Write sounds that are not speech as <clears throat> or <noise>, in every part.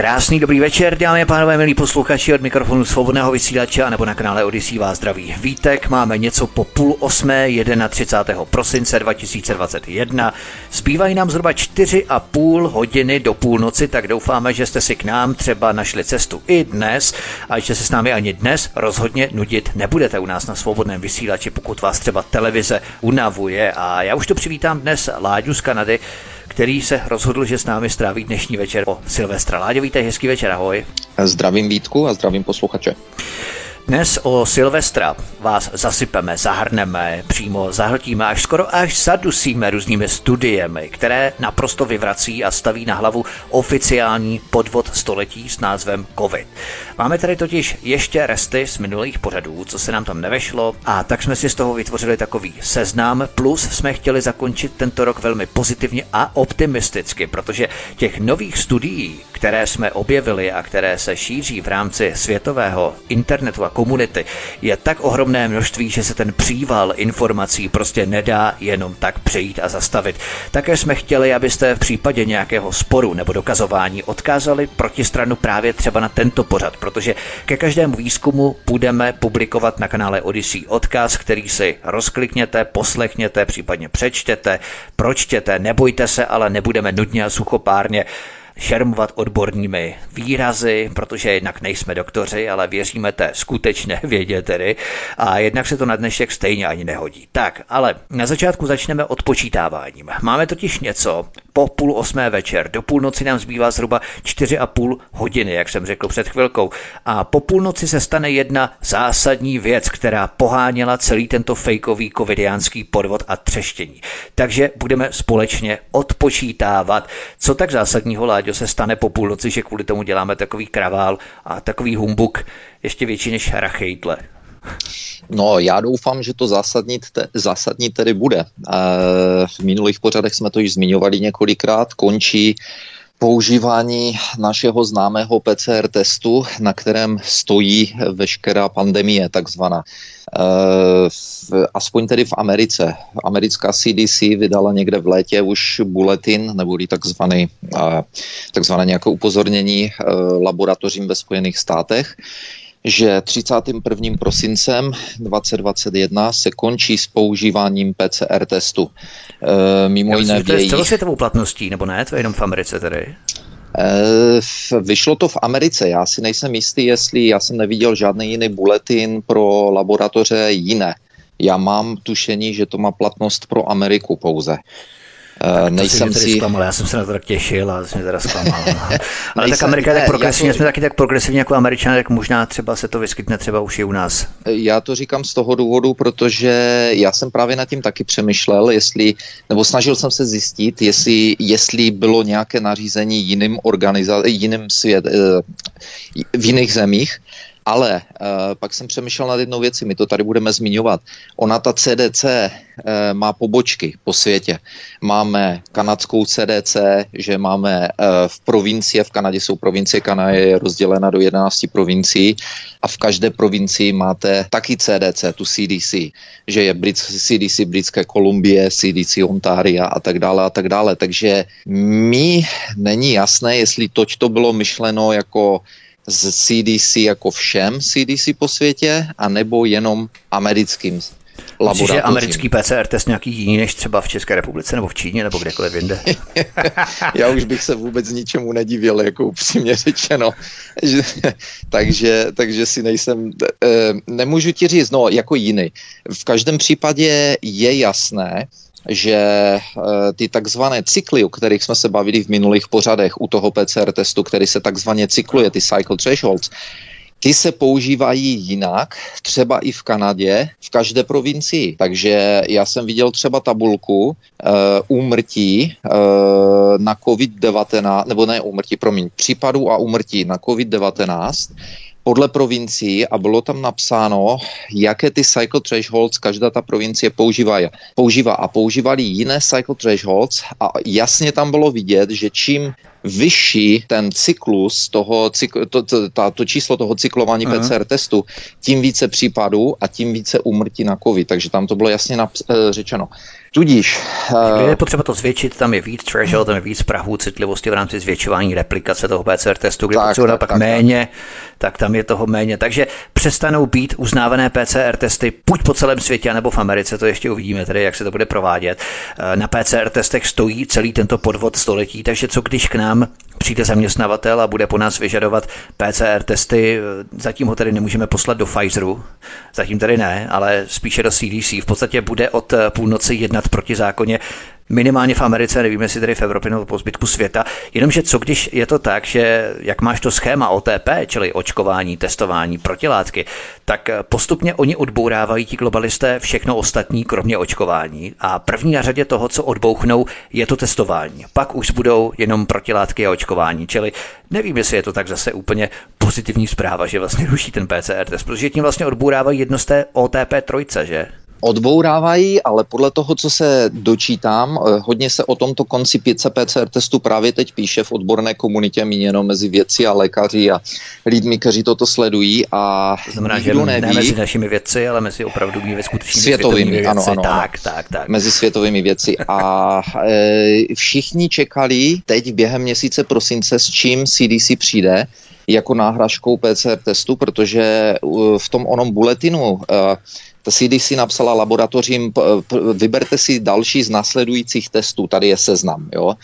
Krásný dobrý večer, dámy a pánové, milí posluchači od mikrofonu svobodného vysílače nebo na kanále Odisí vás zdraví vítek. Máme něco po půl osmé, 31. prosince 2021. Zbývají nám zhruba čtyři a půl hodiny do půlnoci, tak doufáme, že jste si k nám třeba našli cestu i dnes a že se s námi ani dnes rozhodně nudit nebudete u nás na svobodném vysílači, pokud vás třeba televize unavuje. A já už to přivítám dnes Láďu z Kanady, který se rozhodl, že s námi stráví dnešní večer po Silvestra. Láďo, vítej, hezký večer, ahoj. Zdravím Vítku a zdravím posluchače. Dnes o Silvestra vás zasypeme, zahrneme, přímo zahltíme, až skoro až zadusíme různými studiemi, které naprosto vyvrací a staví na hlavu oficiální podvod století s názvem COVID. Máme tady totiž ještě resty z minulých pořadů, co se nám tam nevešlo, a tak jsme si z toho vytvořili takový seznam, plus jsme chtěli zakončit tento rok velmi pozitivně a optimisticky, protože těch nových studií, které jsme objevili a které se šíří v rámci světového internetu a komunity, je tak ohromné množství, že se ten příval informací prostě nedá jenom tak přejít a zastavit. Také jsme chtěli, abyste v případě nějakého sporu nebo dokazování odkázali protistranu právě třeba na tento pořad, protože ke každému výzkumu budeme publikovat na kanále Odyssey odkaz, který si rozklikněte, poslechněte, případně přečtěte, pročtěte, nebojte se, ale nebudeme nudně a suchopárně šermovat odbornými výrazy, protože jednak nejsme doktoři, ale věříme té skutečné <laughs> vědě tedy a jednak se to na dnešek stejně ani nehodí. Tak, ale na začátku začneme odpočítáváním. Máme totiž něco, po půl osmé večer. Do půlnoci nám zbývá zhruba čtyři a půl hodiny, jak jsem řekl před chvilkou. A po půlnoci se stane jedna zásadní věc, která poháněla celý tento fejkový covidiánský podvod a třeštění. Takže budeme společně odpočítávat, co tak zásadního, Láďo, se stane po půlnoci, že kvůli tomu děláme takový kravál a takový humbuk ještě větší než rachejtle. No, já doufám, že to zásadní, te, zásadní tedy bude. V minulých pořadech jsme to již zmiňovali několikrát. Končí používání našeho známého PCR testu, na kterém stojí veškerá pandemie takzvaná. Aspoň tedy v Americe. Americká CDC vydala někde v létě už bulletin, nebo takzvaný, takzvané nějaké upozornění laboratořím ve Spojených státech, že 31. prosincem 2021 se končí s používáním PCR testu. E, mimo jiné to je s celosvětovou platností, nebo ne? To je jenom v Americe tedy? E, vyšlo to v Americe. Já si nejsem jistý, jestli já jsem neviděl žádný jiný bulletin pro laboratoře jiné. Já mám tušení, že to má platnost pro Ameriku pouze. Uh, nejsem si... Zklamal, já jsem se na to tak těšil a jsem teda zklamal. No. <laughs> Ale tak Amerika je tak progresivně, to... jsme taky tak progresivní jako američané, tak možná třeba se to vyskytne třeba už i u nás. Já to říkám z toho důvodu, protože já jsem právě nad tím taky přemýšlel, jestli, nebo snažil jsem se zjistit, jestli, jestli bylo nějaké nařízení jiným organiza- jiným svět, eh, v jiných zemích, ale uh, pak jsem přemýšlel nad jednou věcí, my to tady budeme zmiňovat. Ona, ta CDC, uh, eh, má pobočky po světě. Máme kanadskou CDC, že máme uh, v provincii, v Kanadě jsou provincie, Kanada je rozdělena do 11 provincií a v každé provincii máte taky CDC, tu CDC, že je Brit, CDC Britské Kolumbie, CDC Ontaria a tak dále a tak dále. Takže mi není jasné, jestli toť to bylo myšleno jako z CDC jako všem CDC po světě, anebo jenom americkým laboratořím. je americký PCR test nějaký jiný než třeba v České republice nebo v Číně nebo kdekoliv jinde? <laughs> Já už bych se vůbec ničemu nedivil, jako upřímně řečeno. <laughs> takže, takže si nejsem, eh, nemůžu ti říct, no jako jiný. V každém případě je jasné, že eh, ty takzvané cykly, o kterých jsme se bavili v minulých pořadech u toho PCR testu, který se takzvaně cykluje, ty cycle thresholds, ty se používají jinak, třeba i v Kanadě, v každé provincii. Takže já jsem viděl třeba tabulku uh, úmrtí uh, na COVID-19, nebo ne úmrtí, promiň, případů a úmrtí na COVID-19 podle provincií a bylo tam napsáno, jaké ty cycle thresholds každá ta provincie používá. používá a používali jiné cycle thresholds a jasně tam bylo vidět, že čím vyšší ten cyklus toho, to, to, to, to číslo toho cyklování uh-huh. PCR testu, tím více případů a tím více úmrtí na COVID. Takže tam to bylo jasně naps- eh, řečeno. Tudíž... Uh, je potřeba to zvětšit, tam je víc threshold, tam je víc prahů citlivosti v rámci zvětšování replikace toho PCR testu, kde potřeba pak tak, méně, tak. tak tam je toho méně. Takže přestanou být uznávané PCR testy buď po celém světě, nebo v Americe, to ještě uvidíme, tedy jak se to bude provádět. Eh, na PCR testech stojí celý tento podvod století, takže co když k nám přijde zaměstnavatel a bude po nás vyžadovat PCR testy. Zatím ho tedy nemůžeme poslat do Pfizeru, zatím tedy ne, ale spíše do CDC. V podstatě bude od půlnoci jednat proti zákoně minimálně v Americe, nevím, jestli tady v Evropě nebo po zbytku světa. Jenomže co když je to tak, že jak máš to schéma OTP, čili očkování, testování, protilátky, tak postupně oni odbourávají ti globalisté všechno ostatní, kromě očkování. A první na řadě toho, co odbouchnou, je to testování. Pak už budou jenom protilátky a očkování. Čili nevím, jestli je to tak zase úplně pozitivní zpráva, že vlastně ruší ten PCR test, protože tím vlastně odbourávají jedno z té OTP trojce, že? Odbourávají, ale podle toho, co se dočítám, eh, hodně se o tomto konci 5 PCR testu právě teď píše v odborné komunitě míněno mezi vědci a lékaři a lidmi, kteří toto sledují a to znamená, že neví, ne mezi našimi vědci, ale mezi opravdovými skutečnými světovými, světovými vědci. Ano, ano, tak, tak, tak. Mezi světovými věci. A e, všichni čekali teď během měsíce prosince, s čím CDC přijde, jako náhražkou PCR testu, protože v tom onom buletinu ta CDC napsala laboratořím, vyberte si další z následujících testů, tady je seznam, jo.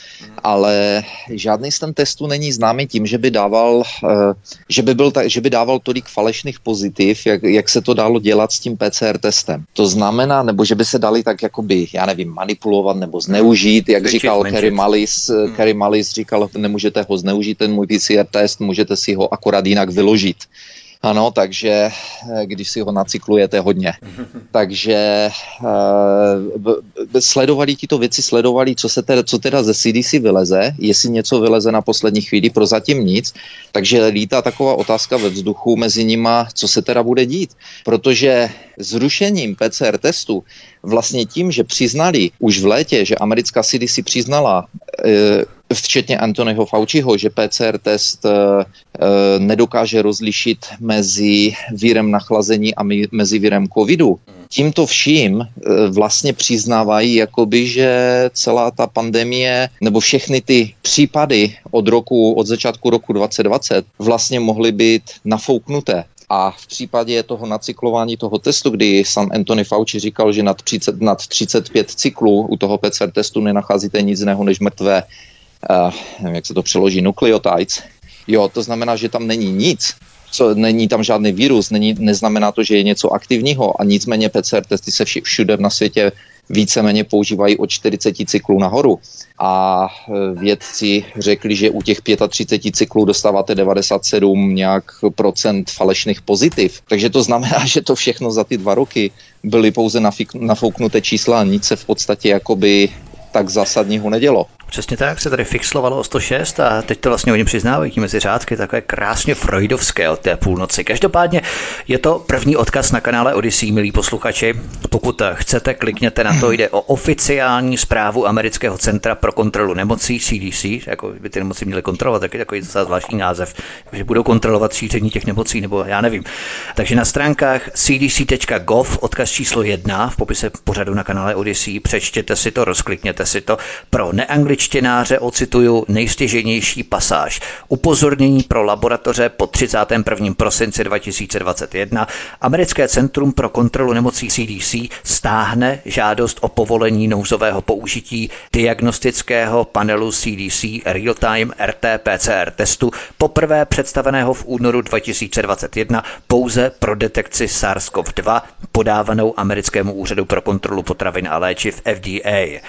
Ale žádný z ten testů není známý tím, že by dával, eh, že by, byl tak, že by dával tolik falešných pozitiv, jak, jak se to dalo dělat s tím PCR testem. To znamená, nebo že by se dali tak jakoby, já nevím, manipulovat nebo zneužít, jak říkal Kerry Mallis, hmm. Kerry Mallis říkal, nemůžete ho zneužít, ten můj PCR test, můžete si ho akorát jinak vyložit. Ano, takže eh, když si ho nacyklujete hodně. <laughs> takže uh, sledovali ti to věci, sledovali, co, se teda, co teda ze CDC vyleze, jestli něco vyleze na poslední chvíli, prozatím nic. Takže lítá taková otázka ve vzduchu mezi nima, co se teda bude dít. Protože zrušením PCR testu, vlastně tím, že přiznali už v létě, že americká CDC přiznala uh, včetně Anthonyho Fauciho, že PCR test uh, nedokáže rozlišit mezi vírem nachlazení a mezi vírem covidu. Tímto vším uh, vlastně přiznávají, jakoby, že celá ta pandemie nebo všechny ty případy od roku, od začátku roku 2020 vlastně mohly být nafouknuté. A v případě toho nacyklování toho testu, kdy sam Anthony Fauci říkal, že nad, 30, nad 35 cyklů u toho PCR testu nenacházíte nic jiného než mrtvé uh, nevím, jak se to přeloží, nukleotides. Jo, to znamená, že tam není nic, co, není tam žádný virus, není, neznamená to, že je něco aktivního a nicméně PCR testy se vši, všude na světě víceméně používají od 40 cyklů nahoru. A e, vědci řekli, že u těch 35 cyklů dostáváte 97 nějak procent falešných pozitiv. Takže to znamená, <laughs> že to všechno za ty dva roky byly pouze nafouknuté čísla a nic se v podstatě jakoby tak zásadního nedělo. Přesně tak se tady fixlovalo o 106 a teď to vlastně oni přiznávají mezi řádky, takové krásně freudovské od té půlnoci. Každopádně je to první odkaz na kanále Odyssey, milí posluchači. Pokud chcete, klikněte na to, jde o oficiální zprávu Amerického centra pro kontrolu nemocí CDC, jako by ty nemoci měly kontrolovat, taky takový zase zvláštní název, že budou kontrolovat šíření těch nemocí, nebo já nevím. Takže na stránkách cdc.gov, odkaz číslo 1 v popise pořadu na kanále Odyssey, přečtěte si to, rozklikněte si to pro neangličtí čtenáře ocituju nejstěženější pasáž. Upozornění pro laboratoře po 31. prosinci 2021 Americké centrum pro kontrolu nemocí CDC stáhne žádost o povolení nouzového použití diagnostického panelu CDC Real-Time RT-PCR testu poprvé představeného v únoru 2021 pouze pro detekci SARS-CoV-2 podávanou americkému úřadu pro kontrolu potravin a léčiv FDA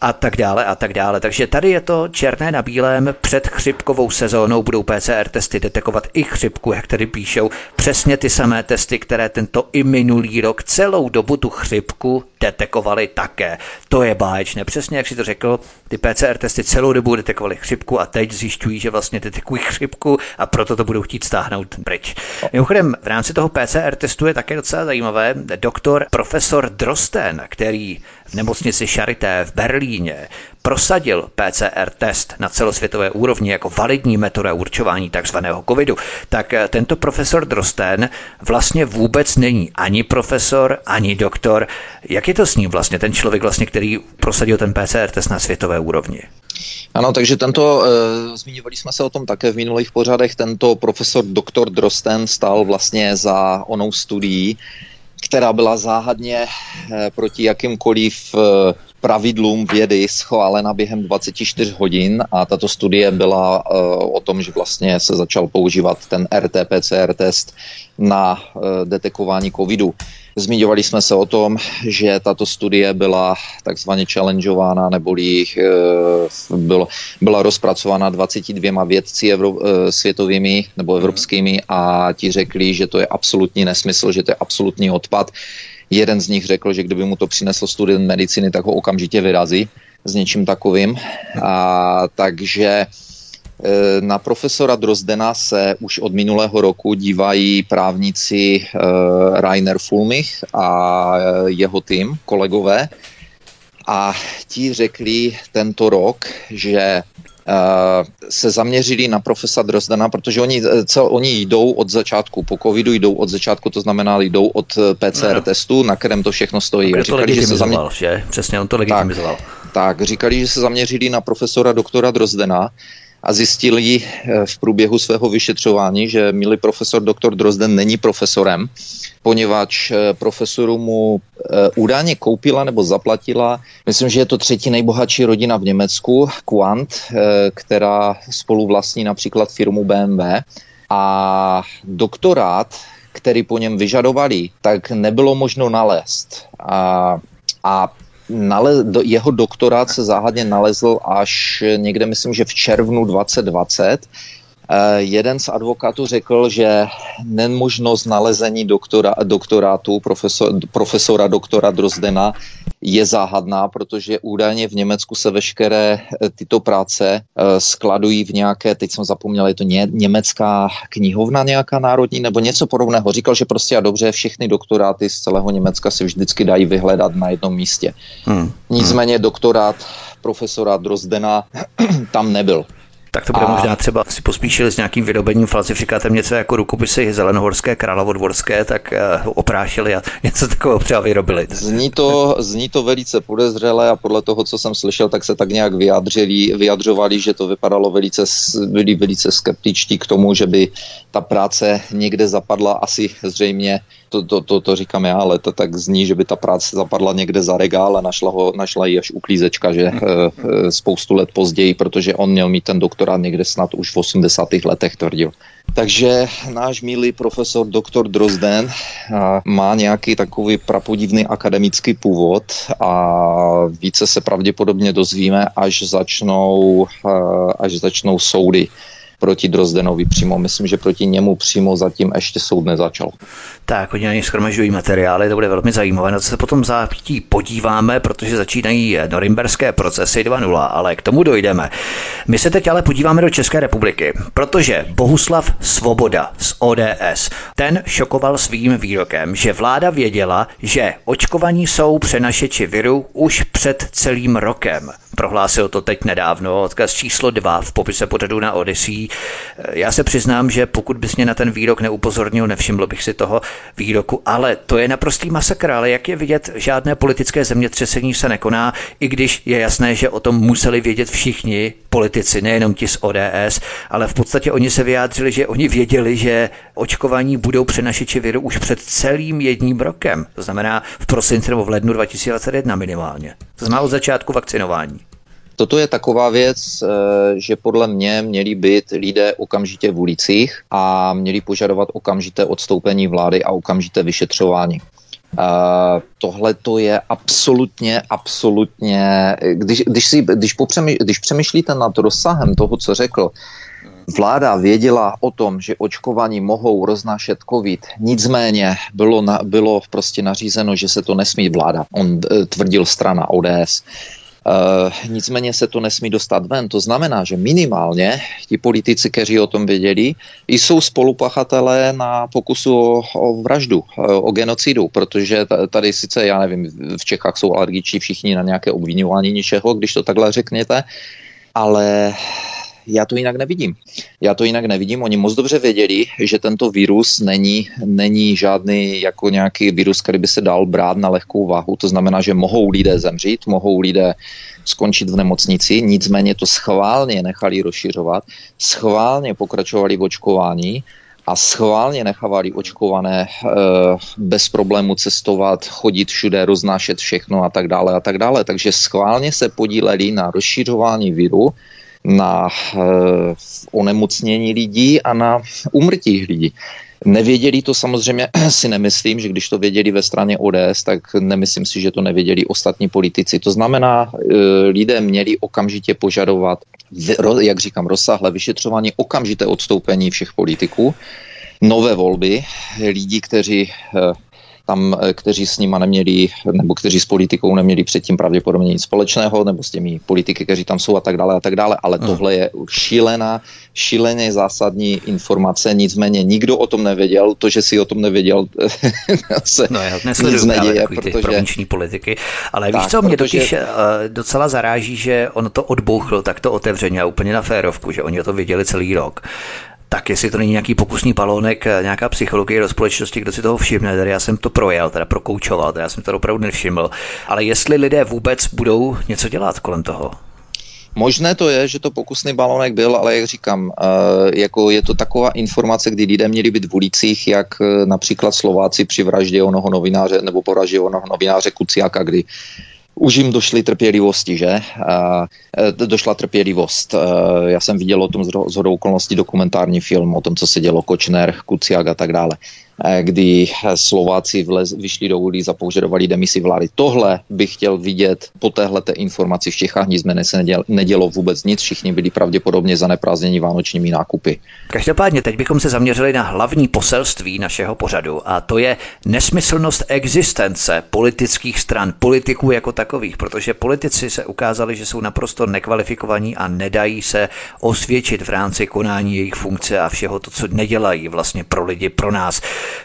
a tak dále a tak dále. Takže tady je to černé na bílém. Před chřipkovou sezónou budou PCR testy detekovat i chřipku, jak tady píšou. Přesně ty samé testy, které tento i minulý rok celou dobu tu chřipku detekovali také. To je báječné. Přesně jak si to řekl, ty PCR testy celou dobu detekovali chřipku a teď zjišťují, že vlastně detekují chřipku a proto to budou chtít stáhnout pryč. Mimochodem, v rámci toho PCR testu je také docela zajímavé. Doktor profesor Drosten, který v nemocnici Charité v Berlíně prosadil PCR test na celosvětové úrovni jako validní metoda určování takzvaného covidu, tak eh, tento profesor Drosten vlastně vůbec není ani profesor, ani doktor. Jak je to s ním vlastně, ten člověk vlastně, který prosadil ten PCR test na světové úrovni? Ano, takže tento, e, zmiňovali jsme se o tom také v minulých pořadech, tento profesor doktor Drosten stál vlastně za onou studií, která byla záhadně eh, proti jakýmkoliv eh, pravidlům vědy schválena během 24 hodin a tato studie byla uh, o tom, že vlastně se začal používat ten RT-PCR test na detekování covidu. Zmiňovali jsme se o tom, že tato studie byla takzvaně challengeována, neboli uh, byl, byla rozpracována 22 vědci evro, uh, světovými nebo evropskými a ti řekli, že to je absolutní nesmysl, že to je absolutní odpad. Jeden z nich řekl, že kdyby mu to přinesl student medicíny, tak ho okamžitě vyrazí s něčím takovým. A, takže na profesora Drozdena se už od minulého roku dívají právníci uh, Rainer Fulmich a jeho tým, kolegové. A ti řekli tento rok, že Eh, se zaměřili na profesa Drozdana, protože oni, eh, co, oni jdou od začátku, po covidu jdou od začátku, to znamená jdou od eh, PCR no. testu, na kterém to všechno stojí. Tak říkali, to že se zamě... že? Přesně, on to legitimizoval. Tak, tak, říkali, že se zaměřili na profesora doktora Drozdena, a zjistili v průběhu svého vyšetřování, že milý profesor doktor Drozden není profesorem, poněvadž eh, profesoru mu eh, údajně koupila nebo zaplatila, myslím, že je to třetí nejbohatší rodina v Německu, Quant, eh, která spolu vlastní například firmu BMW a doktorát, který po něm vyžadovali, tak nebylo možno nalézt. A, a nale, do, jeho doktorát se záhadně nalezl až někde, myslím, že v červnu 2020 Eh, jeden z advokátů řekl, že nemožnost nalezení doktora, doktorátu profesor, profesora doktora Drozdena je záhadná, protože údajně v Německu se veškeré eh, tyto práce eh, skladují v nějaké, teď jsem zapomněl, je to ně, německá knihovna nějaká národní nebo něco podobného. Říkal, že prostě a dobře všechny doktoráty z celého Německa si vždycky dají vyhledat na jednom místě. Hmm. Nicméně doktorát profesora Drozdena <clears throat> tam nebyl. Tak to bude a... možná třeba si pospíšili s nějakým vydobením falsifikátem něco jako rukopisy zelenohorské, královodvorské, tak uh, oprášili a <laughs> něco takového třeba vyrobili. Zní to, zní to velice podezřele a podle toho, co jsem slyšel, tak se tak nějak vyjadřili, vyjadřovali, že to vypadalo velice, byli velice skeptičtí k tomu, že by ta práce někde zapadla asi zřejmě to, to, to, to říkám já, ale to tak zní, že by ta práce zapadla někde za regál a našla, ho, našla ji až uklízečka, že e, spoustu let později, protože on měl mít ten doktorát někde snad už v 80. letech tvrdil. Takže náš milý profesor doktor Drozden má nějaký takový prapodivný akademický původ a více se pravděpodobně dozvíme, až začnou, až začnou soudy proti Drozdenovi přímo. Myslím, že proti němu přímo zatím ještě soud nezačal. Tak, oni na ně schromažďují materiály, to bude velmi zajímavé. Na co se potom zápítí podíváme, protože začínají norimberské procesy 2.0, ale k tomu dojdeme. My se teď ale podíváme do České republiky, protože Bohuslav Svoboda z ODS, ten šokoval svým výrokem, že vláda věděla, že očkovaní jsou přenašeči viru už před celým rokem. Prohlásil to teď nedávno, odkaz číslo 2 v popise pořadu na Odyssey. Já se přiznám, že pokud bys mě na ten výrok neupozornil, nevšiml bych si toho výroku, ale to je naprostý masakr, ale jak je vidět, žádné politické zemětřesení se nekoná, i když je jasné, že o tom museli vědět všichni politici, nejenom ti z ODS, ale v podstatě oni se vyjádřili, že oni věděli, že očkování budou přenašiči viru už před celým jedním rokem, to znamená v prosinci nebo v lednu 2021 minimálně. To znamená od začátku vakcinování. Toto je taková věc, eh, že podle mě měli být lidé okamžitě v ulicích a měli požadovat okamžité odstoupení vlády a okamžité vyšetřování. Uh, tohle to je absolutně, absolutně, když, když, si, když, popřemy, když přemýšlíte nad rozsahem toho, co řekl, vláda věděla o tom, že očkovaní mohou roznášet covid, nicméně bylo, na, bylo prostě nařízeno, že se to nesmí vláda. On e, tvrdil strana ODS. Uh, nicméně se to nesmí dostat ven. To znamená, že minimálně ti politici, kteří o tom věděli, jsou spolupachatelé na pokusu o, o vraždu, o genocidu, protože tady sice, já nevím, v Čechách jsou alergiční všichni na nějaké obvinování něčeho, když to takhle řekněte, ale já to jinak nevidím. Já to jinak nevidím. Oni moc dobře věděli, že tento virus není, není žádný jako nějaký virus, který by se dal brát na lehkou váhu. To znamená, že mohou lidé zemřít, mohou lidé skončit v nemocnici, nicméně to schválně nechali rozšiřovat, schválně pokračovali v očkování a schválně nechávali očkované e, bez problému cestovat, chodit všude, roznášet všechno a tak dále a tak dále. Takže schválně se podíleli na rozšiřování viru na e, onemocnění lidí a na umrtí lidí. Nevěděli to samozřejmě, <clears throat> si nemyslím, že když to věděli ve straně ODS, tak nemyslím si, že to nevěděli ostatní politici. To znamená, e, lidé měli okamžitě požadovat, jak říkám, rozsáhlé vyšetřování, okamžité odstoupení všech politiků, nové volby, lidí, kteří e, tam, eh, kteří s nima neměli, nebo kteří s politikou neměli předtím pravděpodobně nic společného, nebo s těmi politiky, kteří tam jsou a tak dále a tak dále, ale tohle je šílená, šíleně zásadní informace, nicméně nikdo o tom nevěděl, to, že si o tom nevěděl, <laughs> se no, já nic neděje, protože... Ty politiky, ale tak, víš co, mě protože... totiž eh, docela zaráží, že on to odbouchl takto otevřeně a úplně na férovku, že oni o to věděli celý rok tak jestli to není nějaký pokusný balónek, eh, nějaká psychologie do společnosti, kdo si toho všimne, tady já jsem to projel, teda prokoučoval, teda já jsem to opravdu nevšiml, ale jestli lidé vůbec budou něco dělat kolem toho? Možné to je, že to pokusný balonek byl, ale jak říkám, eh, jako je to taková informace, kdy lidé měli být v ulicích, jak eh, například Slováci při vraždě onoho novináře nebo poraždě onoho novináře Kuciaka, kdy už jim došly trpělivosti, že? E, došla trpělivost. E, já jsem viděl o tom z hodou okolností dokumentární film o tom, co se dělo Kočner, Kuciak a tak dále. Eh, kdy Slováci vlez, vyšli do ulic a požadovali demisi vlády. Tohle bych chtěl vidět po téhle informaci v Čechách, nicméně se nedělo, nedělo vůbec nic, všichni byli pravděpodobně zaneprázdněni vánočními nákupy. Každopádně teď bychom se zaměřili na hlavní poselství našeho pořadu a to je nesmyslnost existence politických stran, politiků jako takových, protože politici se ukázali, že jsou naprosto nekvalifikovaní a nedají se osvědčit v rámci konání jejich funkce a všeho to, co nedělají vlastně pro lidi, pro nás.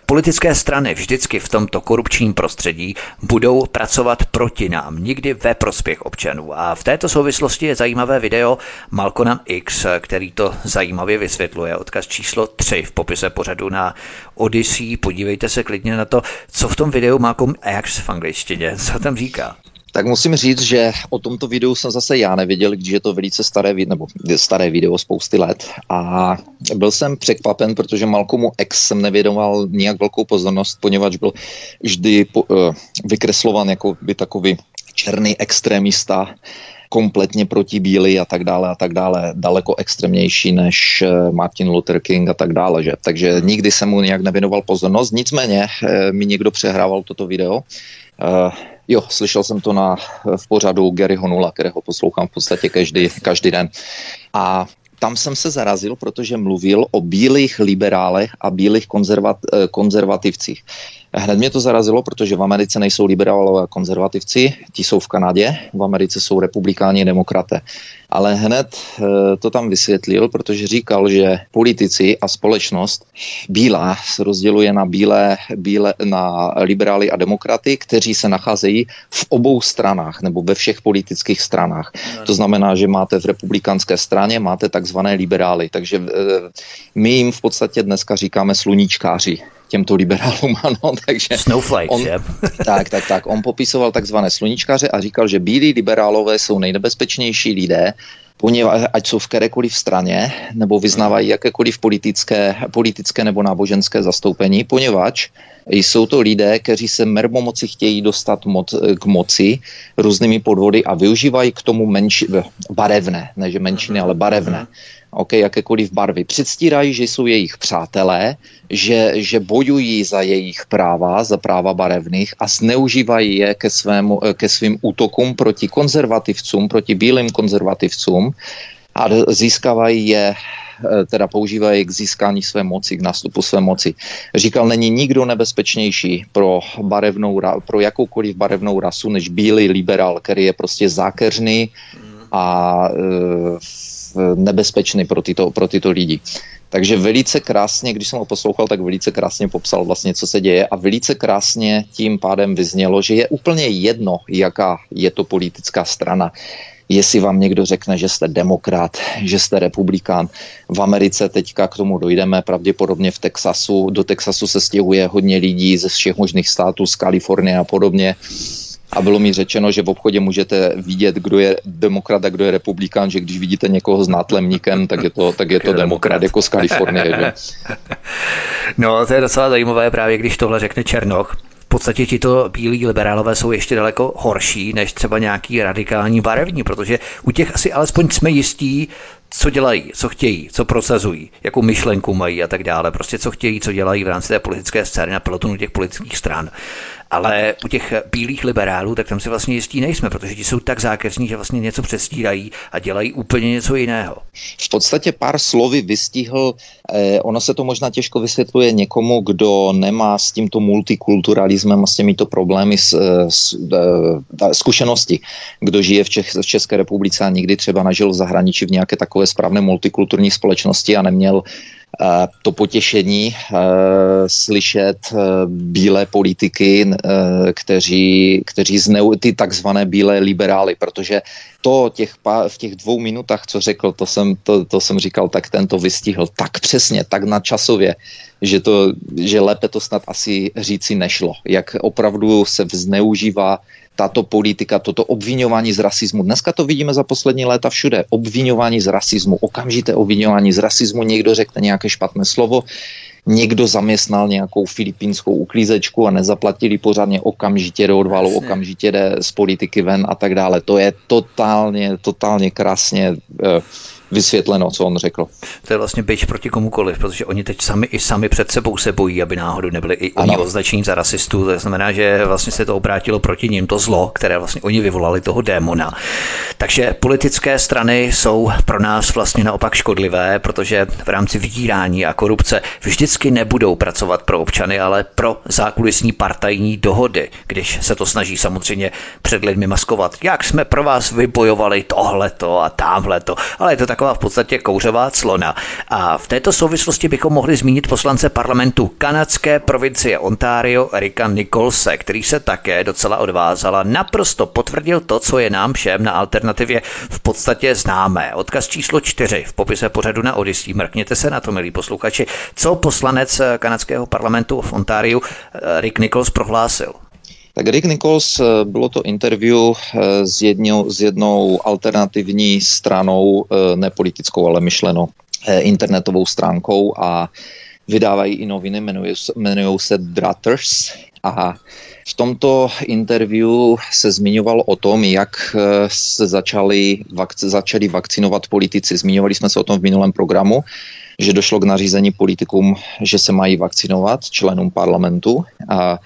Politické strany vždycky v tomto korupčním prostředí budou pracovat proti nám, nikdy ve prospěch občanů. A v této souvislosti je zajímavé video Malcolm X, který to zajímavě vysvětluje. Odkaz číslo 3 v popise pořadu na Odyssey. Podívejte se klidně na to, co v tom videu Malcolm X v angličtině, co tam říká. Tak musím říct, že o tomto videu jsem zase já nevěděl, když je to velice staré, nebo staré video spousty let a byl jsem překvapen, protože Malcolmu X jsem nevědomal nijak velkou pozornost, poněvadž byl vždy po, uh, vykreslovan jako by takový černý extrémista, kompletně proti bílý a tak dále a tak dále, daleko extrémnější než eh, Martin Luther King a tak dále, že? Takže nikdy jsem mu nějak nevěnoval pozornost, nicméně eh, mi někdo přehrával toto video. Jo, slyšel jsem to na, v pořadu Garyho Nula, kterého poslouchám v podstatě každý, každý den. A tam jsem se zarazil, protože mluvil o bílých liberálech a bílých konzervat, eh, konzervativcích. Hned mě to zarazilo, protože v Americe nejsou liberálové a konzervativci, ti jsou v Kanadě, v Americe jsou republikáni a demokraté. Ale hned eh, to tam vysvětlil, protože říkal, že politici a společnost bílá se rozděluje na bílé, bílé, na liberály a demokraty, kteří se nacházejí v obou stranách nebo ve všech politických stranách. To znamená, že máte v republikánské straně, máte takzvané liberály, takže eh, my jim v podstatě dneska říkáme sluníčkáři těmto liberálům, <laughs> ano, takže... Snowflake, on, <laughs> tak, tak, tak. On popisoval takzvané sluníčkaře a říkal, že bílí liberálové jsou nejnebezpečnější lidé, poněvadž ať jsou v kterékoliv straně, nebo vyznávají jakékoliv politické, politické nebo náboženské zastoupení, poněvadž jsou to lidé, kteří se mermomoci chtějí dostat moc, k moci různými podvody a využívají k tomu menši, barevné, ne že menšiny, ale barevné ok, jakékoliv barvy. Předstírají, že jsou jejich přátelé, že, že bojují za jejich práva, za práva barevných a zneužívají je ke, svému, ke svým útokům proti konzervativcům, proti bílým konzervativcům a získávají je teda používají k získání své moci, k nástupu své moci. Říkal, není nikdo nebezpečnější pro, barevnou, pro jakoukoliv barevnou rasu než bílý liberál, který je prostě zákeřný a e, nebezpečný pro tyto, pro tyto lidi. Takže velice krásně, když jsem ho poslouchal, tak velice krásně popsal vlastně, co se děje a velice krásně tím pádem vyznělo, že je úplně jedno, jaká je to politická strana jestli vám někdo řekne, že jste demokrat, že jste republikán. V Americe teďka k tomu dojdeme, pravděpodobně v Texasu. Do Texasu se stěhuje hodně lidí ze všech možných států, z Kalifornie a podobně a bylo mi řečeno, že v obchodě můžete vidět, kdo je demokrat a kdo je republikán, že když vidíte někoho s nátlemníkem, tak je to, tak je to demokrat jako z Kalifornie. Že? <laughs> No, to je docela zajímavé právě, když tohle řekne Černoch. V podstatě tito bílí liberálové jsou ještě daleko horší než třeba nějaký radikální barevní, protože u těch asi alespoň jsme jistí, co dělají, co chtějí, co prosazují, jakou myšlenku mají a tak dále. Prostě co chtějí, co dělají v rámci té politické scény na pelotonu těch politických stran. Ale u těch bílých liberálů, tak tam si vlastně jistí nejsme, protože ti jsou tak zákeřní, že vlastně něco přestírají a dělají úplně něco jiného. V podstatě pár slovy vystihl, eh, ono se to možná těžko vysvětluje někomu, kdo nemá s tímto multikulturalismem a s těmito problémy s, eh, s, eh, zkušenosti, kdo žije v, Čech, v České republice a nikdy třeba nažil v zahraničí v nějaké takové správné multikulturní společnosti a neměl to potěšení eh, slyšet eh, bílé politiky, eh, kteří, kteří zneu, ty takzvané bílé liberály, protože to těch v těch dvou minutách, co řekl, to jsem, to, to jsem říkal, tak ten to vystihl tak přesně, tak nadčasově, že, to, že lépe to snad asi říci nešlo. Jak opravdu se zneužívá tato politika, toto obvinování z rasismu. Dneska to vidíme za poslední léta všude. Obvinování z rasismu, okamžité obvinování z rasismu, někdo řekne nějaké špatné slovo, někdo zaměstnal nějakou filipínskou uklízečku a nezaplatili pořádně, okamžitě do odvalu, Jasně. okamžitě jde z politiky ven a tak dále. To je totálně, totálně krásně uh, vysvětleno, co on řekl. To je vlastně byč proti komukoliv, protože oni teď sami i sami před sebou se bojí, aby náhodou nebyli i oni označení za rasistu. To znamená, že vlastně se to obrátilo proti ním, to zlo, které vlastně oni vyvolali, toho démona. Takže politické strany jsou pro nás vlastně naopak škodlivé, protože v rámci vydírání a korupce vždycky nebudou pracovat pro občany, ale pro zákulisní partajní dohody, když se to snaží samozřejmě před lidmi maskovat. Jak jsme pro vás vybojovali tohleto a tamhleto, ale je to taková v podstatě kouřová clona. A v této souvislosti bychom mohli zmínit poslance parlamentu kanadské provincie Ontario Erika Nicholse, který se také docela odvázala, naprosto potvrdil to, co je nám všem na alternativě v podstatě známé. Odkaz číslo čtyři v popise pořadu na Odyssey. Mrkněte se na to, milí posluchači, co poslanec kanadského parlamentu v Ontáriu Rick Nichols prohlásil. Tak Rick Nichols, eh, bylo to interview eh, s jednou, s jednou alternativní stranou, eh, nepolitickou, ale myšleno internetovou stránkou a vydávají i noviny, jmenují se Drutters a v tomto interview se zmiňoval o tom, jak se začali, vakc- začali vakcinovat politici. Zmiňovali jsme se o tom v minulém programu, že došlo k nařízení politikům, že se mají vakcinovat členům parlamentu. A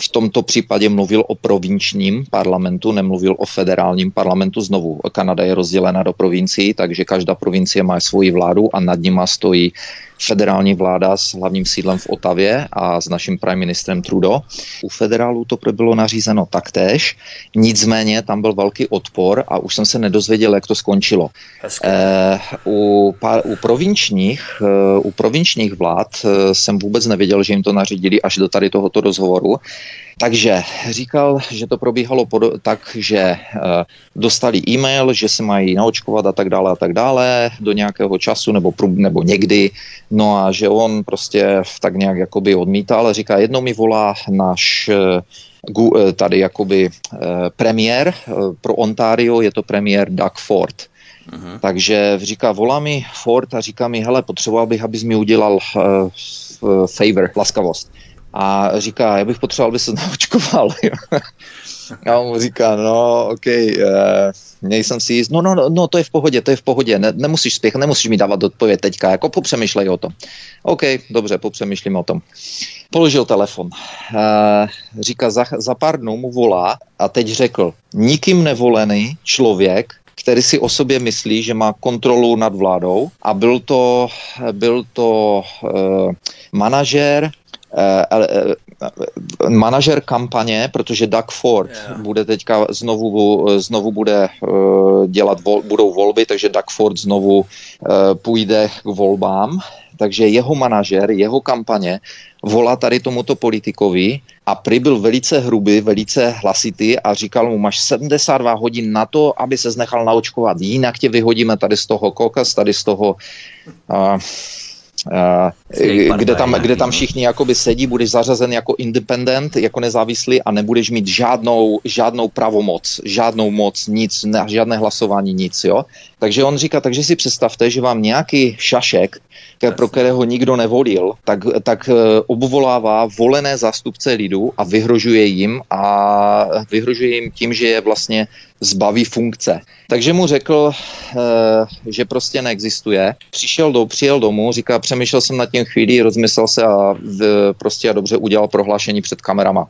v tomto případě mluvil o provinčním parlamentu, nemluvil o federálním parlamentu. Znovu, Kanada je rozdělena do provincií, takže každá provincie má svoji vládu a nad nima stojí federální vláda s hlavním sídlem v Otavě a s naším prime ministrem Trudeau. U federálů to bylo nařízeno taktéž, nicméně tam byl velký odpor a už jsem se nedozvěděl, jak to skončilo. Eh, u, u, provinčních, eh, u provinčních vlád eh, jsem vůbec nevěděl, že jim to nařídili až do tady tohoto rozhovoru. Takže říkal, že to probíhalo pod, tak, že uh, dostali e-mail, že se mají naočkovat a tak dále a tak dále do nějakého času nebo, nebo někdy, no a že on prostě tak nějak jakoby odmítal, říká, jednou mi volá náš uh, tady jakoby premiér pro Ontario, je to premiér Doug Ford. Uh-huh. Takže říká, volá mi Ford a říká mi, hele, potřeboval bych, abys mi udělal uh, favor, laskavost a říká, já bych potřeboval, aby se <laughs> naočkoval. a on mu říká, no, OK, uh, nejsem si jist, no, no, no, no, to je v pohodě, to je v pohodě, ne, nemusíš spěchat, nemusíš mi dávat odpověď teďka, jako popřemýšlej o tom. OK, dobře, popřemýšlím o tom. Položil telefon. Uh, říká, za, za pár dnů mu volá a teď řekl, nikým nevolený člověk který si o sobě myslí, že má kontrolu nad vládou a byl to, byl to uh, manažer manažer kampaně, protože Doug Ford yeah. bude teďka znovu, znovu bude dělat, budou volby, takže Doug Ford znovu půjde k volbám takže jeho manažer, jeho kampaně volá tady tomuto politikovi a prý byl velice hrubý, velice hlasitý a říkal mu, máš 72 hodin na to, aby se nechal naočkovat, jinak tě vyhodíme tady z toho kokos, tady z toho uh, Uh, kde tam, kde tam všichni jakoby sedí, budeš zařazen jako independent, jako nezávislý a nebudeš mít žádnou, žádnou pravomoc, žádnou moc, nic, ne, žádné hlasování, nic, jo. Takže on říká, takže si představte, že vám nějaký šašek, pro kterého nikdo nevolil, tak, tak eh, obvolává volené zástupce lidu a vyhrožuje jim a vyhrožuje jim tím, že je vlastně zbaví funkce. Takže mu řekl, eh, že prostě neexistuje. Přišel do, přijel domů, říká, přemýšlel jsem nad tím chvíli, rozmyslel se a prostě a dobře udělal prohlášení před kamerama.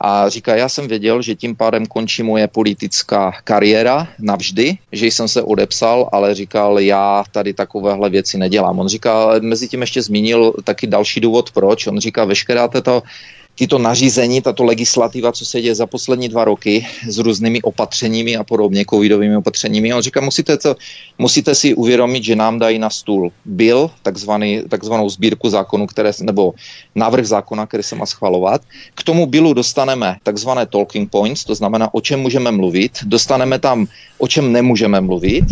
A říká, já jsem věděl, že tím pádem končí moje politická kariéra navždy, že jsem se odepsal, ale říkal, já tady takovéhle věci nedělám. On říká, mezi tím ještě zmínil taky další důvod, proč. On říká, veškerá tato tyto nařízení, tato legislativa, co se děje za poslední dva roky s různými opatřeními a podobně, covidovými opatřeními. On říká, musíte, to, musíte si uvědomit, že nám dají na stůl byl takzvaný, takzvanou sbírku zákonů, které, nebo návrh zákona, který se má schvalovat. K tomu bylu dostaneme takzvané talking points, to znamená, o čem můžeme mluvit. Dostaneme tam, o čem nemůžeme mluvit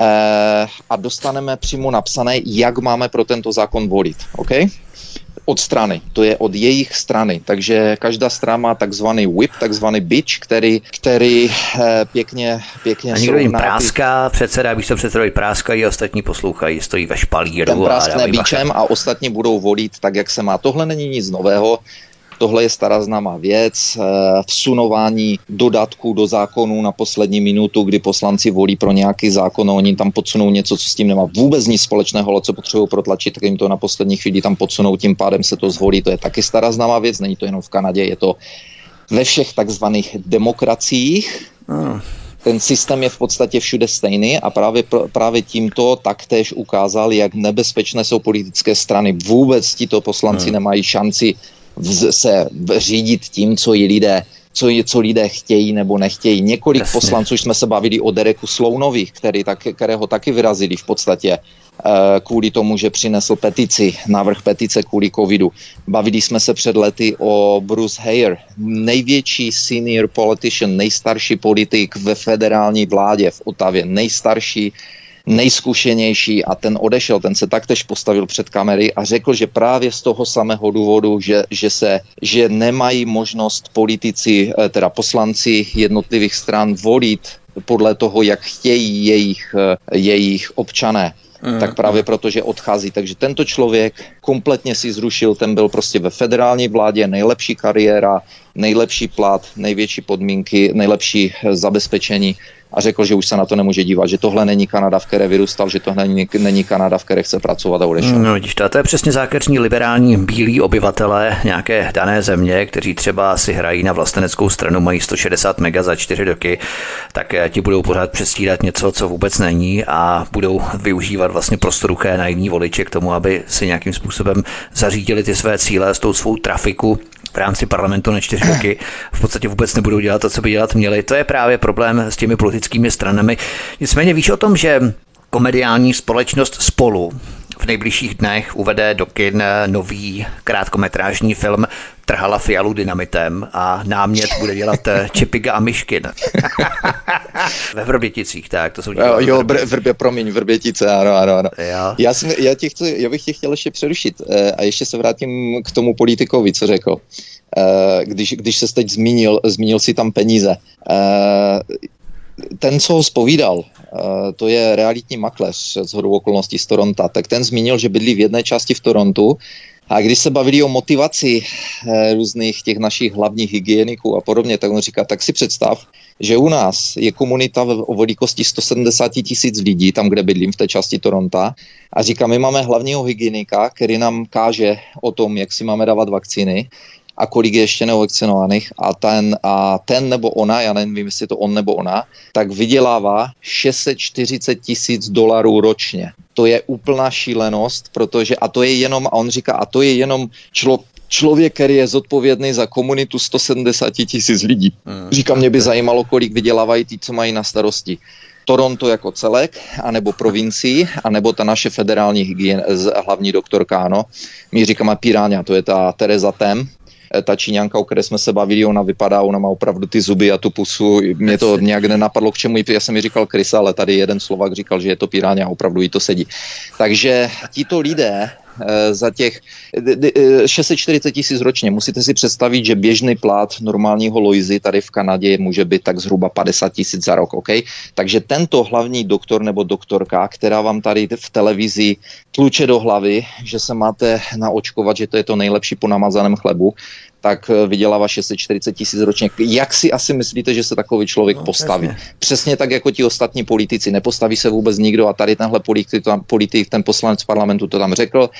eh, a dostaneme přímo napsané, jak máme pro tento zákon volit. Okay? Od strany, to je od jejich strany, takže každá strana má takzvaný whip, takzvaný bitch, který, který eh, pěkně, pěkně A někdo jim práská, ty... předseda, když to předsedovi práskají, ostatní poslouchají, stojí ve špalíru. Ten práskne bičem a ostatní budou volit tak, jak se má. Tohle není nic nového, Tohle je stará známá věc, eh, vsunování dodatků do zákonů na poslední minutu, kdy poslanci volí pro nějaký zákon a oni tam podsunou něco, co s tím nemá vůbec nic společného, ale co potřebují protlačit, tak jim to na poslední chvíli tam podsunou, tím pádem se to zvolí. To je taky stará známá věc, není to jenom v Kanadě, je to ve všech takzvaných demokraciích. Hmm ten systém je v podstatě všude stejný a právě, právě tímto taktéž ukázal, jak nebezpečné jsou politické strany. Vůbec tito poslanci hmm. nemají šanci se řídit tím, co i lidé co, je, co lidé chtějí nebo nechtějí. Několik Jasně. poslanců jsme se bavili o Dereku Slounovi, který tak, kterého taky vyrazili v podstatě uh, kvůli tomu, že přinesl petici, návrh petice kvůli covidu. Bavili jsme se před lety o Bruce Hayer, největší senior politician, nejstarší politik ve federální vládě v Otavě, nejstarší nejzkušenější a ten odešel, ten se taktéž postavil před kamery a řekl, že právě z toho samého důvodu, že, že, se, že nemají možnost politici, eh, teda poslanci jednotlivých stran volit podle toho, jak chtějí jejich, eh, jejich občané. Mm. Tak právě proto, že odchází. Takže tento člověk kompletně si zrušil, ten byl prostě ve federální vládě, nejlepší kariéra, nejlepší plat, největší podmínky, nejlepší eh, zabezpečení a řekl, že už se na to nemůže dívat, že tohle není Kanada, v které vyrůstal, že tohle není, není Kanada, v které chce pracovat a odešel. No, vidíš, to, to je přesně zákeřní liberální bílí obyvatele nějaké dané země, kteří třeba si hrají na vlasteneckou stranu, mají 160 mega za 4 roky, tak eh, ti budou pořád přestírat něco, co vůbec není a budou využívat vlastně prostoruché naivní voliče k tomu, aby si nějakým způsobem zařídili ty své cíle s tou svou trafiku v rámci parlamentu na čtyři roky v podstatě vůbec nebudou dělat to, co by dělat měli. To je právě problém s těmi politickými stranami. Nicméně víš o tom, že komediální společnost Spolu v nejbližších dnech uvede do kin nový krátkometrážní film Trhala fialu dynamitem a námět bude dělat eh, Čepiga a Myškin. <laughs> Ve Vrběticích, tak, to jsou Jo, jo br- vrbě, promiň, Vrbětice, ano, ano, ano. Jo. Já, jsem, já, tě chci, já bych tě chtěl ještě přerušit eh, a ještě se vrátím k tomu politikovi, co řekl. Eh, když, když se teď zmínil, zmínil si tam peníze ten, co ho spovídal, to je realitní makléř z hodou okolností z Toronto, tak ten zmínil, že bydlí v jedné části v Torontu a když se bavili o motivaci eh, různých těch našich hlavních hygieniků a podobně, tak on říká, tak si představ, že u nás je komunita o velikosti 170 tisíc lidí, tam, kde bydlím v té části Toronto, a říká, my máme hlavního hygienika, který nám káže o tom, jak si máme dávat vakcíny, a kolik je ještě neovakcinovaných a ten, a ten nebo ona, já nevím, jestli je to on nebo ona, tak vydělává 640 tisíc dolarů ročně. To je úplná šílenost, protože, a to je jenom, a on říká, a to je jenom člo, člověk, který je zodpovědný za komunitu 170 tisíc lidí. Hmm. Říkám, mě by zajímalo, kolik vydělávají ty, co mají na starosti. Toronto jako celek, anebo provincii, anebo ta naše federální hygien, hlavní doktorka, ano. My říkáme Piráňa, to je ta Teresa Tem, ta Číňanka, o které jsme se bavili, ona vypadá, ona má opravdu ty zuby a tu pusu. Mě to nějak nenapadlo, k čemu jí, já jsem mi říkal Krysa, ale tady jeden Slovak říkal, že je to piráně a opravdu jí to sedí. Takže tito lidé eh, za těch 640 eh, tisíc ročně. Musíte si představit, že běžný plat normálního Loizy tady v Kanadě může být tak zhruba 50 tisíc za rok, OK? Takže tento hlavní doktor nebo doktorka, která vám tady v televizi tluče do hlavy, že se máte naočkovat, že to je to nejlepší po namazaném chlebu, tak eh, vydělává 640 tisíc ročně. Jak si asi myslíte, že se takový člověk no, postaví? Přesně. přesně tak jako ti ostatní politici. Nepostaví se vůbec nikdo a tady tenhle politik, politik ten poslanec parlamentu to tam řekl.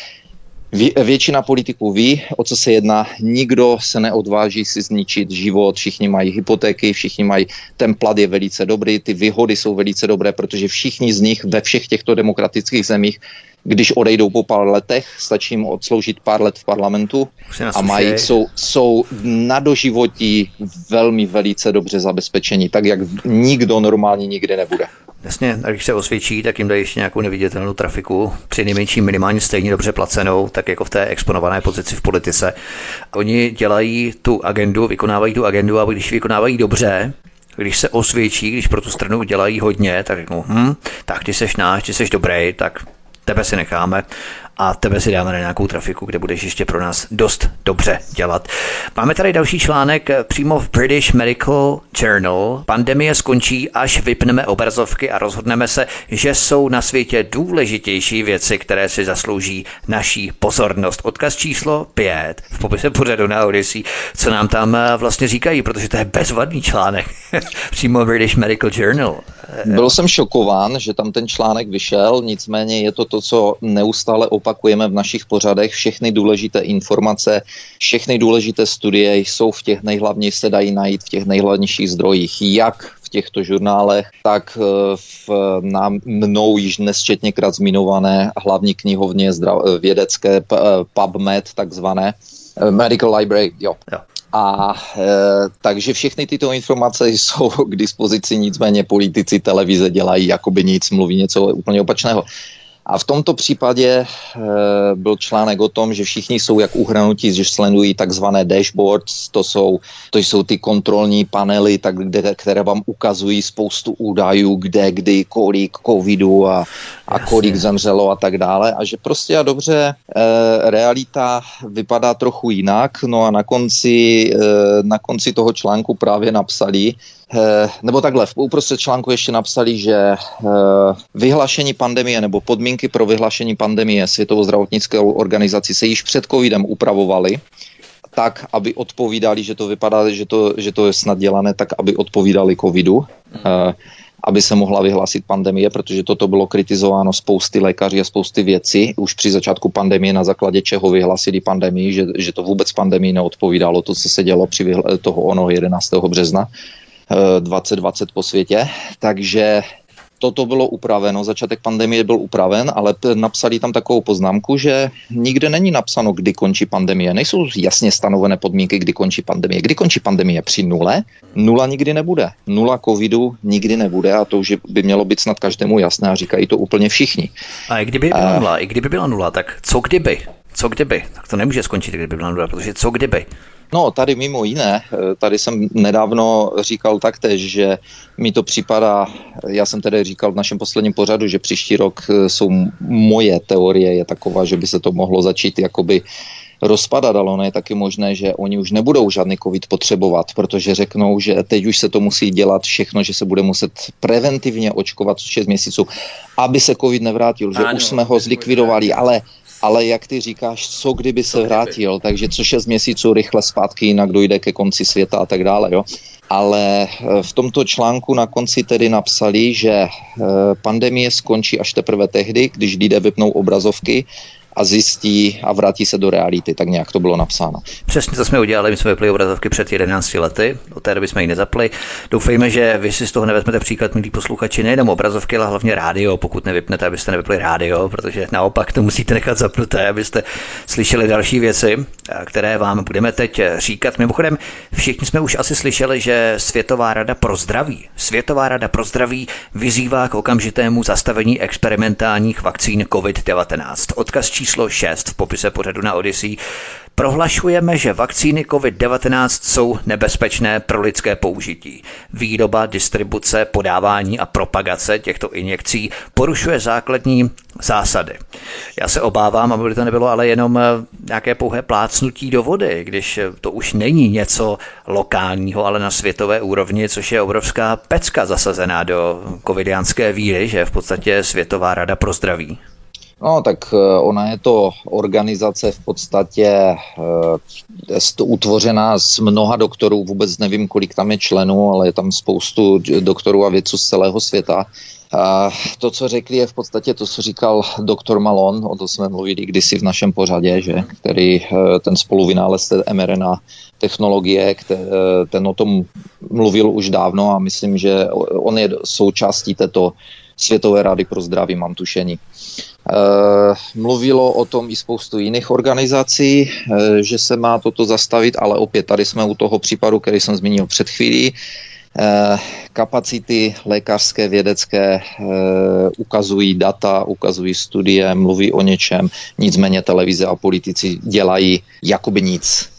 Vě, většina politiků ví, o co se jedná. Nikdo se neodváží si zničit život, všichni mají hypotéky, všichni mají, ten plat je velice dobrý, ty výhody jsou velice dobré, protože všichni z nich ve všech těchto demokratických zemích když odejdou po pár letech, stačí jim odsloužit pár let v parlamentu a mají, jsou, jsou na doživotí velmi velice dobře zabezpečení, tak jak nikdo normálně nikdy nebude. Jasně, a když se osvědčí, tak jim dají ještě nějakou neviditelnou trafiku, při nejmenším minimálně stejně dobře placenou, tak jako v té exponované pozici v politice. Oni dělají tu agendu, vykonávají tu agendu a když vykonávají dobře, když se osvědčí, když pro tu stranu dělají hodně, tak řeknou, hm, tak ty seš náš, ty seš dobrý, tak tebe si necháme a tebe si dáme na nějakou trafiku, kde budeš ještě pro nás dost dobře dělat. Máme tady další článek eh, přímo v British Medical Journal. Pandemie skončí, až vypneme obrazovky a rozhodneme se, že jsou na světě důležitější věci, které si zaslouží naší pozornost. Odkaz číslo 5 v popise pořadu na Odyssey, co nám tam eh, vlastně říkají, protože to je bezvadný článek. <laughs> přímo British Medical Journal. Byl jsem šokován, že tam ten článek vyšel, nicméně je to to, co neustále opakujeme v našich pořadech. Všechny důležité informace, všechny důležité studie jsou v těch nejhlavnějších, se dají najít v těch nejhlavnějších zdrojích, jak v těchto žurnálech, tak eh, v nám mnou již nesčetněkrát zmiňované hlavní knihovně vědecké eh, PubMed takzvané, eh, Medical Library, jo. jo. A e, takže všechny tyto informace <laughs> jsou k dispozici, nicméně politici televize dělají jakoby nic, mluví něco úplně opačného. A v tomto případě e, byl článek o tom, že všichni jsou jak uhranutí, že sledují takzvané dashboards, to jsou, to jsou ty kontrolní panely, tak, kde, které vám ukazují spoustu údajů, kde, kdy, kolik covidu a, a kolik zemřelo a tak dále. A že prostě a dobře e, realita vypadá trochu jinak. No a na konci, e, na konci toho článku právě napsali, Eh, nebo takhle, v uprostřed článku ještě napsali, že eh, vyhlášení pandemie nebo podmínky pro vyhlášení pandemie Světovou zdravotnickou organizaci se již před covidem upravovaly tak, aby odpovídali, že to vypadá, že to, že to je snad dělané tak, aby odpovídali covidu. Hmm aby se mohla vyhlásit pandemie, protože toto bylo kritizováno spousty lékaři a spousty věcí už při začátku pandemie, na základě čeho vyhlásili pandemii, že, že to vůbec pandemii neodpovídalo, to, co se dělo při vyhl- toho ono 11. března. 2020 po světě, takže toto bylo upraveno, začátek pandemie byl upraven, ale napsali tam takovou poznámku, že nikde není napsáno, kdy končí pandemie. Nejsou jasně stanovené podmínky, kdy končí pandemie. Kdy končí pandemie při nule? Nula nikdy nebude. Nula covidu nikdy nebude a to už by mělo být snad každému jasné a říkají to úplně všichni. A i kdyby byla nula, i kdyby byla nula, tak co kdyby? Co kdyby? Tak to nemůže skončit, kdyby byla nula, protože co kdyby? No, tady mimo jiné, eh, tady jsem nedávno říkal taktéž, že mi to připadá, já jsem tedy říkal v našem posledním pořadu, že příští rok eh, jsou moje teorie je taková, že by se to mohlo začít jakoby rozpadat, ale ono je taky možné, že oni už nebudou žádný covid potřebovat, protože řeknou, že teď už se to musí dělat všechno, že se bude muset preventivně očkovat 6 měsíců, aby se covid nevrátil, že ano, už jsme ho zlikvidovali, ale ale jak ty říkáš, co kdyby se vrátil, takže co šest měsíců rychle zpátky, jinak dojde ke konci světa a tak dále, jo. Ale eh, v tomto článku na konci tedy napsali, že eh, pandemie skončí až teprve tehdy, když lidé vypnou obrazovky a zjistí a vrátí se do reality, tak nějak to bylo napsáno. Přesně to jsme udělali, my jsme vypli obrazovky před 11 lety, od té doby jsme ji nezapli. Doufejme, že vy si z toho nevezmete příklad, milí posluchači, nejenom obrazovky, ale hlavně rádio, pokud nevypnete, abyste nevypli rádio, protože naopak to musíte nechat zapnuté, abyste slyšeli další věci, které vám budeme teď říkat. Mimochodem, všichni jsme už asi slyšeli, že Světová rada pro zdraví, Světová rada pro zdraví vyzývá k okamžitému zastavení experimentálních vakcín COVID-19. Odkaz číslo 6 v popise pořadu na Odyssey Prohlašujeme, že vakcíny COVID-19 jsou nebezpečné pro lidské použití. Výroba, distribuce, podávání a propagace těchto injekcí porušuje základní zásady. Já se obávám, aby to nebylo ale jenom eh, nějaké pouhé plácnutí do vody, když to už není něco lokálního, ale na světové úrovni, což je obrovská pecka zasazená do covidiánské víry, že je v podstatě Světová rada pro zdraví. No, tak eh, ona je to organizace v podstatě uh, utvořená z mnoha doktorů, vůbec nevím, kolik tam je členů, ale je tam spoustu doktorů a vědců z celého světa. A to, co řekli, je v podstatě to, co říkal doktor Malon, o to jsme mluvili kdysi v našem pořadě, že, který eh, ten spoluvynález mRNA technologie, který, ten o tom mluvil už dávno a myslím, že on je součástí této Světové rady pro zdraví, mám tušení. Eh, mluvilo o tom i spoustu jiných organizací, eh, že se má toto zastavit, ale opět tady jsme u toho případu, který jsem zmínil před chvílí. Eh, kapacity lékařské, vědecké ukazují data, ukazují studie, mluví o něčem, nicméně televize a politici dělají jakoby nic.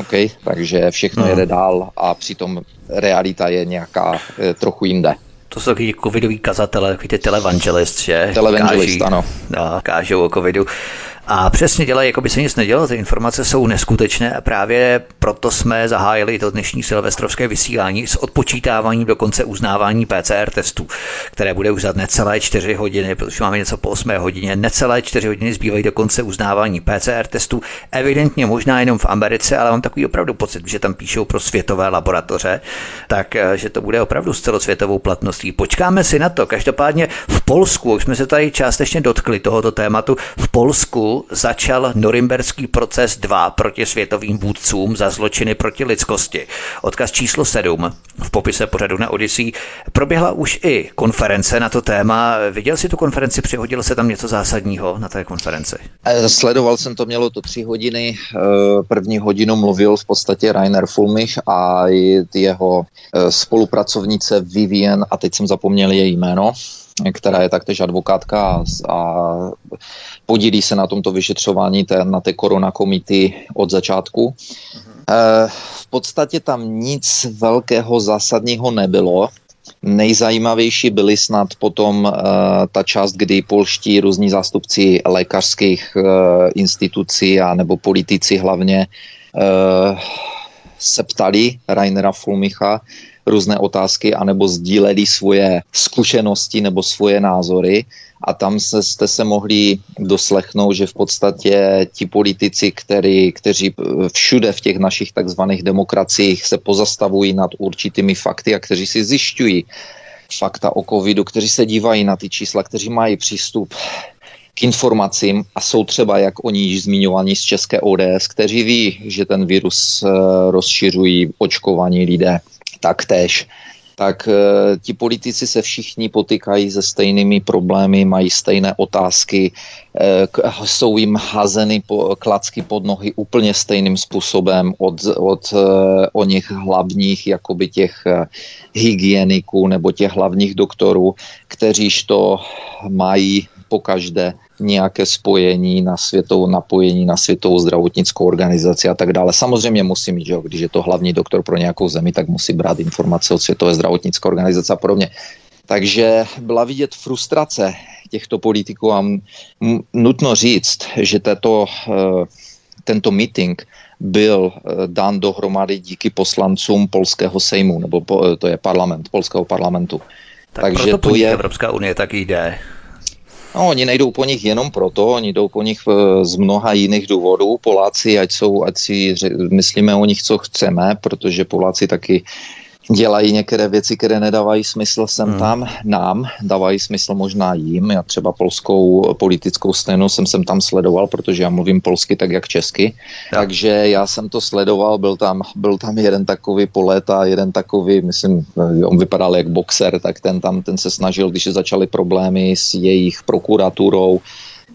Okay? Takže všechno no. jede dál a přitom realita je nějaká trochu jinde to jsou takový covidový kazatele, takový ty televangelist, že? Televangelist, ano. No, kážou o covidu. A přesně dělají, jako by se nic nedělo, ty informace jsou neskutečné a právě proto jsme zahájili to dnešní silvestrovské vysílání s odpočítáváním do konce uznávání PCR testů, které bude už za necelé 4 hodiny, protože máme něco po 8 hodině, necelé 4 hodiny zbývají do konce uznávání PCR testů, evidentně možná jenom v Americe, ale mám takový opravdu pocit, že tam píšou pro světové laboratoře, tak eh, to bude opravdu s celosvětovou platností. Počkáme si na to. Každopádně v Polsku, už jsme se tady částečně dotkli tohoto tématu, v Polsku začal norimberský proces 2 proti světovým vůdcům za zločiny proti lidskosti. Odkaz číslo 7 v popise pořadu na Odyssey. Proběhla už i konference na to téma. Viděl jsi tu konferenci, přihodilo se tam něco zásadního na té konferenci? Eh, sledoval jsem to, mělo to tři hodiny. Eh, první hodinu mluvil v podstatě Rainer Fulmich a jeho eh, spolupracovnice Vivien, a teď jsem zapomněl její jméno, která je taktéž advokátka a, a podílí se na tomto vyšetřování té, na té korona komity od začátku. E, v podstatě tam nic velkého zásadního nebylo. Nejzajímavější byly snad potom e, ta část, kdy polští různí zástupci lékařských e, institucí a nebo politici hlavně e, se ptali Rainera Fulmicha, různé otázky anebo sdíleli svoje zkušenosti nebo svoje názory a tam se, jste se mohli doslechnout, že v podstatě ti politici, který, kteří všude v těch našich takzvaných demokraciích se pozastavují nad určitými fakty a kteří si zjišťují fakta o covidu, kteří se dívají na ty čísla, kteří mají přístup k informacím a jsou třeba, jak oni již zmiňovaní z České ODS, kteří ví, že ten virus eh, rozšiřují očkovaní lidé taktéž, tak e, ti politici se všichni potýkají se stejnými problémy, mají stejné otázky, e, k, jsou jim hazeny po, klacky pod nohy úplně stejným způsobem od, od e, o nich hlavních jakoby těch hygieniků nebo těch hlavních doktorů, kteříž to mají pokaždé nějaké spojení na světovou, napojení na světovou zdravotnickou organizaci a tak dále. Samozřejmě musí mít, že jo, když je to hlavní doktor pro nějakou zemi, tak musí brát informace od světové zdravotnické organizace a podobně. Takže byla vidět frustrace těchto politiků a nutno říct, že tato, eh, tento meeting byl eh, dán dohromady díky poslancům polského sejmu, nebo to je parlament, polského parlamentu. Tak Takže to je Evropská unie tak jde. No, oni nejdou po nich jenom proto, oni jdou po nich eh, z mnoha jiných důvodů. Poláci, ať jsou, ať si myslíme o nich, co chceme, protože Poláci taky dělají některé věci, které nedávají smysl sem hmm. tam nám, dávají smysl možná jim. Já třeba polskou politickou scénu jsem sem tam sledoval, protože já mluvím polsky tak jak česky, tak. takže já jsem to sledoval, byl tam, byl tam jeden takový a jeden takový, myslím, on vypadal jak boxer, tak ten tam, ten se snažil, když začaly problémy s jejich prokuraturou,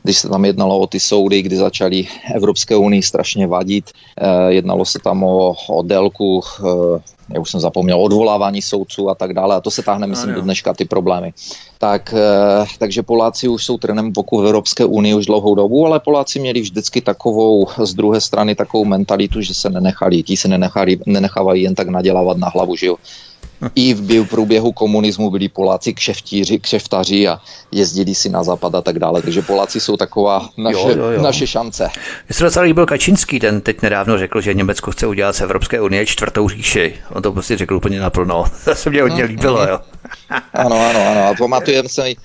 když se tam jednalo o ty soudy, kdy začaly Evropské unii strašně vadit. Eh, jednalo se tam o, o délku, eh, já už jsem zapomněl, odvolávání soudců a tak dále. A to se táhne, myslím, do dneška ty problémy. Tak, eh, takže Poláci už jsou trenem boku v Evropské unii už dlouhou dobu, ale Poláci měli vždycky takovou, z druhé strany takovou mentalitu, že se nenechali, ti se nenechali, nenechávají jen tak nadělávat na hlavu, že jo i v průběhu komunismu byli Poláci kšeftíři, kšeftaři a jezdili si na západ a tak dále. Takže Poláci jsou taková naše, jo, jo, jo. naše šance. Mně se docela líbil Kačinský, ten teď nedávno řekl, že Německo chce udělat z Evropské unie čtvrtou říši. On to prostě řekl úplně naplno. <laughs> To se mě hodně hmm, líbilo, jo. ano, ano, ano. A pamatujeme si,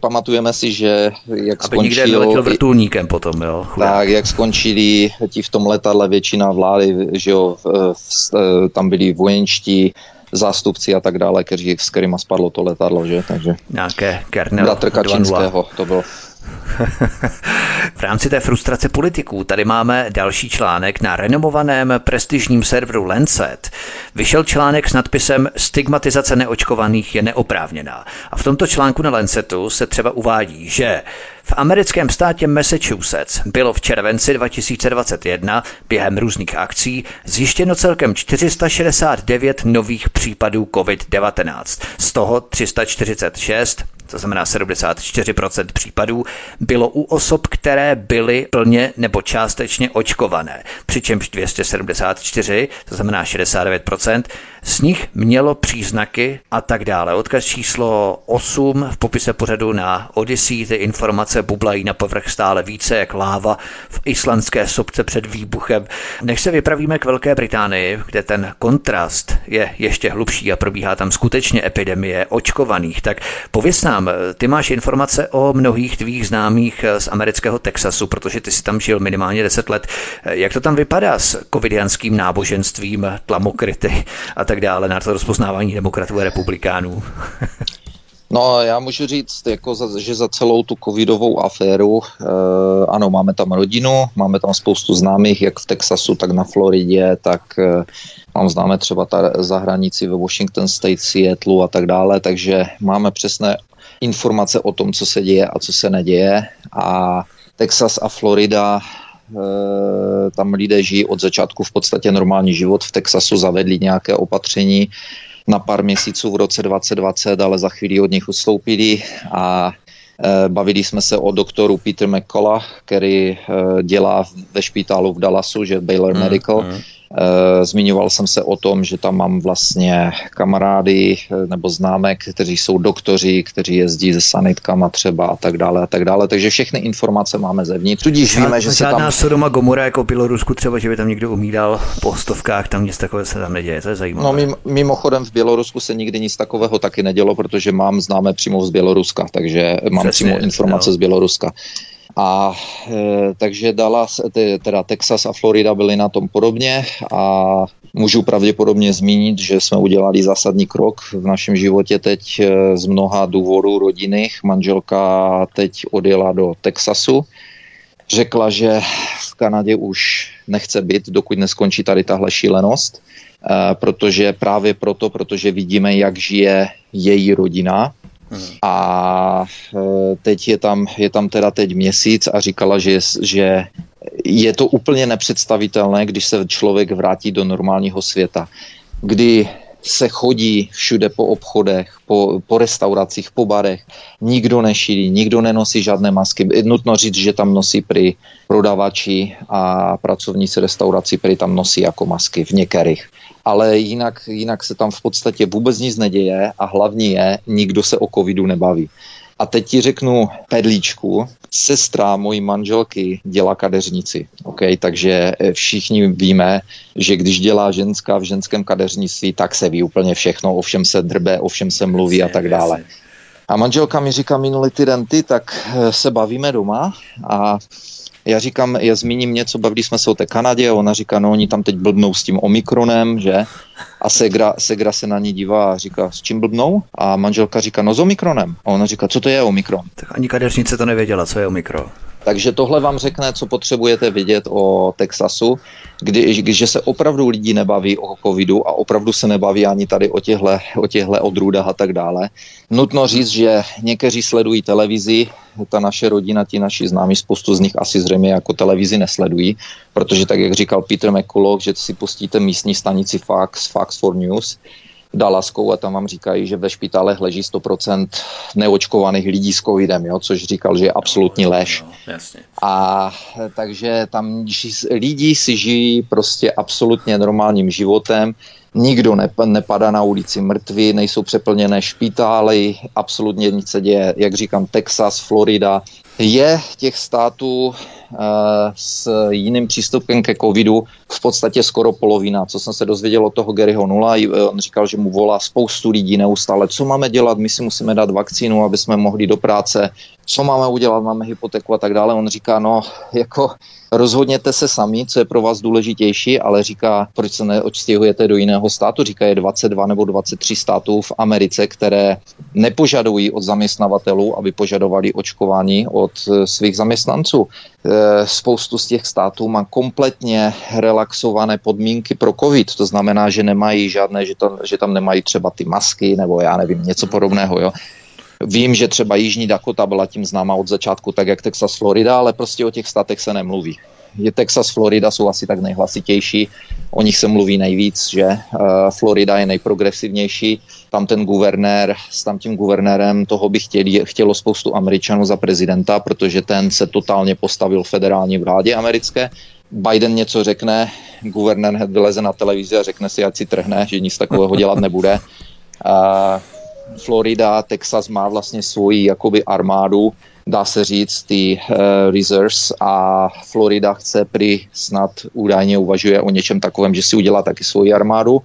pamatujeme si, že jak Aby skončil... nikde vrtulníkem potom, jo. Chudák. Tak, jak skončili ti v tom letadle většina vlády, že jo, v, v, tam byli vojenští zástupci a tak dále, kteří, s kterými spadlo to letadlo, že? Takže Nějaké kernel Bratr Kačinského to bylo. <laughs> v rámci té frustrace politiků tady máme další článek na renomovaném prestižním serveru Lancet. Vyšel článek s nadpisem Stigmatizace neočkovaných je neoprávněná. A v tomto článku na Lancetu se třeba uvádí, že v americkém státě Massachusetts bylo v červenci 2021 během různých akcí zjištěno celkem 469 nových případů COVID-19. Z toho 346 to znamená 74% případů, bylo u osob, které byly plně nebo částečně očkované, přičemž 274, to znamená 69%, z nich mělo příznaky a tak dále. Odkaz číslo 8 v popise pořadu na Odyssey, ty informace bublají na povrch stále více jak láva v islandské sobce před výbuchem. Než se vypravíme k Velké Británii, kde ten kontrast je ještě hlubší a probíhá tam skutečně epidemie očkovaných, tak pověs nám, ty máš informace o mnohých tvých známých z amerického Texasu, protože ty jsi tam žil minimálně 10 let. Jak to tam vypadá s covidianským náboženstvím, tlamokryty a tak tak dále na to rozpoznávání demokratů a republikánů? <laughs> No, já můžu říct, jako za, že za celou tu covidovou aféru, e, ano, máme tam rodinu, máme tam spoustu známých, jak v Texasu, tak na Floridě, tak e, mám známe třeba ta zahranici ve Washington State, Seattle a tak dále, takže máme přesné informace o tom, co se děje a co se neděje a Texas a Florida Eh, tam lidé žijí od začátku v podstatě normální život. V Texasu zavedli nějaké opatření na pár měsíců v roce 2020, ale za chvíli od nich ustoupili a eh, Bavili jsme se o doktoru Peter McCullough, který eh, dělá ve špitálu v Dallasu, že Baylor mm, Medical. Mm Eh, zmiňoval jsem se o tom, že tam mám vlastně kamarády eh, nebo známek, kteří jsou doktoři, kteří jezdí se sanitkama třeba a tak dále a tak dále. Takže všechny informace máme zevnitř. Tudíž víme, že se tam... Žádná Sodoma Gomora jako Bělorusku třeba, že by tam někdo umíral po stovkách, tam nic takového se tam neděje, to je zajímavé. No mimo, mimochodem v Bělorusku se nikdy nic takového taky nedělo, protože mám známé přímo z Běloruska, takže mám Přesně, přímo informace jo. z Běloruska. A e, takže Dallas, teda Texas a Florida byly na tom podobně a můžu pravděpodobně zmínit, že jsme udělali zásadní krok v našem životě teď e, z mnoha důvodů rodinných. Manželka teď odjela do Texasu. Řekla, že v Kanadě už nechce být, dokud neskončí tady tahle šílenost, e, protože právě proto, protože vidíme, jak žije její rodina, a e, teď je tam, je tam teda teď měsíc a říkala, že, že je to úplně nepředstavitelné, když se člověk vrátí do normálního světa, kdy se chodí všude po obchodech, po, po restauracích, po barech. Nikdo nešíří, nikdo nenosí žádné masky. Nutno říct, že tam nosí při prodavači a pracovníci restaurací prý tam nosí jako masky v některých ale jinak, jinak se tam v podstatě vůbec nic neděje a hlavní je, nikdo se o covidu nebaví. A teď ti řeknu pedlíčku. Sestra mojí manželky dělá kadeřnici. Okay? Takže eh, všichni víme, že když dělá ženská v ženském kadeřnictví, tak se ví úplně všechno, o všem se drbe, o všem se mluví a tak dále. A manželka mi říká minulý týden, ty, tak eh, se bavíme doma a já říkám, já zmíním něco, bavili jsme se o té Kanadě ona říká, no oni tam teď blbnou s tím Omikronem, že? A Segra, Segra se na ní dívá a říká, s čím blbnou? A manželka říká, no s Omikronem. A ona říká, co to je Omikron? Tak ani kadeřnice to nevěděla, co je Omikron. Takže tohle vám řekne, co potřebujete vědět o Texasu, kdy, když se opravdu lidi nebaví o covidu a opravdu se nebaví ani tady o těchto o těhle odrůdách a tak dále. Nutno říct, že někteří sledují televizi, ta naše rodina, ti naši známí, spoustu z nich asi zřejmě jako televizi nesledují, protože tak, jak říkal Peter McCulloch, že si pustíte místní stanici Fox, Fox for News, Dalaskou a tam vám říkají, že ve špitálech leží 100% neočkovaných lidí s covidem, jo, což říkal, že je absolutní lež. No, jasně. A takže tam lidi si žijí prostě absolutně normálním životem, nikdo nepadá na ulici mrtvý, nejsou přeplněné špitály, absolutně nic se děje, jak říkám, Texas, Florida, je těch států s jiným přístupem ke covidu v podstatě skoro polovina. Co jsem se dozvěděl od toho Garyho Nula, eh, on říkal, že mu volá spoustu lidí neustále, co máme dělat, my si musíme dát vakcínu, aby jsme mohli do práce, co máme udělat, máme hypotéku a tak dále. On říká, no, jako rozhodněte se sami, co je pro vás důležitější, ale říká, proč se neodstěhujete do jiného státu. Říká, je 22 nebo 23 států v Americe, které nepožadují od zaměstnavatelů, aby požadovali očkování od eh, svých zaměstnanců. Eh, spoustu z těch států má kompletně relaxované podmínky pro covid, to znamená, že nemají žádné, že tam, že tam nemají třeba ty masky nebo já nevím, něco podobného. Jo. Vím, že třeba Jižní Dakota byla tím známa od začátku, tak jak Texas, Florida, ale prostě o těch státech se nemluví. Je Texas, Florida jsou asi tak nejhlasitější, o nich se mluví nejvíc, že uh, Florida je nejprogresivnější, tam ten guvernér, s tam tím guvernérem toho by chtěli, chtělo spoustu Američanů za prezidenta, protože ten se totálně postavil federální vládě americké. Biden něco řekne, guvernér vyleze na televizi a řekne si, ať si trhne, že nic takového dělat nebude. Uh, Florida, Texas má vlastně svoji jakoby armádu, dá se říct, ty uh, reserves a Florida chce prý snad údajně uvažuje o něčem takovém, že si udělá taky svoji armádu,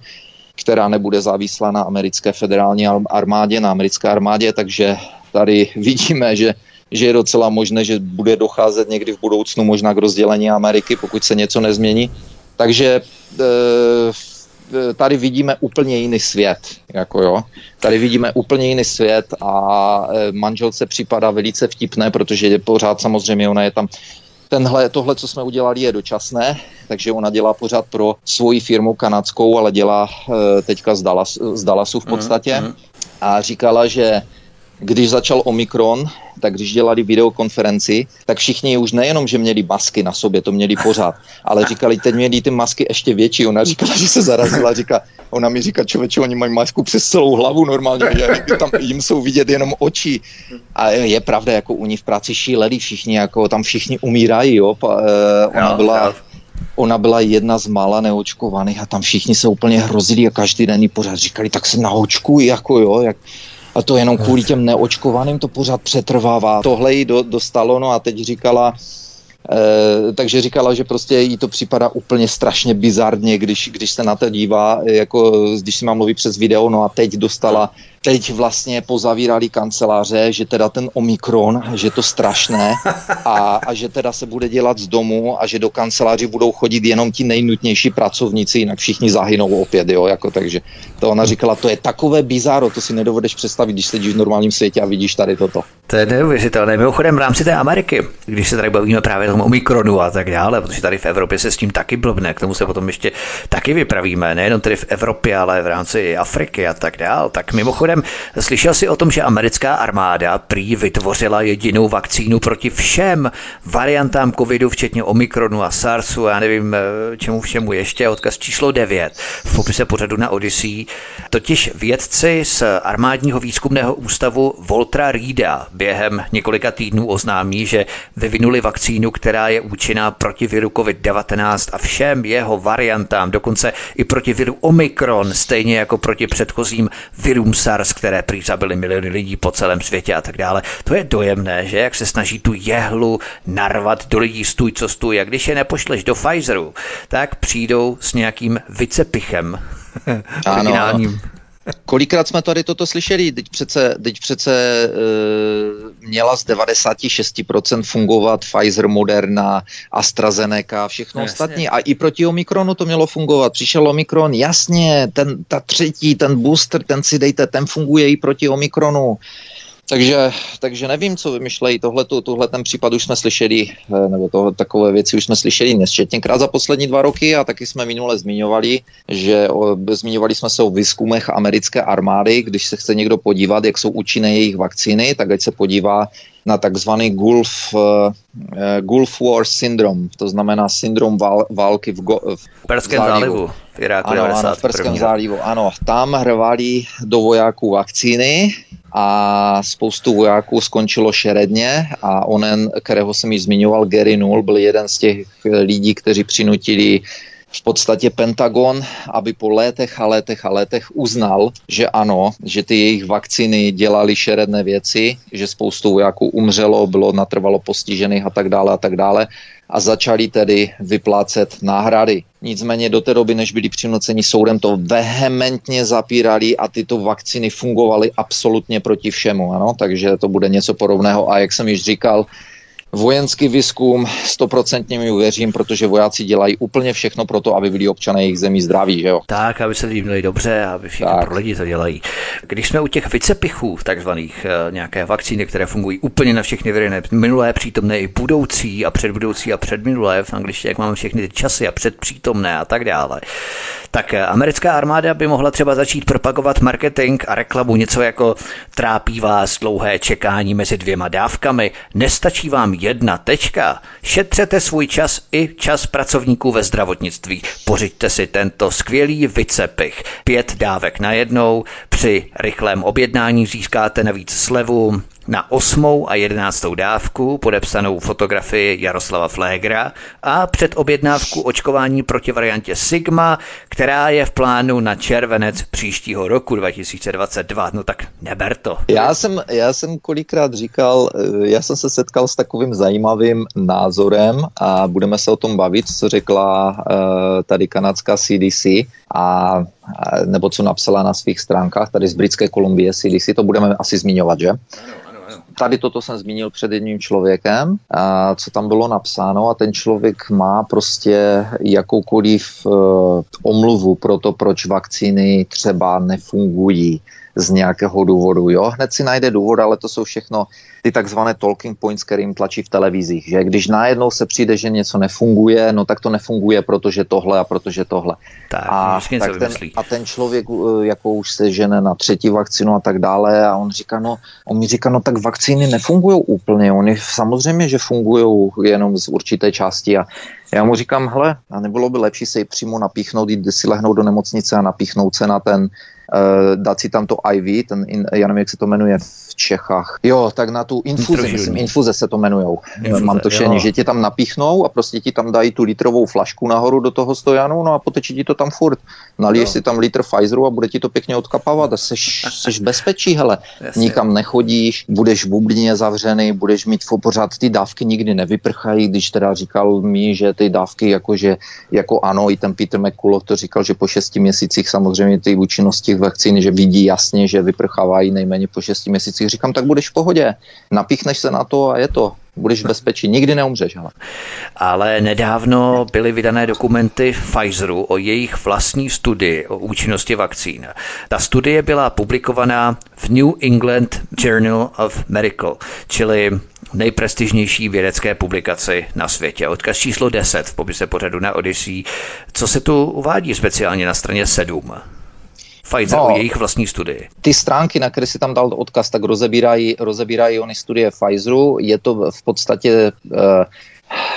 která nebude závislá na americké federální armádě, na americké armádě, takže tady <laughs> vidíme, že že je docela možné, že bude docházet někdy v budoucnu možná k rozdělení Ameriky, pokud se něco nezmění. Takže e, tady vidíme úplně jiný svět. Jako jo. Tady vidíme úplně jiný svět a eh, manželce připadá velice vtipné, protože je pořád samozřejmě ona je tam tenhle, tohle, co jsme udělali, je dočasné, takže ona dělá pořád pro svoji firmu kanadskou, ale dělá eh, teďka z, Dallas, z Dallasu v podstatě. Mm, mm. A říkala, že když začal Omikron, tak když dělali videokonferenci, tak všichni už nejenom, že měli masky na sobě, to měli pořád, ale říkali, teď měli ty masky ještě větší. Ona říkala, že se zarazila, říká, ona mi říká, člověče, oni mají masku přes celou hlavu normálně, že tam jim jsou vidět jenom oči. A je pravda, jako u ní v práci šíleli všichni, jako tam všichni umírají, jo. Eh, ona byla, ona byla jedna z mála neočkovaných a tam všichni se úplně hrozili a každý den pořád říkali, tak se naočkuj, jako jo, jak, a to jenom kvůli těm neočkovaným to pořád přetrvává. Tohle jí do, dostalo, no a teď říkala, Eh, takže říkala, že prostě jí to připadá úplně strašně bizarně, když, když se na to dívá, jako když si má mluvit přes video, no a teď dostala teď vlastně pozavírali kanceláře, že teda ten Omikron, že to strašné a, a že teda se bude dělat z domu a že do kanceláři budou chodit jenom ti nejnutnější pracovníci, jinak všichni zahynou opět, jo, jako takže to ona říkala, to je takové bizáro, to si nedovedeš představit, když sedíš v normálním světě a vidíš tady toto. To je neuvěřitelné. Mimochodem v rámci té Ameriky, když se tady bavíme právě o Omikronu a tak dále, protože tady v Evropě se s tím taky blbne, k tomu se potom ještě taky vypravíme, nejenom tady v Evropě, ale v rámci Afriky a tak dále. Tak mimochodem Mimochodem, slyšel jsi o tom, že americká armáda prý vytvořila jedinou vakcínu proti všem variantám covidu, včetně Omikronu a SARSu, já nevím eh, čemu všemu ještě, odkaz číslo 9 v popise pořadu na Odyssey. Totiž vědci z armádního výzkumného ústavu Voltra Reeda během několika týdnů oznámí, že vyvinuli vakcínu, která je účinná proti viru COVID-19 a všem jeho variantám, dokonce i proti viru Omikron, stejně jako proti předchozím virům SARS SARS, které prý zabily miliony lidí po celém světě a tak dále. To je dojemné, že jak se snaží tu jehlu narvat do lidí stůj co stůj. A když je nepošleš do Pfizeru, tak přijdou s nějakým vicepichem. Ano, Kolikrát jsme tady toto slyšeli? Teď přece, teď přece e, měla z 96% fungovat Pfizer, Moderna, AstraZeneca, všechno no, ostatní. A i proti Omikronu to mělo fungovat. Přišel Omikron, jasně, ten, ta třetí, ten booster, ten si dejte, ten funguje i proti Omikronu. Takže, takže nevím, co vymyšlejí. Tohle, tohle ten případ už jsme slyšeli, eh, nebo to, takové věci už jsme slyšeli nesčetněkrát za poslední dva roky a taky jsme minule zmiňovali, že o, zmiňovali jsme se o výzkumech americké armády, když se chce někdo podívat, jak jsou účinné jejich vakcíny, tak ať se podívá na takzvaný Gulf, uh, Gulf War syndrom, to znamená syndrom vál, války v, go, v Perském zálivu. zálivu. V Iráku ano, ano, v Perském zálivu, ano. Tam hrvali do vojáků vakcíny a spoustu vojáků skončilo šeredně a onen, kterého jsem již zmiňoval, Gary Null, byl jeden z těch lidí, kteří přinutili v podstatě Pentagon, aby po létech a létech a létech uznal, že ano, že ty jejich vakcíny dělaly šeredné věci, že spoustu vojáků umřelo, bylo natrvalo postižených a tak dále a tak dále a začali tedy vyplácet náhrady. Nicméně do té doby, než byli přinuceni soudem, to vehementně zapírali a tyto vakcíny fungovaly absolutně proti všemu. Ano? Takže to bude něco podobného. A jak jsem již říkal, Vojenský výzkum stoprocentně mi uvěřím, protože vojáci dělají úplně všechno pro to, aby byli občané jejich zemí zdraví, že jo? Tak, aby se lidi měli dobře, aby všichni tak. pro lidi to dělají. Když jsme u těch vicepichů, takzvaných eh, nějaké vakcíny, které fungují úplně na všechny viry, minulé, přítomné i budoucí a předbudoucí a předminulé, v angličtině, jak máme všechny ty časy a předpřítomné a tak dále, tak eh, americká armáda by mohla třeba začít propagovat marketing a reklamu něco jako trápí vás dlouhé čekání mezi dvěma dávkami, nestačí vám jedna tečka. Šetřete svůj čas i čas pracovníků ve zdravotnictví. Pořiďte si tento skvělý vicepich. Pět dávek na jednou. Při rychlém objednání získáte navíc slevu na osmou a jedenáctou dávku podepsanou fotografii Jaroslava Flégra a před objednávku očkování proti variantě Sigma, která je v plánu na červenec příštího roku 2022. No tak neber to. Já jsem, já jsem kolikrát říkal, eh, já jsem se setkal s takovým zajímavým názorem a budeme se o tom bavit, co řekla uh, tady kanadská CDC a nebo co napsala na svých stránkách tady z Britské Kolumbie CDC, to budeme asi zmiňovat, že? Tady toto jsem zmínil před jedním člověkem, a co tam bylo napsáno a ten člověk má prostě jakoukoliv uh, omluvu pro to, proč vakcíny třeba nefungují z nějakého důvodu. Jo? Hned si najde důvod, ale to jsou všechno ty takzvané talking points, kterým tlačí v televizích. Že když najednou se přijde, že něco nefunguje, no tak to nefunguje, protože tohle a protože tohle. Tak, a, tak ten, a ten člověk jako už se žene na třetí vakcínu a tak dále a on říká, no, on mi říká, no tak vakcíny nefungují úplně, oni samozřejmě, že fungují jenom z určité části a já mu říkám, hele, a nebylo by lepší se přímo napíchnout, jít si lehnout do nemocnice a napíchnout se na ten dát si tam to IV, ten, in, já nevím, jak se to jmenuje v Čechách. Jo, tak na tu infuzi, myslím, infuze se to jmenujou. Infuze, Mám to šení, že ti tam napíchnou a prostě ti tam dají tu litrovou flašku nahoru do toho stojanu, no a potečí ti to tam furt. Naliješ no. si tam litr Pfizeru a bude ti to pěkně odkapávat a seš, seš bezpečí, hele. Jasně. Nikam nechodíš, budeš v bublině zavřený, budeš mít pořád ty dávky nikdy nevyprchají, když teda říkal mi, že ty dávky jakože, jako ano, i ten Peter McCullough to říkal, že po šesti měsících samozřejmě ty účinnosti vakcíny, že vidí jasně, že vyprchávají nejméně po 6 měsících. Říkám, tak budeš v pohodě, napíchneš se na to a je to budeš v bezpečí, nikdy neumřeš. Hele. Ale nedávno byly vydané dokumenty Pfizeru o jejich vlastní studii o účinnosti vakcín. Ta studie byla publikovaná v New England Journal of Medical, čili nejprestižnější vědecké publikaci na světě. Odkaz číslo 10 v popise pořadu na Odyssey. Co se tu uvádí speciálně na straně 7? Pfizer no, o jejich vlastní studii. Ty stránky, na které si tam dal odkaz, tak rozebírají, rozebírají oni studie Pfizeru. Je to v podstatě uh,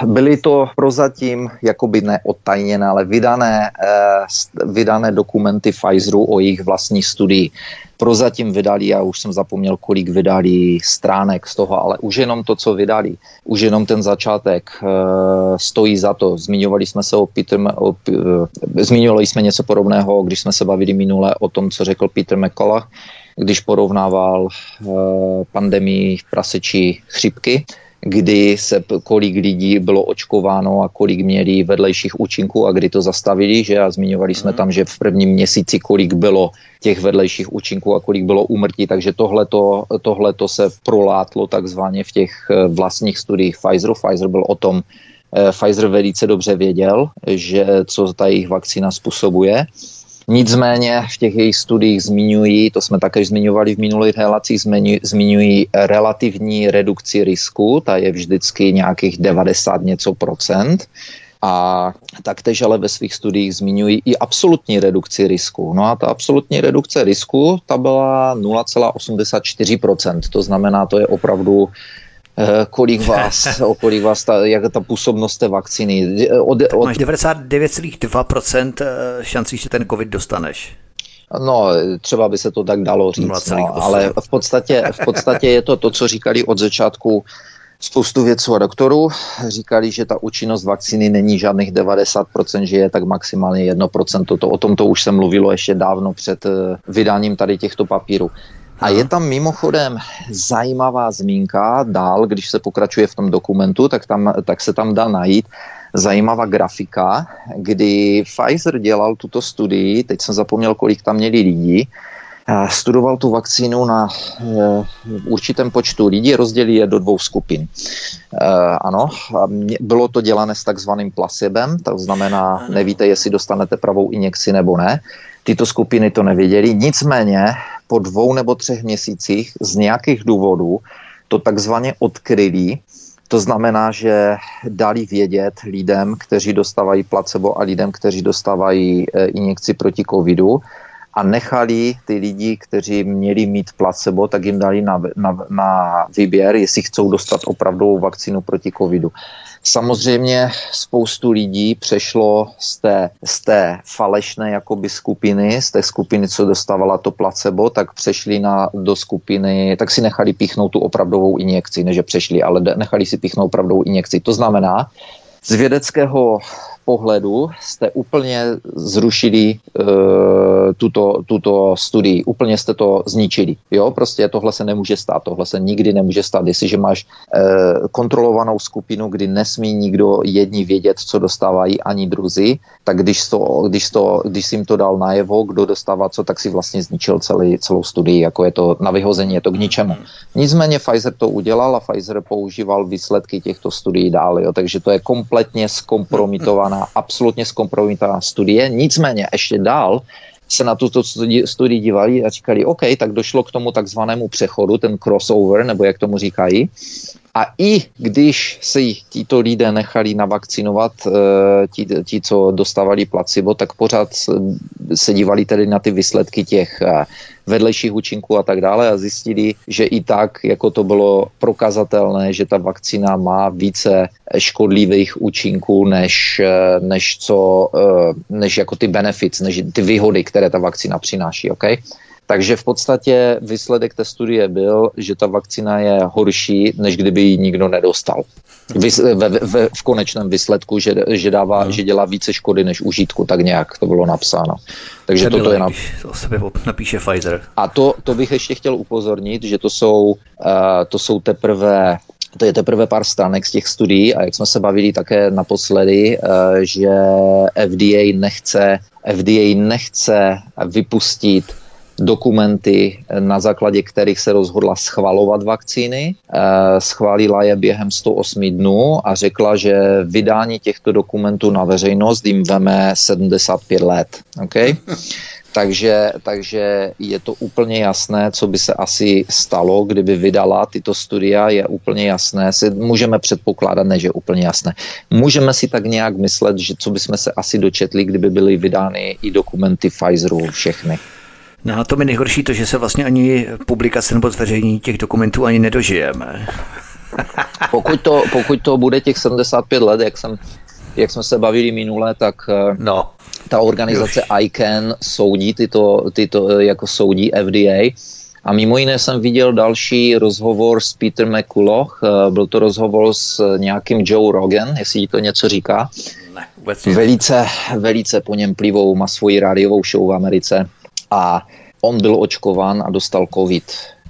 Byly to prozatím jakoby neodtajněné, ale vydané, uh, vydané dokumenty Pfizeru o jejich vlastní studii prozatím vydali, já už jsem zapomněl, kolik vydali stránek z toho, ale už jenom to, co vydali, už jenom ten začátek uh, stojí za to. Zmiňovali jsme se o Peter, o, uh, zmiňovali jsme něco podobného, když jsme se bavili minule o tom, co řekl Peter McCullough, když porovnával uh, pandemii prasečí chřipky, kdy se kolik lidí bylo očkováno a kolik měli vedlejších účinků a kdy to zastavili, že a zmiňovali jsme mhm. tam, že v prvním měsíci kolik bylo těch vedlejších účinků a kolik bylo úmrtí, takže tohle to se prolátlo takzvaně v těch eh, vlastních studiích Pfizeru. Pfizer byl o tom, eh, Pfizer velice dobře věděl, že co ta jejich vakcína způsobuje Nicméně v těch jejich studiích zmiňují, to jsme také zmiňovali v minulých relacích, zmiňují relativní redukci risku, ta je vždycky nějakých 90 něco procent. A taktéž ale ve svých studiích zmiňují i absolutní redukci risku. No a ta absolutní redukce risku, ta byla 0,84%. To znamená, to je opravdu kolik vás, <laughs> o kolik vás ta, jak ta působnost té vakcíny. Od, od... Máš 99,2% eh, šancí, že ten covid dostaneš. No, třeba by se to tak dalo říct, no, ale v podstatě, v podstatě je to to, co říkali od začátku spoustu vědců a doktorů. Říkali, že ta účinnost vakcíny není žádných 90%, že je tak maximálně 1%. To, o tom to už se mluvilo ještě dávno před eh, vydáním tady těchto papírů. A je tam mimochodem zajímavá zmínka dál, když se pokračuje v tom dokumentu, tak, tam, tak se tam dá najít zajímavá grafika, kdy Pfizer dělal tuto studii, teď jsem zapomněl, kolik tam měli lidí, studoval tu vakcínu na eh, určitém počtu lidí, rozdělí je do dvou skupin. Eh, ano, bylo to dělané s takzvaným placebem, to znamená, nevíte, jestli dostanete pravou injekci nebo ne. Tyto skupiny to nevěděli, nicméně po dvou nebo třech měsících z nějakých důvodů to takzvaně odkryli. To znamená, že dali vědět lidem, kteří dostávají placebo a lidem, kteří dostávají eh, injekci proti covidu, a nechali ty lidi, kteří měli mít placebo, tak jim dali na, na, na výběr, jestli chcou dostat opravdovou vakcínu proti covidu. Samozřejmě spoustu lidí přešlo z té, z té falešné jakoby skupiny, z té skupiny, co dostávala to placebo, tak přešli na, do skupiny, tak si nechali píchnout tu opravdovou injekci, než přešli, ale nechali si píchnout opravdovou injekci. To znamená, z vědeckého pohledu jste úplně zrušili uh, tuto, tuto studii, úplně jste to zničili. Jo, prostě tohle se nemůže stát, tohle se nikdy nemůže stát. Jestliže máš uh, kontrolovanou skupinu, kdy nesmí nikdo jedni vědět, co dostávají ani druzí, tak když, to, když, to, když jsi jim to dal najevo, kdo dostává co, tak si vlastně zničil celý, celou studii, jako je to na vyhození, je to k ničemu. Nicméně Pfizer to udělal a Pfizer používal výsledky těchto studií dál, jo, takže to je kompletně zkompromitované zkompromitovaná, absolutně zkompromitovaná studie. Nicméně ještě dál se na tuto studii dívali a říkali, OK, tak došlo k tomu takzvanému přechodu, ten crossover, nebo jak tomu říkají. A i když se tito lidé nechali navakcinovat, eh, ti, ti, co dostávali placebo, tak pořád se dívali tedy na ty výsledky těch eh, vedlejších účinků a tak dále a zjistili, že i tak, jako to bylo prokazatelné, že ta vakcína má více škodlivých účinků, než, eh, než, co, než jako ty benefits, než ty výhody, které ta vakcína přináší. Okay? Takže v podstatě výsledek té studie byl, že ta vakcína je horší, než kdyby ji nikdo nedostal. Vys, ve, ve, v konečném výsledku, že, že, dává, no. že dělá více škody než užitku, tak nějak to bylo napsáno. Takže toto je na... To sebe napíše Pfizer. A to, to bych ještě chtěl upozornit, že to jsou, uh, to jsou teprve to je teprve pár stránek z těch studií a jak jsme se bavili také naposledy, uh, že FDA nechce, FDA nechce vypustit dokumenty, na základě kterých se rozhodla schvalovat vakcíny. Eh, schválila je během 108 dnů a řekla, že vydání těchto dokumentů na veřejnost jim veme 75 let. Okay? <laughs> Takže, takže je to úplně jasné, co by se asi stalo, kdyby vydala tyto studia, je úplně jasné. Si můžeme předpokládat, ne, že je úplně jasné. Můžeme si tak nějak myslet, že co bychom se asi dočetli, kdyby byly vydány i dokumenty Pfizeru všechny. No a to mi nejhorší to, že se vlastně ani publikace nebo zveřejnění těch dokumentů ani nedožijeme. <laughs> pokud, to, pokud to bude těch 75 let, jak, jsem, jak jsme se bavili minule, tak eh, no. ta organizace Už. ICANN soudí tyto, tyto, eh, jako soudí FDA. A mimo jiné jsem viděl další rozhovor s Peter McCulloch. Eh, byl to rozhovor s nějakým Joe Rogan, jestli ti to něco říká. Ne, vůbec Velice, velice po něm plivou, má svoji rádiovou show v Americe a on byl očkován a dostal covid.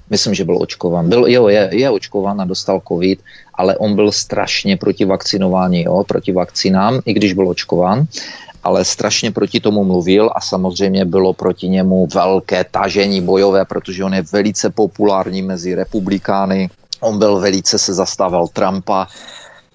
Myslím, že byl očkován. Byl, jo, je, je očkován a dostal covid, ale on byl strašně proti vakcinování, jo, proti vakcinám, i když byl očkován ale strašně proti tomu mluvil a samozřejmě bylo proti němu velké tažení bojové, protože on je velice populární mezi republikány. On byl velice se zastával Trumpa,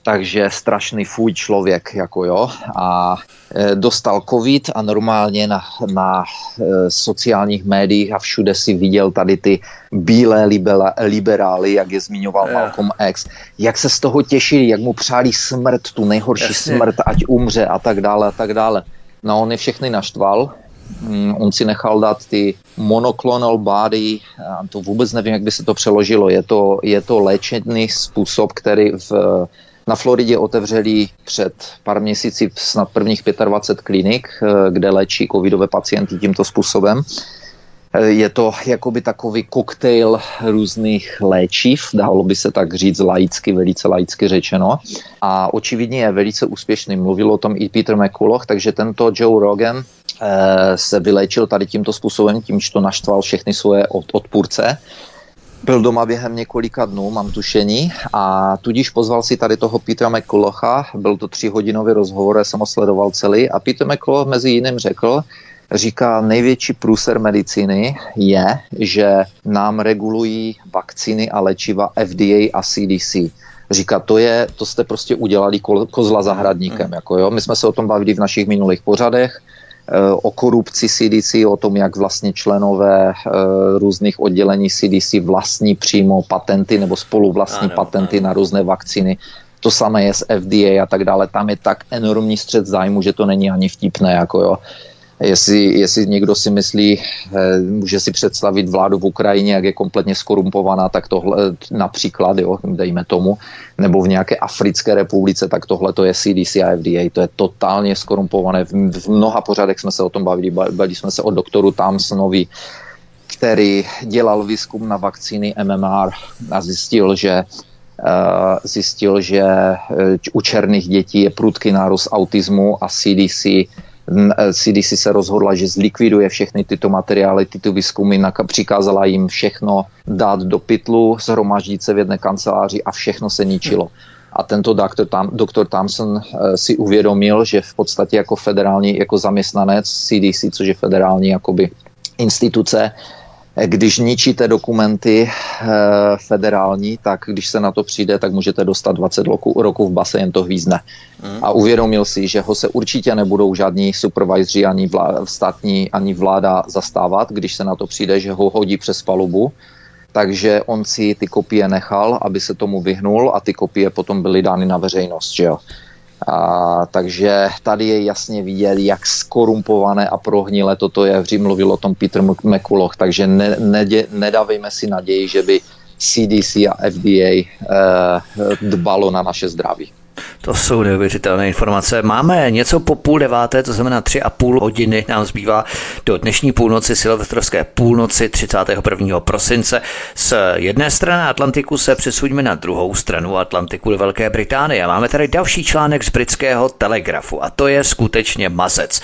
takže strašný fuj člověk, jako jo, a e, dostal covid a normálně na, na e, sociálních médiích a všude si viděl tady ty bílé libera, liberály, jak je zmiňoval yeah. Malcolm X, jak se z toho těšili, jak mu přáli smrt, tu nejhorší Jasně. smrt, ať umře a tak dále a tak dále. No on je všechny naštval, mm, on si nechal dát ty monoclonal body, to vůbec nevím, jak by se to přeložilo, je to, je to léčebný způsob, který v na Floridě otevřeli před pár měsíci snad prvních 25 klinik, eh, kde léčí covidové pacienty tímto způsobem. Eh, je to jakoby takový koktejl různých léčiv, dalo by se tak říct laicky, velice laicky řečeno. A očividně je velice úspěšný. Mluvil o tom i Peter McCulloch, takže tento Joe Rogan eh, se vyléčil tady tímto způsobem, tím, že to naštval všechny svoje odpůrce byl doma během několika dnů, mám tušení, a tudíž pozval si tady toho Petra McCullocha, byl to tříhodinový rozhovor, já jsem ho sledoval celý a Peter McCulloch mezi jiným řekl, říká, největší průser medicíny je, že nám regulují vakcíny a léčiva FDA a CDC. Říká, to je, to jste prostě udělali kozla zahradníkem. Mm. Jako jo. My jsme se o tom bavili v našich minulých pořadech. Eh, o korupci CDC, o tom, jak vlastně členové eh, různých oddělení CDC vlastní přímo patenty nebo spoluvlastní ano, patenty ano. na různé vakcíny. To samé je s FDA a tak dále. Tam je tak enormní střed zájmu, že to není ani vtipné. Jako jo. Jestli, jestli někdo si myslí, eh, může si představit vládu v Ukrajině, jak je kompletně skorumpovaná, tak tohle například, jo, dejme tomu, nebo v nějaké Africké republice, tak tohle to je CDC a FDA, to je totálně skorumpované. V, v mnoha pořadech jsme se o tom bavili, bavili jsme se o doktoru Thompsonovi, který dělal výzkum na vakcíny MMR a zjistil, že Uh, zjistil, že u černých dětí je prudký nárůst autismu a CDC CDC se rozhodla, že zlikviduje všechny tyto materiály, tyto výzkumy, přikázala jim všechno dát do pytlu, zhromaždit se v jedné kanceláři a všechno se ničilo. A tento doktor, Tam, doktor Thompson eh, si uvědomil, že v podstatě jako federální, jako zaměstnanec CDC, což je federální jakoby instituce, když ničíte dokumenty eh, federální, tak když se na to přijde, tak můžete dostat 20 roku, roků v base, jen to hvízne. Mm. A uvědomil si, že ho se určitě nebudou žádní supervisoři ani vláda, státní, ani vláda zastávat, když se na to přijde, že ho hodí přes palubu. Takže on si ty kopie nechal, aby se tomu vyhnul a ty kopie potom byly dány na veřejnost. Že jo? A, takže tady je jasně vidět, jak skorumpované a prohnilé toto je. Vždy mluvil o tom Peter McCulloch, takže ne, ne, nedávejme si naději, že by CDC a FDA eh, dbalo na naše zdraví. To jsou neuvěřitelné informace. Máme něco po půl deváté, to znamená tři a půl hodiny nám zbývá do dnešní půlnoci, silvestrovské půlnoci 31. prosince. Z jedné strany Atlantiku se přesuňme na druhou stranu Atlantiku do Velké Británie. Máme tady další článek z britského telegrafu a to je skutečně mazec.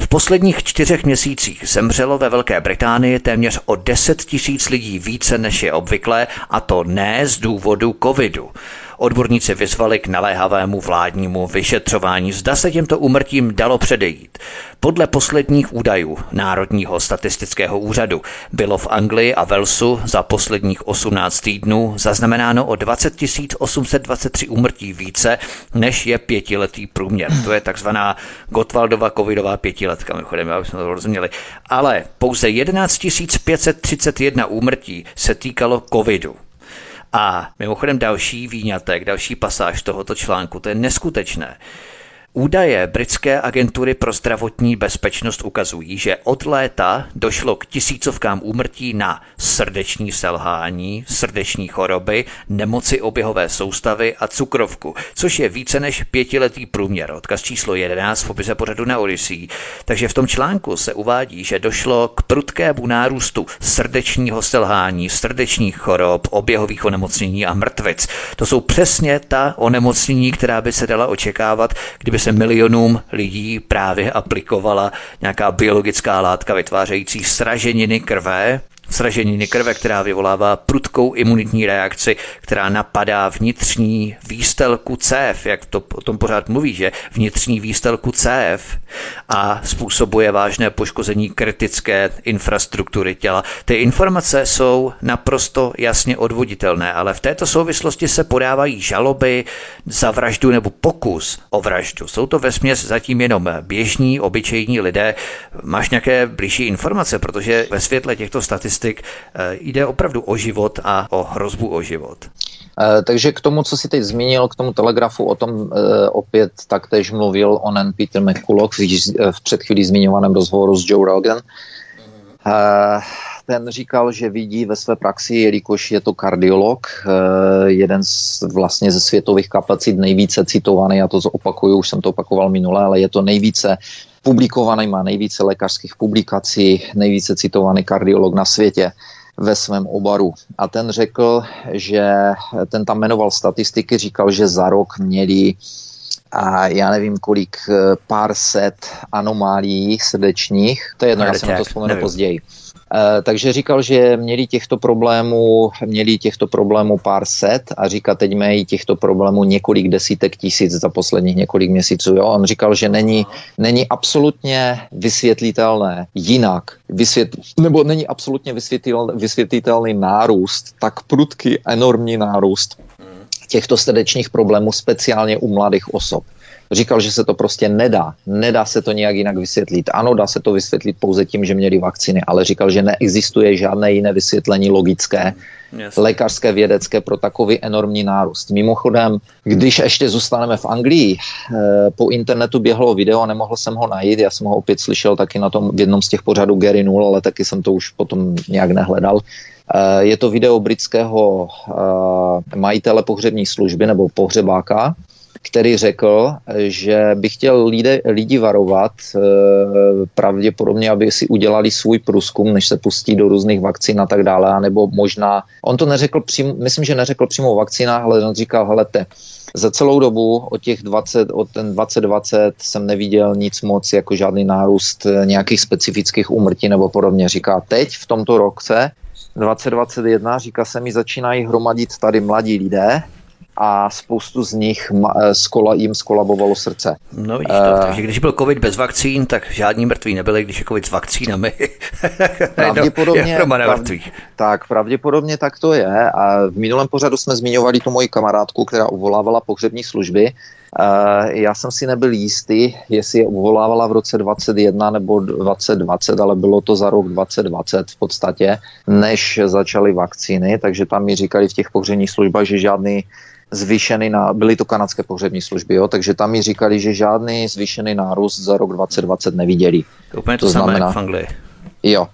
V posledních čtyřech měsících zemřelo ve Velké Británii téměř o 10 tisíc lidí více než je obvyklé a to ne z důvodu covidu. Odborníci vyzvali k naléhavému vládnímu vyšetřování, zda se těmto úmrtím dalo předejít. Podle posledních údajů Národního statistického úřadu bylo v Anglii a Velsu za posledních 18 týdnů zaznamenáno o 20 823 úmrtí více, než je pětiletý průměr. To je takzvaná Gotwaldova covidová pětiletka, mimochodem, aby jsme to rozuměli. Ale pouze 11 531 úmrtí se týkalo covidu. A mimochodem další výňatek, další pasáž tohoto článku, to je neskutečné. Údaje britské agentury pro zdravotní bezpečnost ukazují, že od léta došlo k tisícovkám úmrtí na srdeční selhání, srdeční choroby, nemoci oběhové soustavy a cukrovku, což je více než pětiletý průměr. Odkaz číslo 11 v opise pořadu na Odyssey. Takže v tom článku se uvádí, že došlo k prudkému nárůstu srdečního selhání, srdečních chorob, oběhových onemocnění a mrtvic. To jsou přesně ta onemocnění, která by se dala očekávat, kdyby se milionům lidí právě aplikovala nějaká biologická látka vytvářející sraženiny krve, Sraženiny krve, která vyvolává prudkou imunitní reakci, která napadá vnitřní výstelku cév, jak to o tom pořád mluví, že vnitřní výstelku cév a způsobuje vážné poškození kritické infrastruktury těla. Ty informace jsou naprosto jasně odvoditelné, ale v této souvislosti se podávají žaloby za vraždu nebo pokus o vraždu. Jsou to vesměs zatím jenom běžní, obyčejní lidé. Máš nějaké blížší informace, protože ve světle těchto statistik eh, jde opravdu o život a o hrozbu o život. Eh, takže k tomu, co si teď zmínil, k tomu telegrafu, o tom eh, opět taktéž mluvil onen Peter McCulloch v, před chvílí zmiňovaném rozhovoru s Joe Rogan. Ten říkal, že vidí ve své praxi, jelikož je to kardiolog, jeden z vlastně ze světových kapacit nejvíce citovaný, já to opakuju, už jsem to opakoval minule, ale je to nejvíce publikovaný, má nejvíce lékařských publikací, nejvíce citovaný kardiolog na světě ve svém obaru. A ten řekl, že ten tam jmenoval statistiky, říkal, že za rok měli a já nevím kolik, pár set anomálií srdečních, to je jedno, já jsem to vzpomenu později. Eh, takže říkal, že měli těchto problémů, měli těchto problémů pár set a říká, teď mají těchto problémů několik desítek tisíc za posledních několik měsíců. Jo? On říkal, že není, není absolutně vysvětlitelné jinak, vysvětl, nebo není absolutně vysvětlitelný nárůst, tak prudký, enormní nárůst těchto srdečních problémů, speciálně u mladých osob. Říkal, že se to prostě nedá. Nedá se to nějak jinak vysvětlit. Ano, dá se to vysvětlit pouze tím, že měli vakcíny, ale říkal, že neexistuje žádné jiné vysvětlení logické, yes. lékařské, vědecké pro takový enormní nárůst. Mimochodem, když ještě zůstaneme v Anglii, eh, po internetu běhlo video, nemohl jsem ho najít, já jsem ho opět slyšel taky na tom v jednom z těch pořadů Gary Null, ale taky jsem to už potom nějak nehledal. Eh, je to video britského eh, majitele pohřební služby nebo pohřebáka, který řekl, že by chtěl lidi, lidi varovat e, pravděpodobně, aby si udělali svůj průzkum, než se pustí do různých vakcín a tak dále, nebo možná, on to neřekl přímo, myslím, že neřekl přímo o vakcínách, ale on říkal, helete, za celou dobu od těch 20, od ten 2020 jsem neviděl nic moc jako žádný nárůst nějakých specifických úmrtí nebo podobně. Říká, teď v tomto roce 2021, říká se mi, začínají hromadit tady mladí lidé, a spoustu z nich eh, skola, jim skolabovalo srdce. No vidíš to, uh, takže když byl covid bez vakcín, tak žádní mrtví nebyli, když je covid s vakcínami. <laughs> pravděpodobně, no, prav, tak, pravděpodobně tak to je a v minulém pořadu jsme zmiňovali tu moji kamarádku, která uvolávala pohřební služby. Uh, já jsem si nebyl jistý, jestli je uvolávala v roce 21 nebo 2020, ale bylo to za rok 2020 v podstatě, než začaly vakcíny, takže tam mi říkali v těch pohřebních službách, že žádný zvýšený, na, byly to kanadské pohřební služby, jo, takže tam mi říkali, že žádný zvýšený nárůst za rok 2020 neviděli. To úplně to, to znamená, v Anglii. Jo,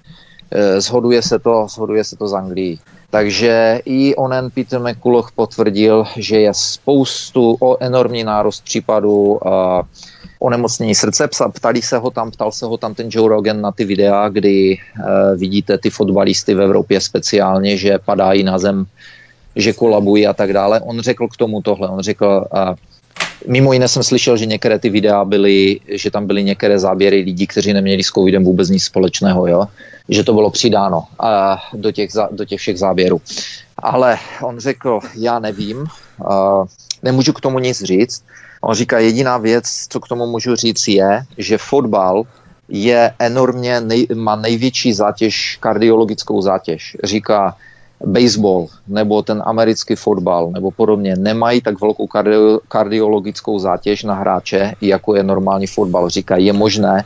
e, zhoduje se to, zhoduje se to z Anglii. Takže i onen Peter McCulloch potvrdil, že je spoustu o enormní nárůst případů uh, onemocnění srdce. Ptali se ho tam, ptal se ho tam ten Joe Rogan na ty videa, kdy uh, vidíte ty fotbalisty v Evropě speciálně, že padají na zem že kolabují a tak dále. On řekl k tomu tohle. On řekl, a mimo jiné jsem slyšel, že některé ty videa byly, že tam byly některé záběry lidí, kteří neměli s covidem vůbec nic společného, jo? že to bylo přidáno a do, těch, do těch všech záběrů. Ale on řekl, já nevím, a nemůžu k tomu nic říct. On říká, jediná věc, co k tomu můžu říct, je, že fotbal je enormně, nej, má největší zátěž, kardiologickou zátěž. Říká, baseball nebo ten americký fotbal nebo podobně nemají tak velkou kardio, kardiologickou zátěž na hráče, jako je normální fotbal. Říká, je možné,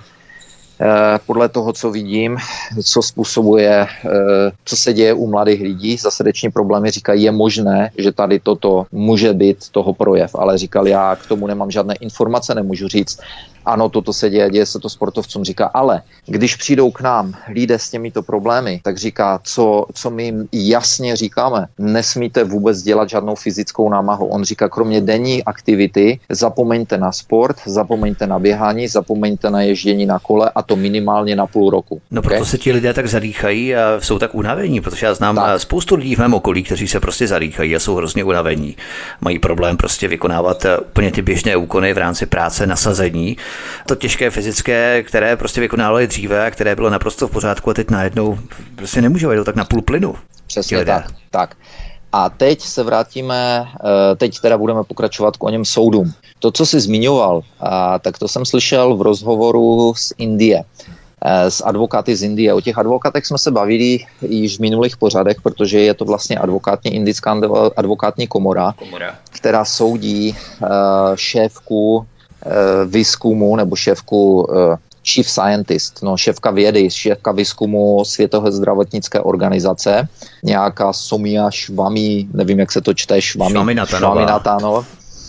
Eh, podle toho, co vidím, co způsobuje, eh, co se děje u mladých lidí za srdeční problémy, říkají, je možné, že tady toto může být toho projev, ale říkal, já k tomu nemám žádné informace, nemůžu říct, ano, toto se děje, děje se to sportovcům, říká, ale když přijdou k nám lidé s těmito problémy, tak říká, co, co my jim jasně říkáme, nesmíte vůbec dělat žádnou fyzickou námahu. On říká, kromě denní aktivity, zapomeňte na sport, zapomeňte na běhání, zapomeňte na ježdění na kole a to minimálně na půl roku. No proto okay? se ti lidé tak zadýchají a jsou tak unavení, protože já znám tak. spoustu lidí v mém okolí, kteří se prostě zadýchají a jsou hrozně unavení. Mají problém prostě vykonávat eh, úplně ty běžné úkony v rámci práce, nasazení to těžké fyzické, které prostě vykonávali dříve a které bylo naprosto v pořádku a teď najednou prostě nemůžou jít tak na půl plynu. Přesně tak. tak. A teď se vrátíme, eh, teď teda budeme pokračovat k o něm soudům. To, co jsi zmiňoval, tak to jsem slyšel v rozhovoru z Indie eh, s advokáty z Indie. O těch advokátech jsme se bavili již v minulých pořadech, protože je to vlastně advokátní indická advokátní komora, komora. která soudí šéfku výzkumu nebo šéfku uh, chief scientist, no šéfka vědy, šéfka výzkumu Světové zdravotnické organizace, nějaká Somia Švami, nevím, jak se to čte, Švami, Švaminatanova.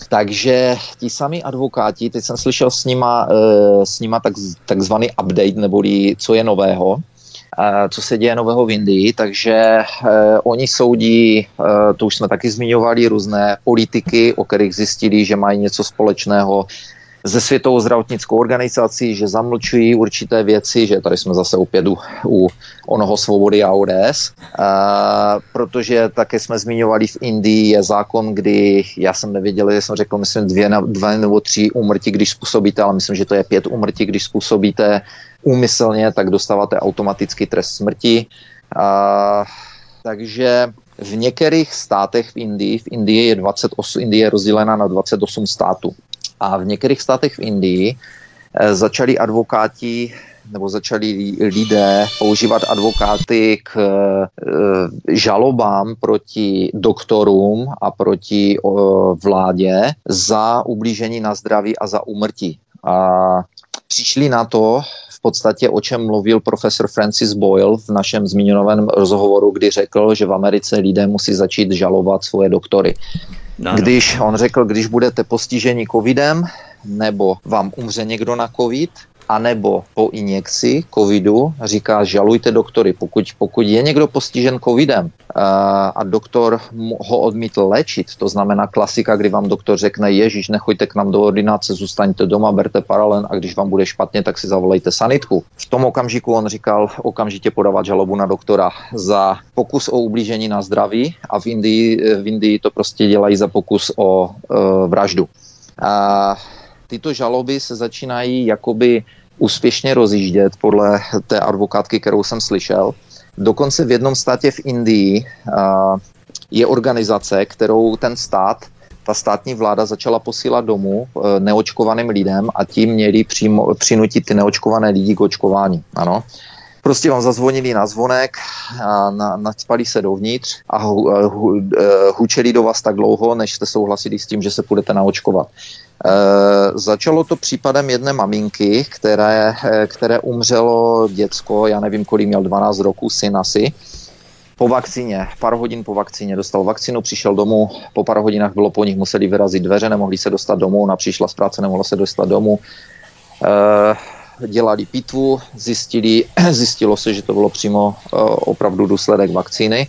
Takže ti sami advokáti, teď jsem slyšel s nima, uh, s nima tak, takzvaný update, neboli co je nového, co se děje nového v Indii, takže oni soudí, to už jsme taky zmiňovali, různé politiky, o kterých zjistili, že mají něco společného ze Světovou zdravotnickou organizací, že zamlčují určité věci, že tady jsme zase opět u, u onoho svobody a ODS, a, protože také jsme zmiňovali v Indii je zákon, kdy já jsem nevěděl, že jsem řekl, myslím dvě, dvě nebo tři úmrtí, když způsobíte, ale myslím, že to je pět úmrtí, když způsobíte úmyslně, tak dostáváte automaticky trest smrti. A, takže v některých státech v Indii, v Indii je 28, Indie je rozdělena na 28 států. A v některých státech v Indii eh, začali advokáti nebo začali lidé používat advokáty k eh, žalobám proti doktorům a proti vládě za ublížení na zdraví a za úmrtí. A přišli na to v podstatě, o čem mluvil profesor Francis Boyle v našem zmíněném rozhovoru, kdy řekl, že v Americe lidé musí začít žalovat svoje doktory. No, když on řekl, když budete postiženi covidem, nebo vám umře někdo na covid, anebo po injekci covidu říká, žalujte doktory. Pokud, pokud je někdo postižen covidem a, doktor ho odmítl léčit, to znamená klasika, kdy vám doktor řekne, Ježíš, nechoďte k nám do ordinace, zůstaňte doma, berte paralen a když vám bude špatně, tak si zavolejte sanitku. V tom okamžiku on říkal okamžitě podávat žalobu na doktora za pokus o ublížení na zdraví a v Indii, v Indii to prostě dělají za pokus o e, vraždu. A tyto žaloby se začínají jakoby úspěšně rozjíždět podle té advokátky, kterou jsem slyšel. Dokonce v jednom státě v Indii je organizace, kterou ten stát, ta státní vláda začala posílat domů e, neočkovaným lidem a tím měli přímo, přinutit ty neočkované lidi k očkování. Ano. Prostě vám zazvonili na zvonek a na, nadspali se dovnitř a hu, hu, e, hučeli do vás tak dlouho, než jste souhlasili s tím, že se budete naočkovat. E, začalo to případem jedné maminky, které, které umřelo děcko, já nevím, kolik měl 12 roků, syn asi, po vakcíně, pár hodin po vakcíně, dostal vakcínu, přišel domů, po pár hodinách bylo po nich, museli vyrazit dveře, nemohli se dostat domů, ona přišla z práce, nemohla se dostat domů. E, dělali pitvu, zjistili, <clears throat> zjistilo se, že to bylo přímo e, opravdu důsledek vakcíny.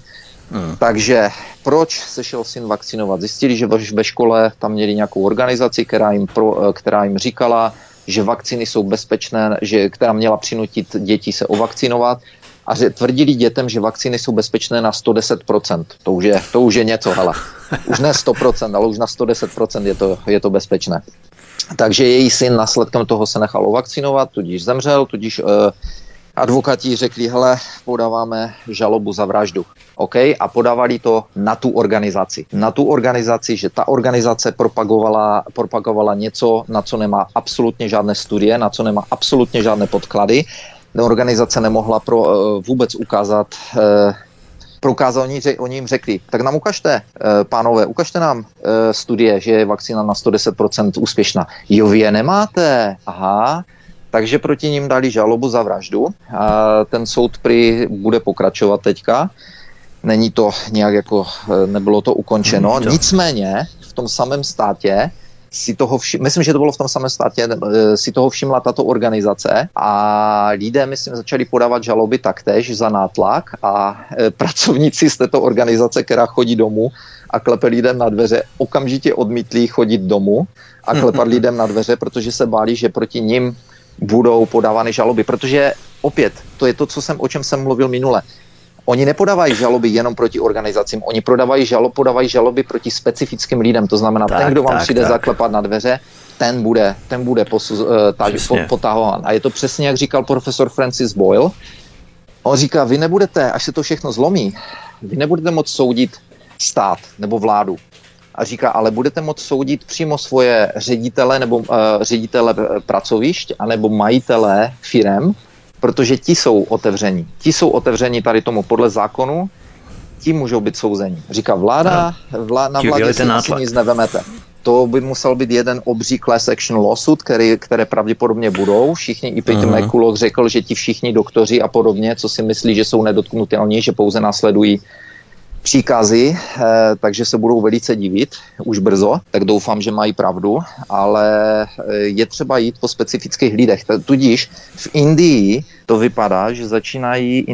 Hmm. Takže proč se šel syn vakcinovat? Zjistili, že ve škole tam měli nějakou organizaci, která jim, pro, která jim říkala, že vakcíny jsou bezpečné, že, která měla přinutit děti se ovakcinovat a že tvrdili dětem, že vakcíny jsou bezpečné na 110%. To už je, to už je něco, hele. Už ne 100%, ale už na 110% je to, je to bezpečné. Takže její syn následkem toho se nechal ovakcinovat, tudíž zemřel, tudíž uh, advokáti řekli, hele, podáváme žalobu za vraždu. OK? A podávali to na tu organizaci. Na tu organizaci, že ta organizace propagovala, propagovala něco, na co nemá absolutně žádné studie, na co nemá absolutně žádné podklady. Organizace nemohla pro, uh, vůbec ukázat uh, prokázal, oni, oni jim řekli, tak nám ukažte, uh, pánové, ukažte nám uh, studie, že je vakcína na 110% úspěšná. Jo, vy je nemáte. Aha, takže proti ním dali žalobu za vraždu. A ten soud prý bude pokračovat teďka. Není to nějak jako, e, nebylo to ukončeno. Nicméně v tom samém státě si toho všim, myslím, že to bylo v tom samém státě, e, si toho všimla tato organizace a lidé, myslím, začali podávat žaloby taktéž za nátlak a e, pracovníci z této organizace, která chodí domů a klepe lidem na dveře, okamžitě odmítli chodit domů a klepat <laughs> lidem na dveře, protože se báli, že proti ním budou podávány žaloby, protože opět, to je to, co jsem, o čem jsem mluvil minule. Oni nepodávají žaloby jenom proti organizacím, oni prodávají žalo, podávají žaloby proti specifickým lidem. To znamená, tak, ten, kdo vám tak, přijde tak. zaklepat na dveře, ten bude, ten bude posuz, uh, potahován. A je to přesně, jak říkal profesor Francis Boyle. On říká, vy nebudete, až se to všechno zlomí, vy nebudete moct soudit stát nebo vládu. A říká, ale budete moct soudit přímo svoje ředitele nebo uh, ředitele pracovišť anebo majitele firem, protože ti jsou otevření. Ti jsou otevření tady tomu podle zákonu, ti můžou být souzení. Říká vláda, vlá, na vládě si asi nic nevemete. To by musel být jeden obří class action lawsuit, který, které pravděpodobně budou. Všichni, i Peter uh-huh. McCulloch řekl, že ti všichni doktoři a podobně, co si myslí, že jsou nedotknutelní, že pouze následují příkazy, eh, takže se budou velice divit už brzo, tak doufám, že mají pravdu, ale eh, je třeba jít po specifických lidech. Tudíž v Indii to vypadá, že začínají,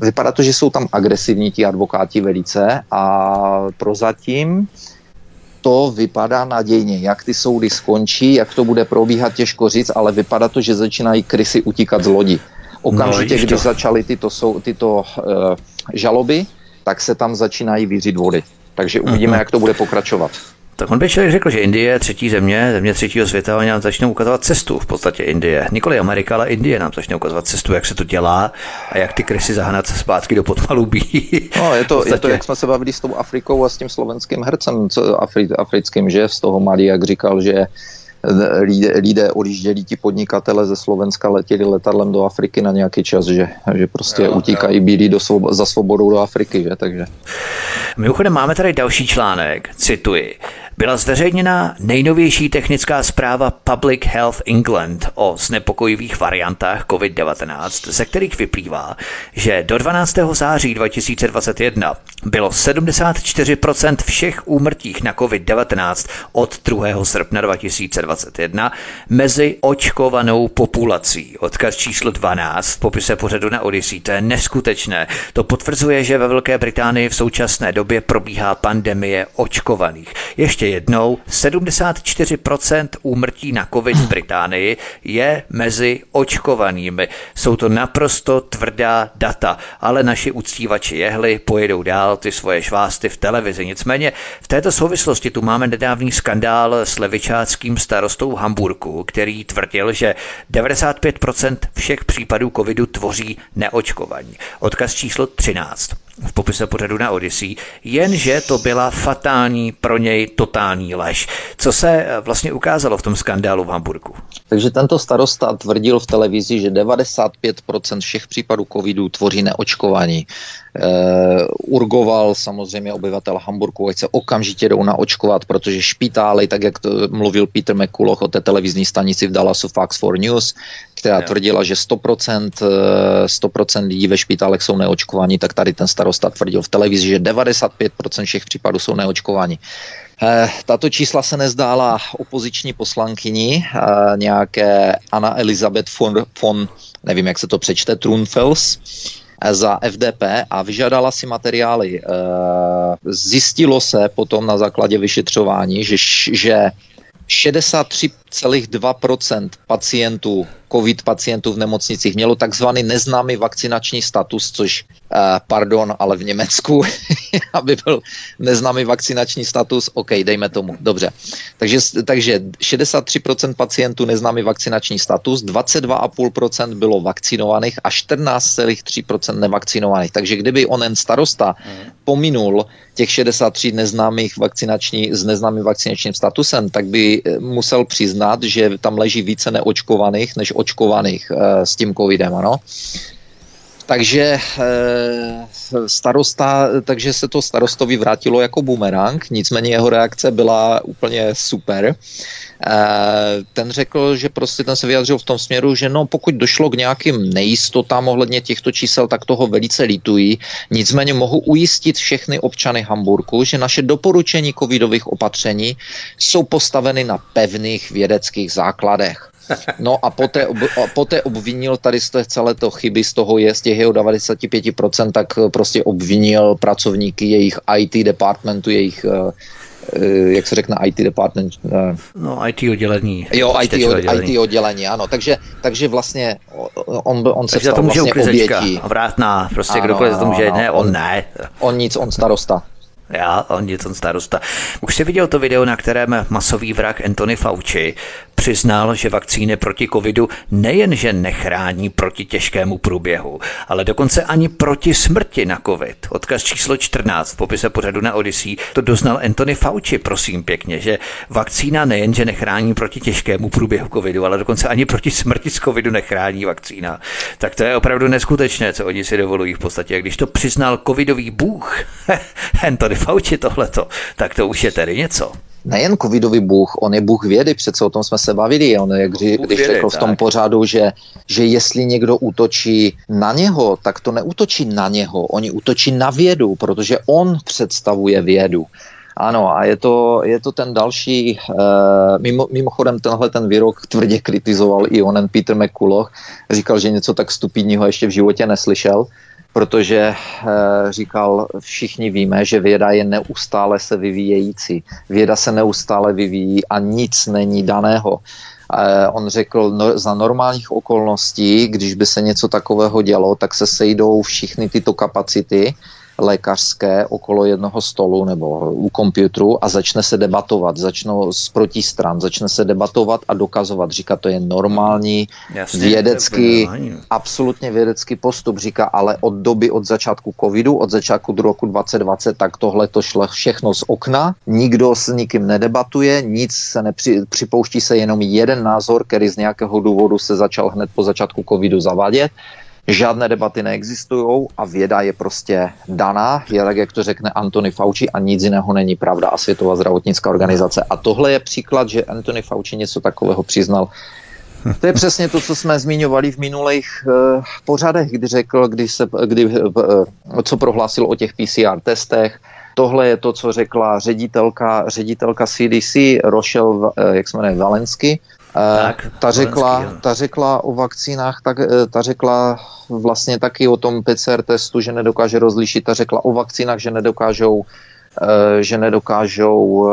vypadá to, že jsou tam agresivní ti advokáti velice a prozatím to vypadá nadějně. Jak ty soudy skončí, jak to bude probíhat, těžko říct, ale vypadá to, že začínají krysy utíkat z lodi. Okamžitě, no, když začaly tyto, tyto uh, žaloby, tak se tam začínají vířit vody. Takže uvidíme, uh-huh. jak to bude pokračovat. Tak on by člověk řekl, že Indie je třetí země, země třetího světa, oni nám začnou ukazovat cestu v podstatě Indie. Nikoli Amerika, ale Indie nám začne ukazovat cestu, jak se to dělá a jak ty krysy zahnat zpátky do podpalubí. No, je to, podstatě... je to, jak jsme se bavili s tou Afrikou a s tím slovenským hercem co, Afri, africkým, že z toho Mali, jak říkal, že lidé, lidé odjížděli ti podnikatele ze Slovenska, letěli letadlem do Afriky na nějaký čas, že, že prostě jo, utíkají bílí do svob- za svobodou do Afriky, že, takže. Mimochodem máme tady další článek, cituji byla zveřejněna nejnovější technická zpráva Public Health England o znepokojivých variantách COVID-19, ze kterých vyplývá, že do 12. září 2021 bylo 74% všech úmrtích na COVID-19 od 2. srpna 2021 mezi očkovanou populací. Odkaz číslo 12 v popise pořadu na Odyssey. To je neskutečné. To potvrzuje, že ve Velké Británii v současné době probíhá pandemie očkovaných. Ještě ještě jednou, 74% úmrtí na COVID v Británii je mezi očkovanými. Jsou to naprosto tvrdá data, ale naši uctívači jehly pojedou dál ty svoje švásty v televizi. Nicméně v této souvislosti tu máme nedávný skandál s levičáckým starostou Hamburku, který tvrdil, že 95% všech případů covidu tvoří neočkovaní. Odkaz číslo 13 v popise pořadu na Odyssey, jenže to byla fatální pro něj totální lež. Co se eh, vlastně ukázalo v tom skandálu v Hamburgu? Takže tento starosta tvrdil v televizi, že 95% všech případů covidu tvoří neočkování. Uh, urgoval samozřejmě obyvatel Hamburgu, ať se okamžitě jdou naočkovat, protože špitály, tak jak to mluvil Peter McCulloch o té televizní stanici v Dallasu Fox 4 News, která tvrdila, že 100%, 100% eh, lidí ve špitálech jsou neočkovaní, tak tady ten starosta tvrdil v televizi, že 95% všech případů jsou neočkovaní. Eh, tato čísla se nezdála opoziční poslankyni, nějaké Anna Elizabeth von, von nevím, jak se to přečte, Trunfels, za FDP a vyžádala si materiály. Eh, zjistilo se potom na základě vyšetřování, že, že 63,2% pacientů covid pacientů v nemocnicích mělo takzvaný neznámý vakcinační status, což, uh, pardon, ale v Německu, <laughs> aby byl neznámý vakcinační status, OK, dejme tomu, dobře. Takže, takže 63% pacientů neznámý vakcinační status, 22,5% bylo vakcinovaných a 14,3% nevakcinovaných. Takže kdyby onen starosta pominul těch 63 neznámých vakcinační, s neznámým vakcinačním statusem, tak by eh, musel přiznat, že tam leží více neočkovaných než očkovaných eh, s tím covidem, ano. Takže eh, starosta, takže se to starostovi vrátilo jako bumerang, nicméně jeho reakce byla úplně super. Eh, ten řekl, že prostě ten se vyjadřil v tom směru, že no pokud došlo k nějakým nejistotám ohledně těchto čísel, tak toho velice lítují. Nicméně mohu ujistit všechny občany Hamburku, že naše doporučení covidových opatření jsou postaveny na pevných vědeckých základech. No a poté, ob, a poté obvinil tady z té celé to chyby z toho je z těch jeho 95%, tak prostě obvinil pracovníky jejich IT departmentu, jejich uh, jak se řekne, IT department. No, IT oddělení. Jo, IT, oddělení. IT oddělení, ano. Takže, takže vlastně on, on se stal to může vlastně obětí. Vrátná, prostě ano, kdokoliv to může, ne, on, on ne. On nic, on starosta. Já, on je ten starosta. Už jsi viděl to video, na kterém masový vrak Anthony Fauci přiznal, že vakcíny proti covidu nejenže nechrání proti těžkému průběhu, ale dokonce ani proti smrti na covid. Odkaz číslo 14 v popise pořadu na Odyssey to doznal Anthony Fauci, prosím pěkně, že vakcína nejenže nechrání proti těžkému průběhu covidu, ale dokonce ani proti smrti z covidu nechrání vakcína. Tak to je opravdu neskutečné, co oni si dovolují v podstatě. Když to přiznal covidový bůh, <laughs> Anthony Fauci tohleto, tak to už je tedy něco nejen covidový bůh, on je bůh vědy, přece o tom jsme se bavili, on je, když, když vědy, řekl v tom tak. pořadu, že, že jestli někdo útočí na něho, tak to neútočí na něho, oni útočí na vědu, protože on představuje vědu. Ano, a je to, je to ten další, uh, mimo, mimochodem tenhle ten výrok tvrdě kritizoval i onen Peter McCulloch, říkal, že něco tak stupidního ještě v životě neslyšel, protože e, říkal, všichni víme, že věda je neustále se vyvíjející. Věda se neustále vyvíjí a nic není daného. E, on řekl, no, za normálních okolností, když by se něco takového dělo, tak se sejdou všichni tyto kapacity lékařské okolo jednoho stolu nebo u počítaču a začne se debatovat, začnou z protistran, začne se debatovat a dokazovat. Říká, to je normální, Jasně, vědecký, absolutně vědecký postup. Říká, ale od doby, od začátku covidu, od začátku roku 2020, tak tohle to šlo všechno z okna, nikdo s nikým nedebatuje, nic se nepři, připouští se jenom jeden názor, který z nějakého důvodu se začal hned po začátku covidu zavádět Žádné debaty neexistují a věda je prostě daná, je tak, jak to řekne Anthony Fauci a nic jiného není pravda a Světová zdravotnická organizace. A tohle je příklad, že Anthony Fauci něco takového přiznal. To je přesně to, co jsme zmiňovali v minulých uh, pořadech, kdy řekl, kdy se, kdy, uh, co prohlásil o těch PCR testech. Tohle je to, co řekla ředitelka, ředitelka CDC Rochelle, jak se jmenuje, Valensky, tak, ta, řekla, ta řekla o vakcínách, tak, eh, ta řekla vlastně taky o tom PCR testu, že nedokáže rozlišit, ta řekla o vakcínách, že nedokážou eh, že nedokážou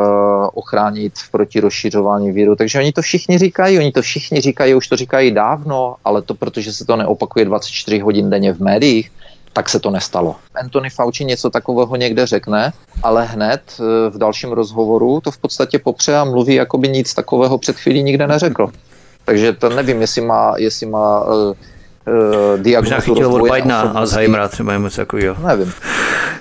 ochránit proti rozšiřování víru. Takže oni to všichni říkají, oni to všichni říkají, už to říkají dávno, ale to protože se to neopakuje 24 hodin denně v médiích, tak se to nestalo. Anthony Fauci něco takového někde řekne, ale hned eh, v dalším rozhovoru to v podstatě popře a mluví, jako by nic takového před chvílí nikde neřekl. Takže to nevím, jestli má, jestli má uh, diagnozu chytil od Bidena Alzheimera třeba něco takového. Nevím.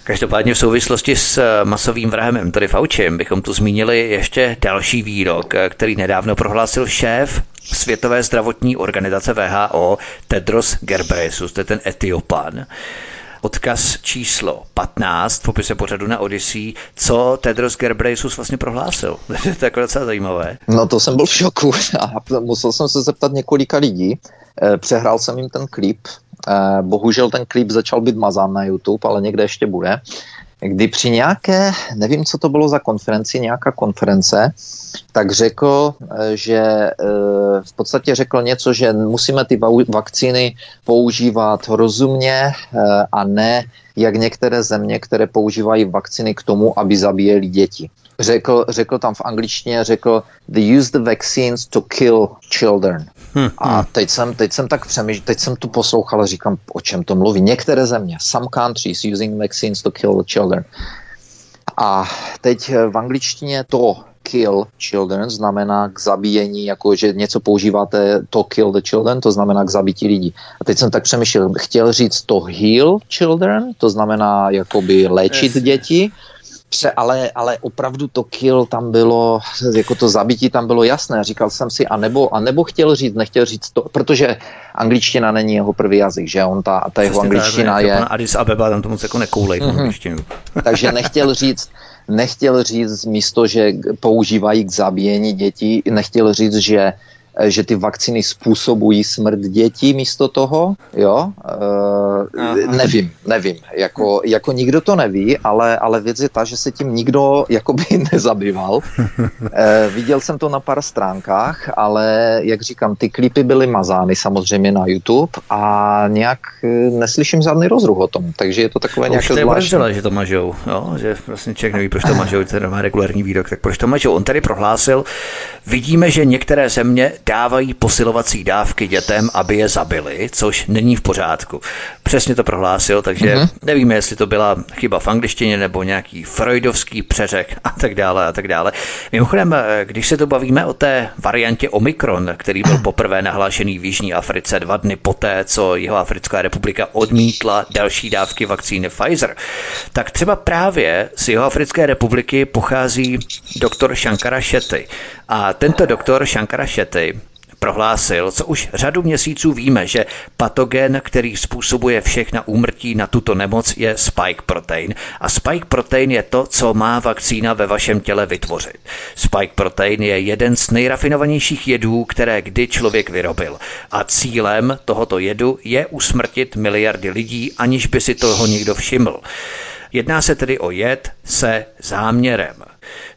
Každopádně v souvislosti s masovým vrahem Tony Faučem bychom tu zmínili ještě další výrok, který nedávno prohlásil šéf Světové zdravotní organizace VHO Tedros Ghebreyesus, to je ten Etiopan. Odkaz číslo 15 v popise pořadu na Odyssey, co Tedros Ghebreyesus vlastně prohlásil. <laughs> to je jako docela zajímavé. No to jsem byl v šoku <laughs> a musel jsem se zeptat několika lidí. Eh, přehrál jsem jim ten klip. Eh, bohužel ten klip začal být mazán na YouTube, ale někde ještě bude kdy při nějaké, nevím, co to bylo za konferenci, nějaká konference, tak řekl, eh, že eh, v podstatě řekl něco, že musíme ty vakcíny používat rozumně eh, a ne jak některé země, které používají vakcíny k tomu, aby zabíjeli děti. Řekl, řekl tam v angličtině, řekl, they use the vaccines to kill children. Hmm, a teď jsem, teď jsem tak přemýšlel, teď jsem tu poslouchal a říkám, o čem to mluví. Některé země, some countries using vaccines to kill the children. A teď v angličtině to kill children znamená k zabíjení, jako že něco používáte to kill the children, to znamená k zabití lidí. A teď jsem tak přemýšlel, chtěl říct to heal children, to znamená jakoby léčit yes. děti, Pře, ale, ale opravdu to kill tam bylo, jako to zabití tam bylo jasné. Říkal jsem si, a nebo, a nebo chtěl říct, nechtěl říct to, protože angličtina není jeho první jazyk, že on ta, ta jeho angličtina tak, je... Addis Abeba tam to moc jako nekoulej mm-hmm. angličtinu. <laughs> Takže nechtěl říct, nechtěl říct místo, že používají k zabíjení dětí, nechtěl říct, že že ty vakcíny způsobují smrt dětí místo toho, jo, e, nevím, nevím, jako, jako nikdo to neví, ale, ale věc je ta, že se tím nikdo jakoby <laughs> nezabýval. E, viděl jsem to na pár stránkách, ale jak říkám, ty klipy byly mazány samozřejmě na YouTube a nějak neslyším žádný rozruch o tom, takže je to takové Už nějaké to je zvláštní. že to mažou, jo? že vlastně člověk neví, proč to mažou, to má regulární výrok, tak proč to mažou. On tady prohlásil, vidíme, že některé země dávají posilovací dávky dětem, aby je zabili, což není v pořádku. Přesně to prohlásil, takže uh-huh. nevíme, jestli to byla chyba v angličtině nebo nějaký freudovský přeřek <laughs> a tak dále a tak dále. Mimochodem, když se to bavíme o té variantě Omikron, který byl poprvé nahlášený v Jižní Africe dva dny poté, co jeho Africká republika odmítla další dávky vakcíny Pfizer, tak třeba právě z jeho Africké republiky pochází doktor Shankara Shetty. A tento doktor Shankara Shetty prohlásil, co už řadu měsíců víme, že patogen, který způsobuje všechna úmrtí na tuto nemoc, je spike protein. A spike protein je to, co má vakcína ve vašem těle vytvořit. Spike protein je jeden z nejrafinovanějších jedů, které kdy člověk vyrobil. A cílem tohoto jedu je usmrtit miliardy lidí, aniž by si toho někdo všiml. Jedná se tedy o jed se záměrem.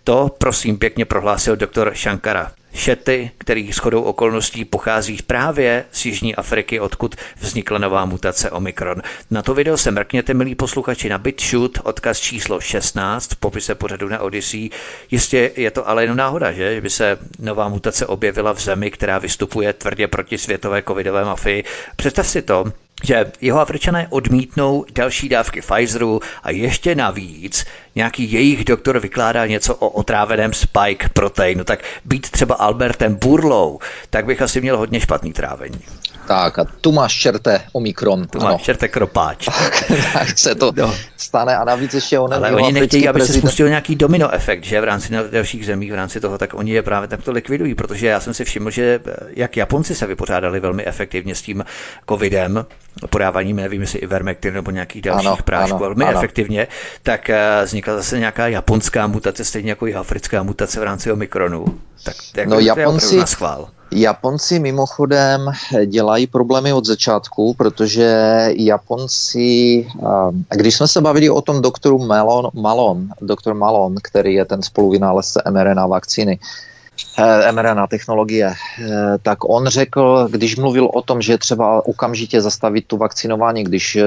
To, prosím, pěkně prohlásil doktor Shankara Šety, který shodou okolností pochází právě z Jižní Afriky, odkud vznikla nová mutace Omikron. Na to video se mrkněte, milí posluchači, na BitShoot, odkaz číslo 16 v popise pořadu na Odyssey. Jistě je to ale jenom náhoda, že? že by se nová mutace objevila v zemi, která vystupuje tvrdě proti světové covidové mafii. Představ si to, že jeho Afričané odmítnou další dávky Pfizeru a ještě navíc nějaký jejich doktor vykládá něco o otráveném spike proteinu, tak být třeba Albertem Burlou, tak bych asi měl hodně špatný trávení. Tak a tu máš čerte Omikron. Tu máš čerte kropáč. <laughs> Tak, tak se to no. stane a navíc ještě on Ale oni nechtějí, aby prezident... se spustil nějaký domino efekt, že v rámci dalších zemí, v rámci toho, tak oni je právě takto likvidují, protože já jsem si všiml, že jak Japonci se vypořádali velmi efektivně s tím covidem, podáváním, nevím, jestli Ivermectin nebo nějakých dalších ano, prášků, ano, velmi ano. efektivně, tak eh, vznikla zase nějaká japonská mutace, stejně jako i africká mutace v rámci Omikronu. Tak jako no, Japonci, na schvál. Japonci mimochodem dělají problémy od začátku, protože Japonci, když jsme se bavili o tom doktoru Malon, Malon doktor Malon, který je ten spoluvynálezce mRNA vakcíny, eh, mRNA technologie, eh, tak on řekl, když mluvil o tom, že třeba okamžitě zastavit tu vakcinování, když, eh,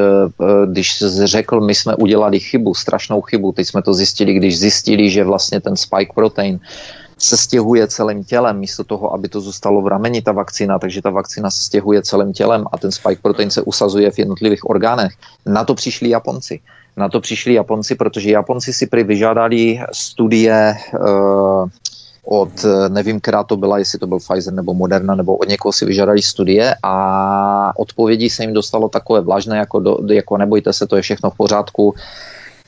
když řekl, my jsme udělali chybu, strašnou chybu, teď jsme to zjistili, když zjistili, že vlastně ten spike protein se stěhuje celým tělem, místo toho, aby to zůstalo v rameni ta vakcína, takže ta vakcína se stěhuje celým tělem a ten spike protein se usazuje v jednotlivých orgánech. Na to přišli Japonci. Na to přišli Japonci, protože Japonci si prý vyžádali studie uh, od, nevím, která to byla, jestli to byl Pfizer nebo Moderna, nebo od někoho si vyžádali studie a odpovědi se jim dostalo takové vlažné, jako, do, jako nebojte se, to je všechno v pořádku,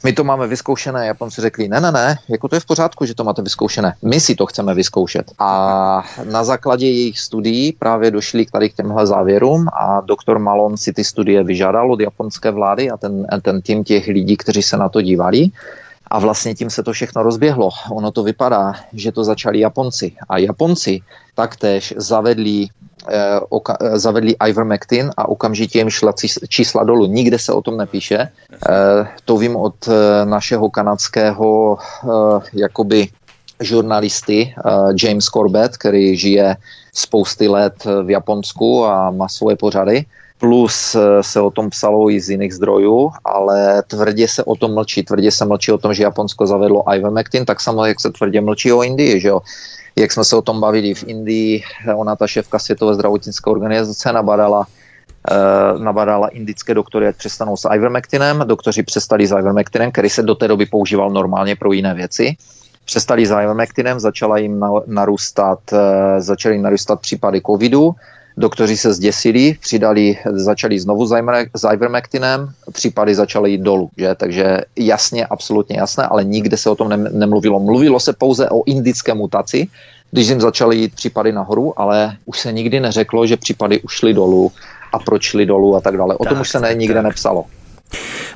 my to máme vyzkoušené, Japonci řekli, ne, ne, ne, jako to je v pořádku, že to máte vyzkoušené, my si to chceme vyzkoušet. A na základě jejich studií právě došli k tady k těmhle závěrům a doktor Malon si ty studie vyžádal od japonské vlády a ten, ten tým těch lidí, kteří se na to dívali. A vlastně tím se to všechno rozběhlo. Ono to vypadá, že to začali Japonci. A Japonci taktéž zavedli oka- eh, zavedli ivermectin a okamžitě jim šla čísla dolů. Nikde se o tom nepíše. Eh, to vím od našeho kanadského jakoby žurnalisty James Corbett, který žije spousty let v Japonsku a má svoje pořady plus se o tom psalo i z jiných zdrojů, ale tvrdě se o tom mlčí. Tvrdě se mlčí o tom, že Japonsko zavedlo ivermectin, tak samozřejmě jak se tvrdě mlčí o Indii, že jo jak jsme se o tom bavili v Indii, ona ta šéfka Světové zdravotnické organizace nabadala uh, nabadala indické doktory, ať přestanou s ivermectinem. Doktoři přestali s ivermectinem, který se do té doby používal normálně pro jiné věci. Přestali s ivermectinem, začala jim narůstat, uh, začaly narůstat případy covidu Doktoři se zděsili, přidali, začali znovu s ivermectinem, případy začaly jít dolů, že? takže jasně, absolutně jasné, ale nikde se o tom nemluvilo. Mluvilo se pouze o indické mutaci, když jim začaly jít případy nahoru, ale už se nikdy neřeklo, že případy ušly dolů a proč šly dolů a tak dále. O tak, tom už se ne, nikde tak. nepsalo.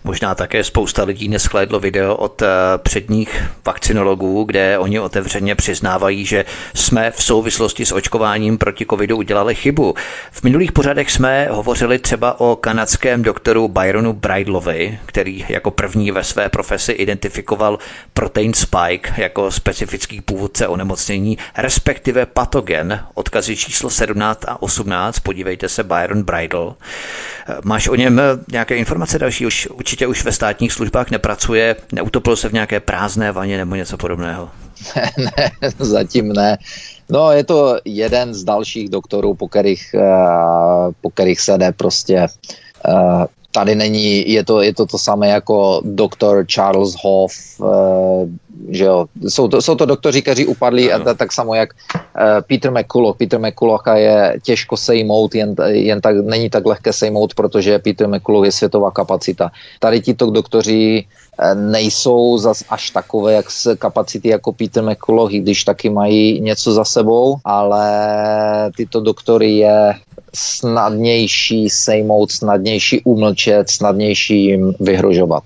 Možná také spousta lidí neschlédlo video od eh, předních vakcinologů, kde oni otevřeně přiznávají, že jsme v souvislosti s očkováním proti covidu udělali chybu. V minulých pořadech jsme hovořili třeba o kanadském doktoru Byronu Bridlovi, který jako první ve své profesi identifikoval protein spike jako specifický původce onemocnění, respektive patogen, odkazy číslo 17 a 18, podívejte se Byron Bridle. Máš o něm nějaké informace další? Už, určitě už ve státních službách nepracuje, neutopil se v nějaké prázdné vaně nebo něco podobného? <laughs> ne, zatím ne. No, je to jeden z dalších doktorů, po kterých, eh, po kterých se jde prostě eh, tady není, je to, je to to samé jako doktor Charles Hoff, uh, že jo, jsou to, jsou to doktoři, kteří upadli, a tak samo jak uh, Peter McCulloch. Peter McCulloch je těžko sejmout, jen, jen tak, není tak lehké sejmout, protože Peter McCulloch je světová kapacita. Tady tito doktoři eh, nejsou zas až takové jak z kapacity jako Peter McCulloch, i když taky mají něco za sebou, ale tyto doktory je snadnější sejmout, snadnější umlčet, snadnější jim vyhrožovat.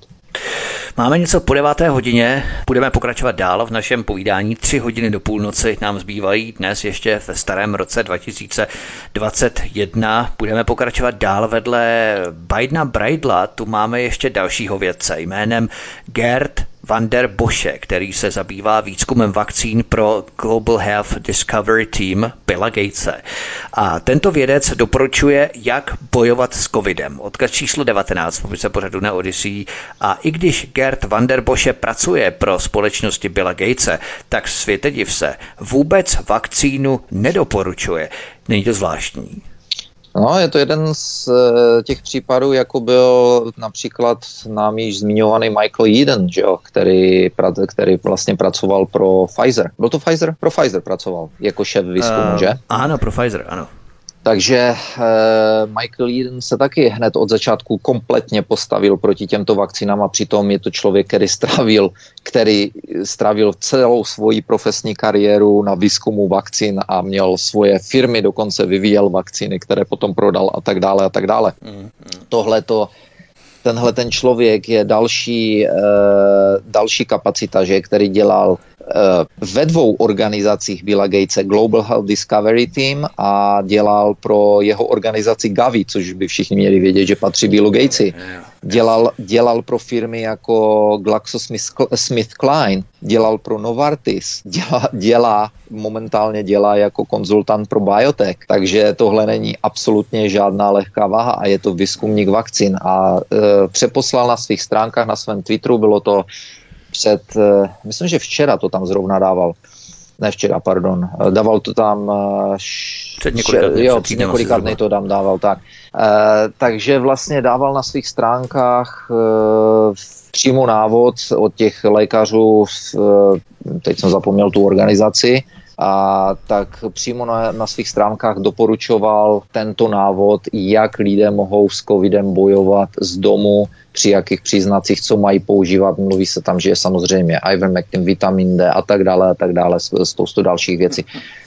Máme něco po deváté hodině, budeme pokračovat dál v našem povídání. Tři hodiny do půlnoci nám zbývají dnes ještě ve starém roce 2021. Budeme pokračovat dál vedle Bidena Braidla. Tu máme ještě dalšího vědce jménem Gerd Van der Bosche, který se zabývá výzkumem vakcín pro Global Health Discovery Team Billa Gatese. A tento vědec doporučuje, jak bojovat s covidem. Odkaz číslo 19 v pořadu na Odyssey. A i když Gerd Van der Bosche pracuje pro společnosti Billa Gatese, tak světediv se vůbec vakcínu nedoporučuje. Není to zvláštní. No, je to jeden z eh, těch případů, jako byl například námi již zmiňovaný Michael Eden, že jo, který, který vlastně pracoval pro Pfizer. Byl to Pfizer? Pro Pfizer pracoval jako šéf výzkumu, uh, že? Ano, pro Pfizer, ano. Takže eh, Michael Eden se taky hned od začátku kompletně postavil proti těmto vakcínám a přitom je to člověk, který strávil, který strávil celou svoji profesní kariéru na výzkumu vakcín a měl svoje firmy, dokonce vyvíjel vakcíny, které potom prodal a tak dále a tak dále. Mm-hmm. Tohle to tenhle ten člověk je další, uh, další kapacita, že, který dělal ve dvou organizacích Billa Gatese Global Health Discovery Team a dělal pro jeho organizaci Gavi, což by všichni měli vědět, že patří Billu Gatesi dělal, dělal pro firmy jako GlaxoSmithKline, dělal pro Novartis, dělá, dělá, momentálně dělá jako konzultant pro biotech, takže tohle není absolutně žádná lehká váha a je to výzkumník vakcín. A e, přeposlal na svých stránkách, na svém Twitteru, bylo to před, e, myslím, že včera to tam zrovna dával, ne včera, pardon, e, dával to tam e, před několika dny, jo, před několika dny to tam dával, tak. E, takže vlastně dával na svých stránkách e, přímo návod od těch lékařů, e, teď jsem zapomněl tu organizaci, a tak přímo na, na svých stránkách doporučoval tento návod, jak lidé mohou s covidem bojovat z domu, při jakých příznacích, co mají používat. Mluví se tam, že je samozřejmě ivermectin, vitamin D a tak dále a tak dále, spoustu dalších věcí.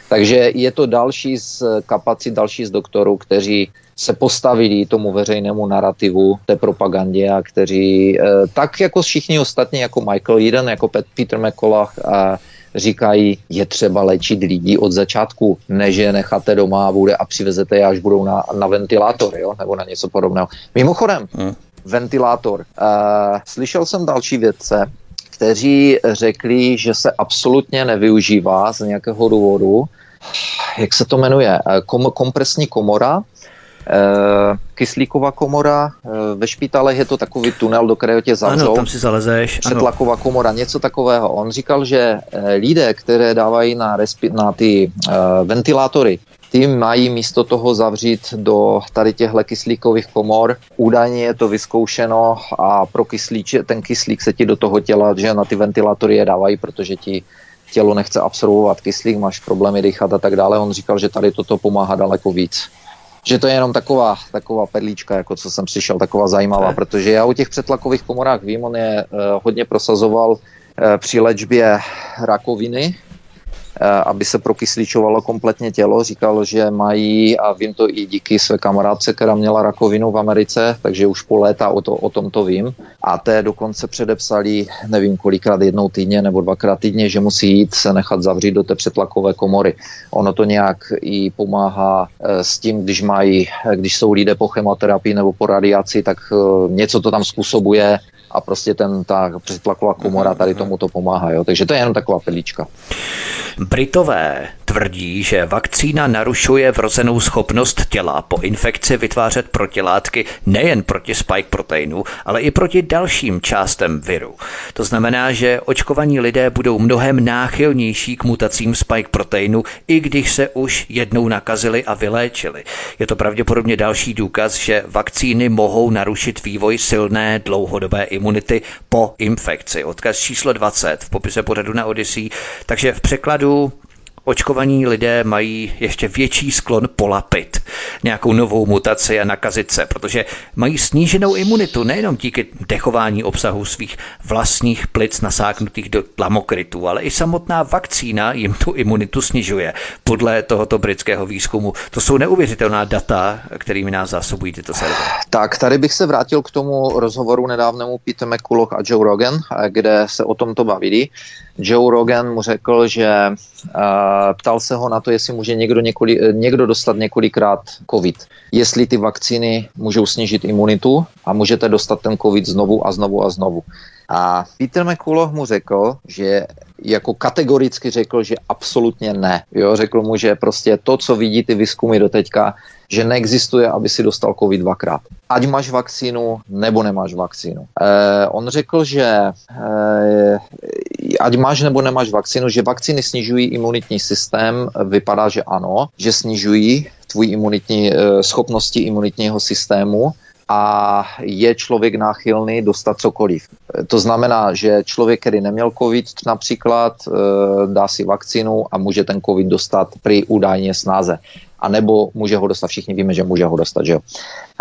Takže je to další z kapacit, další z doktorů, kteří se postavili tomu veřejnému narrativu, té propagandě a kteří, eh, tak jako všichni ostatní, jako Michael Eden, jako Peter McCullough, a říkají, je třeba léčit lidi od začátku, než je necháte doma a bude a přivezete je, až budou na, na ventilátor, jo? nebo na něco podobného. Mimochodem, hmm. ventilátor. Uh, slyšel jsem další vědce, kteří řekli, že se absolutně nevyužívá z nějakého důvodu, jak se to jmenuje, kom, kompresní komora, Eh, kyslíková komora, eh, ve špitálech je to takový tunel, do kterého tě zavřou. Ano, tam si zalezeš. Přetlaková komora, něco takového. On říkal, že eh, lidé, které dávají na, respi- na ty uh, ventilátory, ty mají místo toho zavřít do tady těchto kyslíkových komor. Údajně je to vyzkoušeno a pro kyslíč, ten kyslík se ti do toho těla, že na ty ventilátory je dávají, protože ti tělo nechce absorbovat kyslík, máš problémy dýchat a tak dále. On říkal, že tady toto pomáhá daleko víc že to je jenom taková, taková perlíčka, jako co jsem slyšel, taková zajímavá, ne. protože já o těch přetlakových komorách vím, on je uh, hodně prosazoval uh, při léčbě rakoviny aby se prokysličovalo kompletně tělo. Říkal, že mají, a vím to i díky své kamarádce, která měla rakovinu v Americe, takže už po léta o, to, o tom to vím. A té dokonce předepsali, nevím kolikrát, jednou týdně nebo dvakrát týdně, že musí jít se nechat zavřít do té přetlakové komory. Ono to nějak i pomáhá s tím, když mají, když jsou lidé po chemoterapii nebo po radiaci, tak něco to tam způsobuje a prostě ten, ta přetlaková komora tady tomu to pomáhá. Jo? Takže to je jenom taková pelíčka. Britové tvrdí, že vakcína narušuje vrozenou schopnost těla po infekci vytvářet protilátky nejen proti spike proteinu, ale i proti dalším částem viru. To znamená, že očkovaní lidé budou mnohem náchylnější k mutacím spike proteinu, i když se už jednou nakazili a vyléčili. Je to pravděpodobně další důkaz, že vakcíny mohou narušit vývoj silné dlouhodobé imunity po infekci. Odkaz číslo 20 v popise pořadu na Odyssey. Takže v překladu očkovaní lidé mají ještě větší sklon polapit nějakou novou mutaci a nakazit se, protože mají sníženou imunitu nejenom díky dechování obsahu svých vlastních plic nasáknutých do tlamokrytů, ale i samotná vakcína jim tu imunitu snižuje. Podle tohoto britského výzkumu. To jsou neuvěřitelná data, kterými nás zásobují tyto servery. Tak, tady bych se vrátil k tomu rozhovoru nedávnému Peter McCulloch a Joe Rogan, kde se o tomto bavili. Joe Rogan mu řekl, že uh, ptal se ho na to, jestli může někdo, několik, někdo dostat několikrát COVID. Jestli ty vakcíny můžou snížit imunitu a můžete dostat ten COVID znovu a znovu a znovu. A Peter McCulloch mu řekl, že jako kategoricky řekl, že absolutně ne. Jo, řekl mu, že prostě to, co vidí ty výzkumy do teďka, že neexistuje, aby si dostal COVID dvakrát. Ať máš vakcínu, nebo nemáš vakcínu. Eh, on řekl, že eh, ať máš nebo nemáš vakcínu, že vakcíny snižují imunitní systém, vypadá, že ano, že snižují tvůj imunitní, eh, schopnosti imunitního systému, a je člověk náchylný dostat cokoliv. To znamená, že člověk, který neměl COVID například, eh, dá si vakcínu a může ten COVID dostat při údajně snáze. A nebo může ho dostat, všichni víme, že může ho dostat, že jo.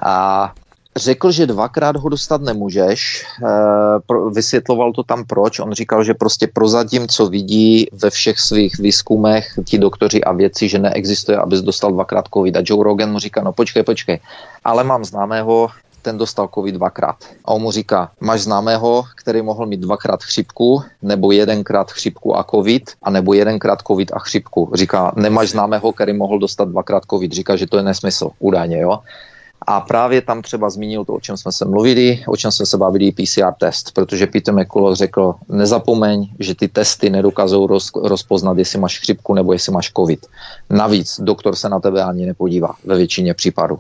A řekl, že dvakrát ho dostat nemůžeš. Eh, vysvětloval to tam proč. On říkal, že prostě prozatím, co vidí ve všech svých výzkumech ti doktoři a věci, že neexistuje, abys dostal dvakrát covid. A Joe Rogan mu říká, no počkej, počkej, ale mám známého, ten dostal covid dvakrát. A on mu říká, máš známého, který mohl mít dvakrát chřipku, nebo jedenkrát chřipku a covid, a nebo jedenkrát covid a chřipku. Říká, nemáš známého, který mohl dostat dvakrát covid. Říká, že to je nesmysl, údajně, jo. A právě tam třeba zmínil to, o čem jsme se mluvili, o čem jsme se bavili, PCR test, protože Peter McCullough řekl, nezapomeň, že ty testy nedokážou roz, rozpoznat, jestli máš chřipku nebo jestli máš covid. Navíc doktor se na tebe ani nepodívá ve většině případů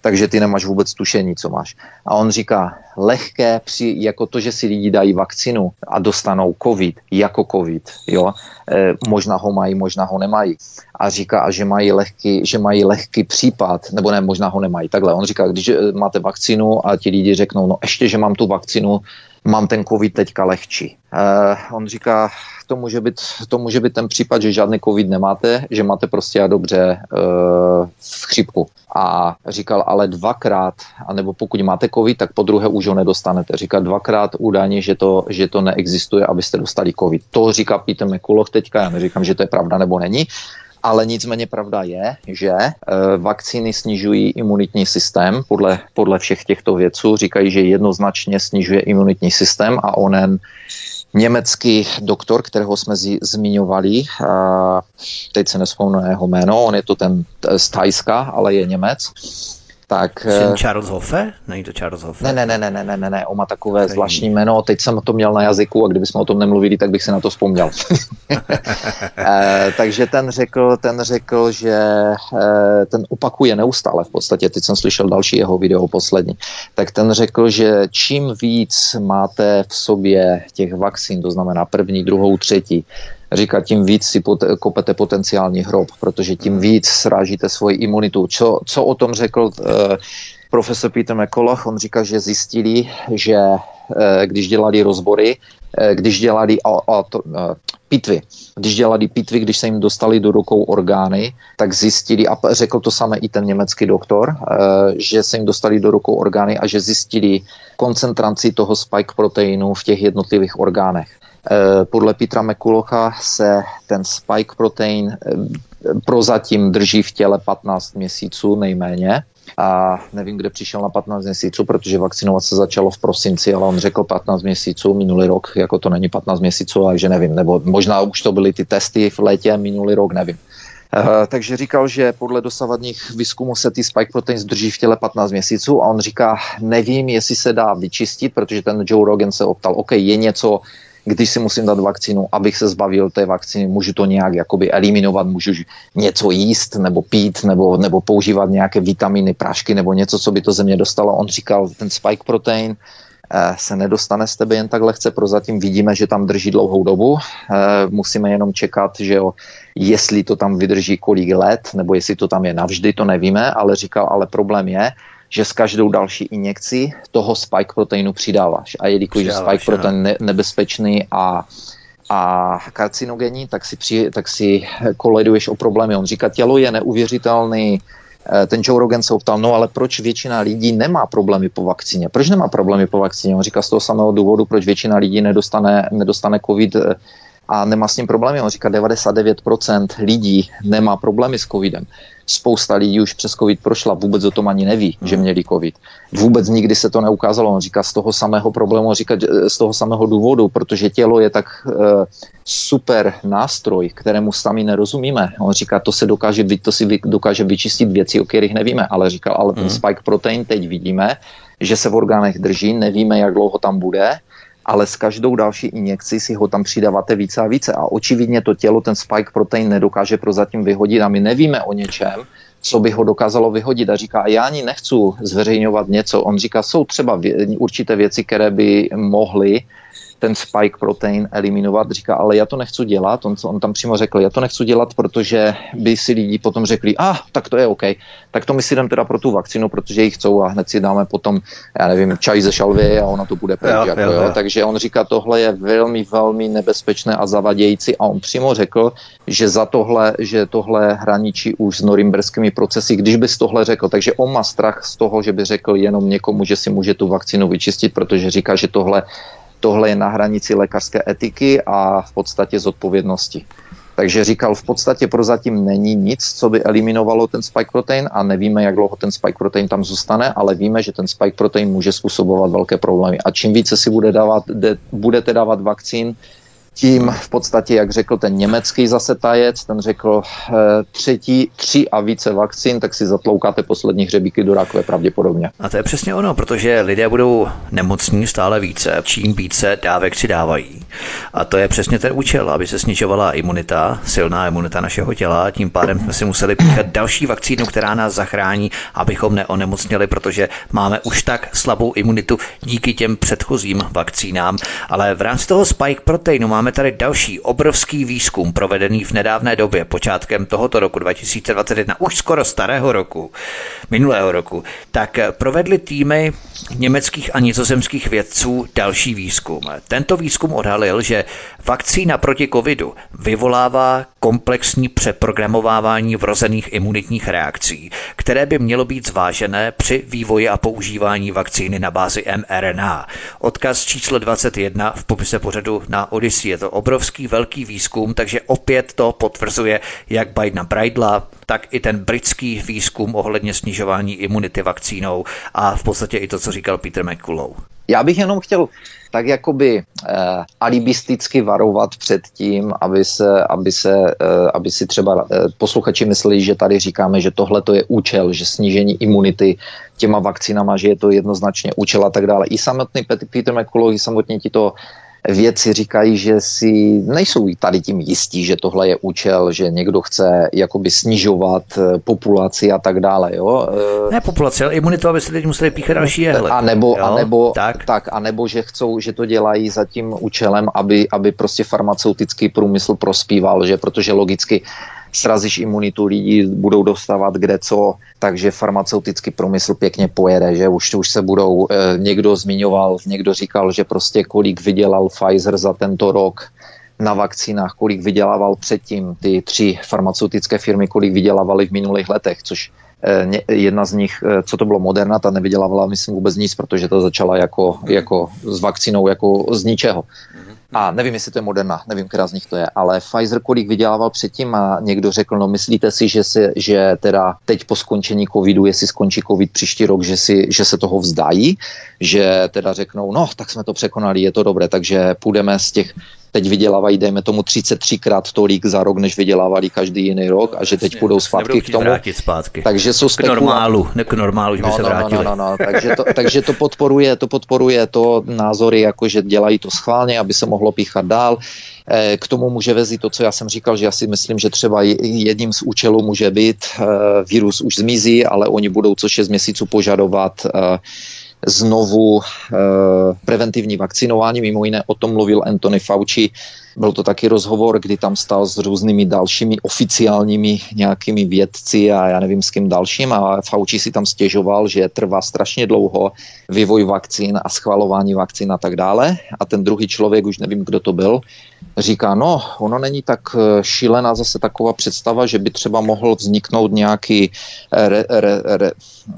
takže ty nemáš vůbec tušení, co máš. A on říká, lehké při, jako to, že si lidi dají vakcinu a dostanou covid, jako covid, jo, e, možná ho mají, možná ho nemají. A říká, že mají lehký, že mají lehký případ, nebo ne, možná ho nemají. Takhle, on říká, když máte vakcinu a ti lidi řeknou, no ještě, že mám tu vakcinu, mám ten covid teďka lehčí. Uh, on říká, to může, být, to může být ten případ, že žádný covid nemáte, že máte prostě a dobře uh, v chřipku. A říkal, ale dvakrát, anebo pokud máte covid, tak po druhé už ho nedostanete. Říká dvakrát údajně, že to, že to neexistuje, abyste dostali covid. To říká Peter McCulloch teďka, já neříkám, že to je pravda nebo není, ale nicméně pravda je, že e, vakcíny snižují imunitní systém podle, podle všech těchto věců. Říkají, že jednoznačně snižuje imunitní systém a onen německý doktor, kterého jsme zi, zmiňovali, a teď se nespomenu jeho jméno, on je to ten z Tajska, ale je Němec, tak... Jsem eh, Charles Hoffe? Není to Charles Hoffe? Ne, ne, ne, ne, ne, ne, ne, on má takové Který... zvláštní jméno, teď jsem to měl na jazyku a kdybychom o tom nemluvili, tak bych se na to vzpomněl. <laughs> e, takže ten řekl, ten řekl, že e, ten opakuje neustále v podstatě, teď jsem slyšel další jeho video poslední, tak ten řekl, že čím víc máte v sobě těch vakcín, to znamená první, druhou, třetí, říká, tím víc si pot, kopete potenciální hrob, protože tím hmm. víc srážíte svoji imunitu. Co, co o tom řekl uh, profesor Peter McCulloch? On říká, že zjistili, že uh, když dělali rozbory, uh, když dělali a, a to, uh, pitvy, když dělali pitvy, když se jim dostali do rukou orgány, tak zjistili, a řekl to samé i ten německý doktor, že se jim dostali do rukou orgány a že zjistili koncentraci toho spike proteinu v těch jednotlivých orgánech. Podle Petra McCullocha se ten spike protein prozatím drží v těle 15 měsíců nejméně a nevím, kde přišel na 15 měsíců, protože vakcinovat se začalo v prosinci, ale on řekl 15 měsíců minulý rok, jako to není 15 měsíců, takže nevím, nebo možná už to byly ty testy v létě minulý rok, nevím. Uh, takže říkal, že podle dosavadních výzkumů se ty spike proteins drží v těle 15 měsíců a on říká, nevím, jestli se dá vyčistit, protože ten Joe Rogan se optal, OK, je něco, když si musím dát vakcínu, abych se zbavil té vakcíny, můžu to nějak jakoby eliminovat, můžu něco jíst nebo pít nebo, nebo používat nějaké vitaminy, prášky nebo něco, co by to země dostalo. On říkal, ten spike protein eh, se nedostane z tebe jen tak lehce, prozatím vidíme, že tam drží dlouhou dobu. Eh, musíme jenom čekat, že jo, jestli to tam vydrží kolik let, nebo jestli to tam je navždy, to nevíme, ale říkal, ale problém je, že s každou další injekcí toho spike proteinu přidáváš. A jelikož je spike protein ne, nebezpečný a a karcinogenní, tak si, při, tak si koleduješ o problémy. On říká, tělo je neuvěřitelný, eh, ten Joe Rogan se optal, no ale proč většina lidí nemá problémy po vakcíně? Proč nemá problémy po vakcíně? On říká z toho samého důvodu, proč většina lidí nedostane, nedostane covid eh, a nemá s tím problémy. On říká, 99% lidí nemá problémy s covidem spousta lidí už přes covid prošla, vůbec o tom ani neví, že hmm. měli covid. Vůbec nikdy se to neukázalo. On říká z toho samého problému, říká z toho samého důvodu, protože tělo je tak uh, super nástroj, kterému sami nerozumíme. On říká, to se dokáže, to si dokáže vyčistit věci, o kterých nevíme, ale říkal, ale ten hmm. spike protein teď vidíme, že se v orgánech drží, nevíme, jak dlouho tam bude, ale s každou další injekcí si ho tam přidáváte více a více. A očividně to tělo ten spike protein nedokáže prozatím vyhodit a my nevíme o něčem, co by ho dokázalo vyhodit. A říká, já ani nechci zveřejňovat něco. On říká, jsou třeba vě- určité věci, které by mohly ten spike protein eliminovat, říká, ale já to nechci dělat, on, on tam přímo řekl, já to nechci dělat, protože by si lidi potom řekli, a ah, tak to je OK, tak to my si jdem teda pro tu vakcinu, protože ji chcou a hned si dáme potom, já nevím, čaj ze šalvy a ona to bude pryč. Jo, jako, jo, jo. Takže on říká, tohle je velmi, velmi nebezpečné a zavadějící a on přímo řekl, že za tohle, že tohle hraničí už s norimberskými procesy, když bys tohle řekl. Takže on má strach z toho, že by řekl jenom někomu, že si může tu vakcinu vyčistit, protože říká, že tohle tohle je na hranici lékařské etiky a v podstatě zodpovědnosti. Takže říkal, v podstatě prozatím není nic, co by eliminovalo ten spike protein a nevíme, jak dlouho ten spike protein tam zůstane, ale víme, že ten spike protein může způsobovat velké problémy. A čím více si bude dávat, de, budete dávat vakcín, tím v podstatě, jak řekl ten německý zase tajec, ten řekl e, třetí, tři a více vakcín, tak si zatloukáte poslední hřebíky do rakve pravděpodobně. A to je přesně ono, protože lidé budou nemocní stále více, čím více dávek si dávají. A to je přesně ten účel, aby se snižovala imunita, silná imunita našeho těla, tím pádem jsme si museli píchat další vakcínu, která nás zachrání, abychom neonemocněli, protože máme už tak slabou imunitu díky těm předchozím vakcínám. Ale v rámci toho spike proteinu máme máme tady další obrovský výzkum provedený v nedávné době, počátkem tohoto roku 2021, už skoro starého roku, minulého roku, tak provedli týmy německých a nizozemských vědců další výzkum. Tento výzkum odhalil, že vakcína proti covidu vyvolává komplexní přeprogramovávání vrozených imunitních reakcí, které by mělo být zvážené při vývoji a používání vakcíny na bázi mRNA. Odkaz číslo 21 v popise pořadu na Odyssey. To obrovský velký výzkum, takže opět to potvrzuje jak Bidena Bridla, tak i ten britský výzkum ohledně snižování imunity vakcínou a v podstatě i to, co říkal Peter McCullough. Já bych jenom chtěl tak jakoby eh, alibisticky varovat před tím, aby, se, aby, se, eh, aby si třeba eh, posluchači mysleli, že tady říkáme, že tohle to je účel, že snížení imunity těma vakcínama, že je to jednoznačně účel a tak dále. I samotný Peter McCullough, i samotně ti to věci říkají, že si nejsou tady tím jistí, že tohle je účel, že někdo chce jakoby snižovat eh, populaci a tak dále, jo. Eh, ne populaci, ale imunitu, aby se teď museli píchat další jehle. A nebo, a nebo, tak. tak. a nebo, že chcou, že to dělají za tím účelem, aby, aby prostě farmaceutický průmysl prospíval, že protože logicky srazíš imunitu, lidi budou dostávat kde co, takže farmaceutický průmysl pěkně pojede, že už, už se budou, eh, někdo zmiňoval, někdo říkal, že prostě kolik vydělal Pfizer za tento rok, na vakcínách, kolik vydělával předtím ty tři farmaceutické firmy, kolik vydělávali v minulých letech, což eh, jedna z nich, eh, co to bylo Moderna, ta nevydělávala, myslím, vůbec nic, protože to začala jako, jako s vakcínou jako z ničeho. A nevím, jestli to je Moderna, nevím, která z nich to je, ale Pfizer kolik vydělával předtím a někdo řekl, no myslíte si, že, se, že teda teď po skončení covidu, jestli skončí covid příští rok, že, si, že se toho vzdají, že teda řeknou, no tak jsme to překonali, je to dobré, takže půjdeme z těch teď vydělávají, dejme tomu, 33krát tolik za rok, než vydělávali každý jiný rok a že teď půjdou zpátky k tomu. zpátky. Takže jsou spekula... K normálu, ne k normálu, že no, by se no, vrátili. No, no, no, no. takže, to, <laughs> takže to podporuje, to podporuje to názory, jako že dělají to schválně, aby se mohlo píchat dál. Eh, k tomu může vezit to, co já jsem říkal, že já si myslím, že třeba jedním z účelů může být, eh, virus už zmizí, ale oni budou co 6 měsíců požadovat znovu preventivní vakcinování. Mimo jiné o tom mluvil Anthony Fauci byl to taky rozhovor, kdy tam stál s různými dalšími oficiálními nějakými vědci a já nevím s kým dalším a Fauci si tam stěžoval, že trvá strašně dlouho vývoj vakcín a schvalování vakcín a tak dále. A ten druhý člověk, už nevím, kdo to byl, říká, no, ono není tak eh, šílená zase taková představa, že by třeba mohl vzniknout nějaký eh, re, re, re,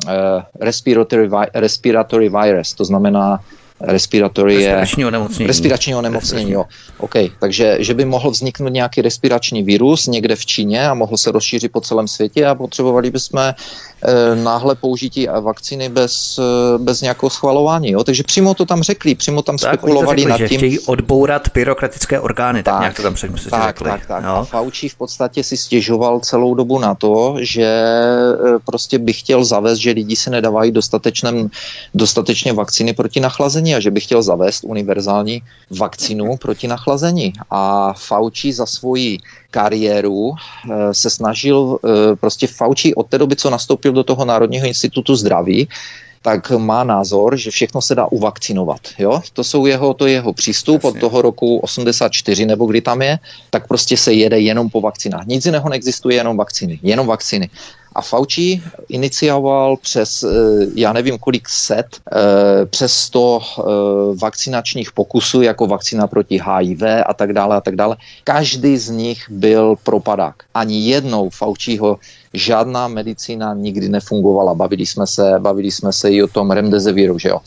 eh, respiratory, respiratory virus, to znamená respiratory respirační onemocnění. Respirační onemocnění, jo. OK, takže že by mohl vzniknout nějaký respirační virus někde v Číně a mohl se rozšířit po celém světě a potřebovali bychom e, náhle použití vakcíny bez, e, bez nějakého schvalování. Jo? Takže přímo to tam řekli, přímo tam tak, spekulovali nad tím. Že chtějí odbourat byrokratické orgány, tak, tak nějak to tam předtím tak, řekli. Tak, tak. No. A Fauci v podstatě si stěžoval celou dobu na to, že e, prostě by chtěl zavést, že lidi se nedávají dostatečně vakcíny proti nachlazení a že by chtěl zavést univerzální vakcínu proti nachlazení. A Fauci za svoji kariéru eh, se snažil, eh, prostě Fauci od té doby, co nastoupil do toho Národního institutu zdraví, tak má názor, že všechno se dá uvakcinovat. Jo? To, jsou jeho, to je jeho přístup Jasně. od toho roku 84 nebo kdy tam je, tak prostě se jede jenom po vakcinách. Nic jiného neexistuje, jenom vakcíny. Jenom vakcíny. A Fauci inicioval přes, eh, já nevím kolik set, eh, přes 100 eh, vakcinačních pokusů, jako vakcína proti HIV a tak dále a tak dále. Každý z nich byl propadák. Ani jednou Fauciho žádná medicína nikdy nefungovala. Bavili jsme se, bavili jsme se i o tom remdeziviru, že jo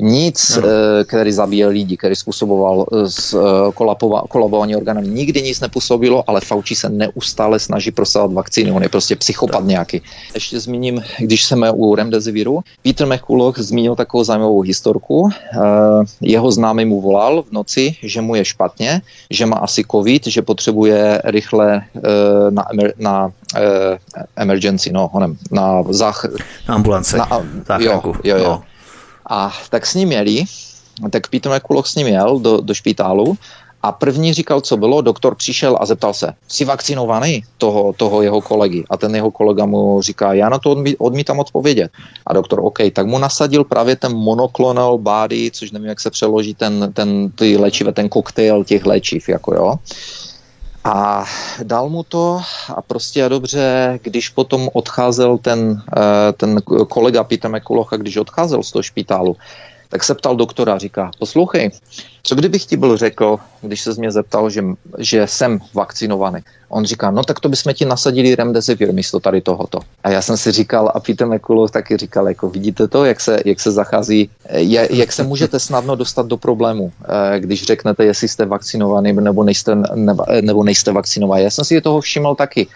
nic, no. který zabíjel lidi, který způsoboval kolabování orgánů, nikdy nic nepůsobilo, ale Fauci se neustále snaží prosazovat vakcíny, on je prostě psychopat tak. Nějaký. Ještě zmíním, když jsme u Remdesiviru, Peter McCulloch zmínil takovou zajímavou historku. Jeho známý mu volal v noci, že mu je špatně, že má asi covid, že potřebuje rychle na, emer, na emergency, no, honem, na zách... Na ambulance, na, jo, jo, jo. No a tak s ním jeli, tak Peter McCulloch s ním jel do, do špitálu a první říkal, co bylo, doktor přišel a zeptal se, jsi vakcinovaný toho, toho jeho kolegy? A ten jeho kolega mu říká, já na to odmí, odmítám odpovědět. A doktor, OK, tak mu nasadil právě ten monoklonal body, což nevím, jak se přeloží ten, ten ty léčivé, ten koktejl těch léčiv, jako jo. A dal mu to a prostě a dobře, když potom odcházel ten, eh, ten kolega Peter McCulloch, když odcházel z toho špitálu, tak se ptal doktora, říká, poslouchej, co kdybych ti byl řekl, když se mě zeptal, že, že jsem vakcinovaný. On říká, no tak to bychom ti nasadili remdesivir místo tady tohoto. A já jsem si říkal, a Peter McCullough taky říkal, jako vidíte to, jak se, jak se zachází, jak, jak se můžete snadno dostat do problému, eh, když řeknete, jestli jste vakcinovaný nebo nejste, nebo nejste vakcinovaný. Já jsem si toho všiml taky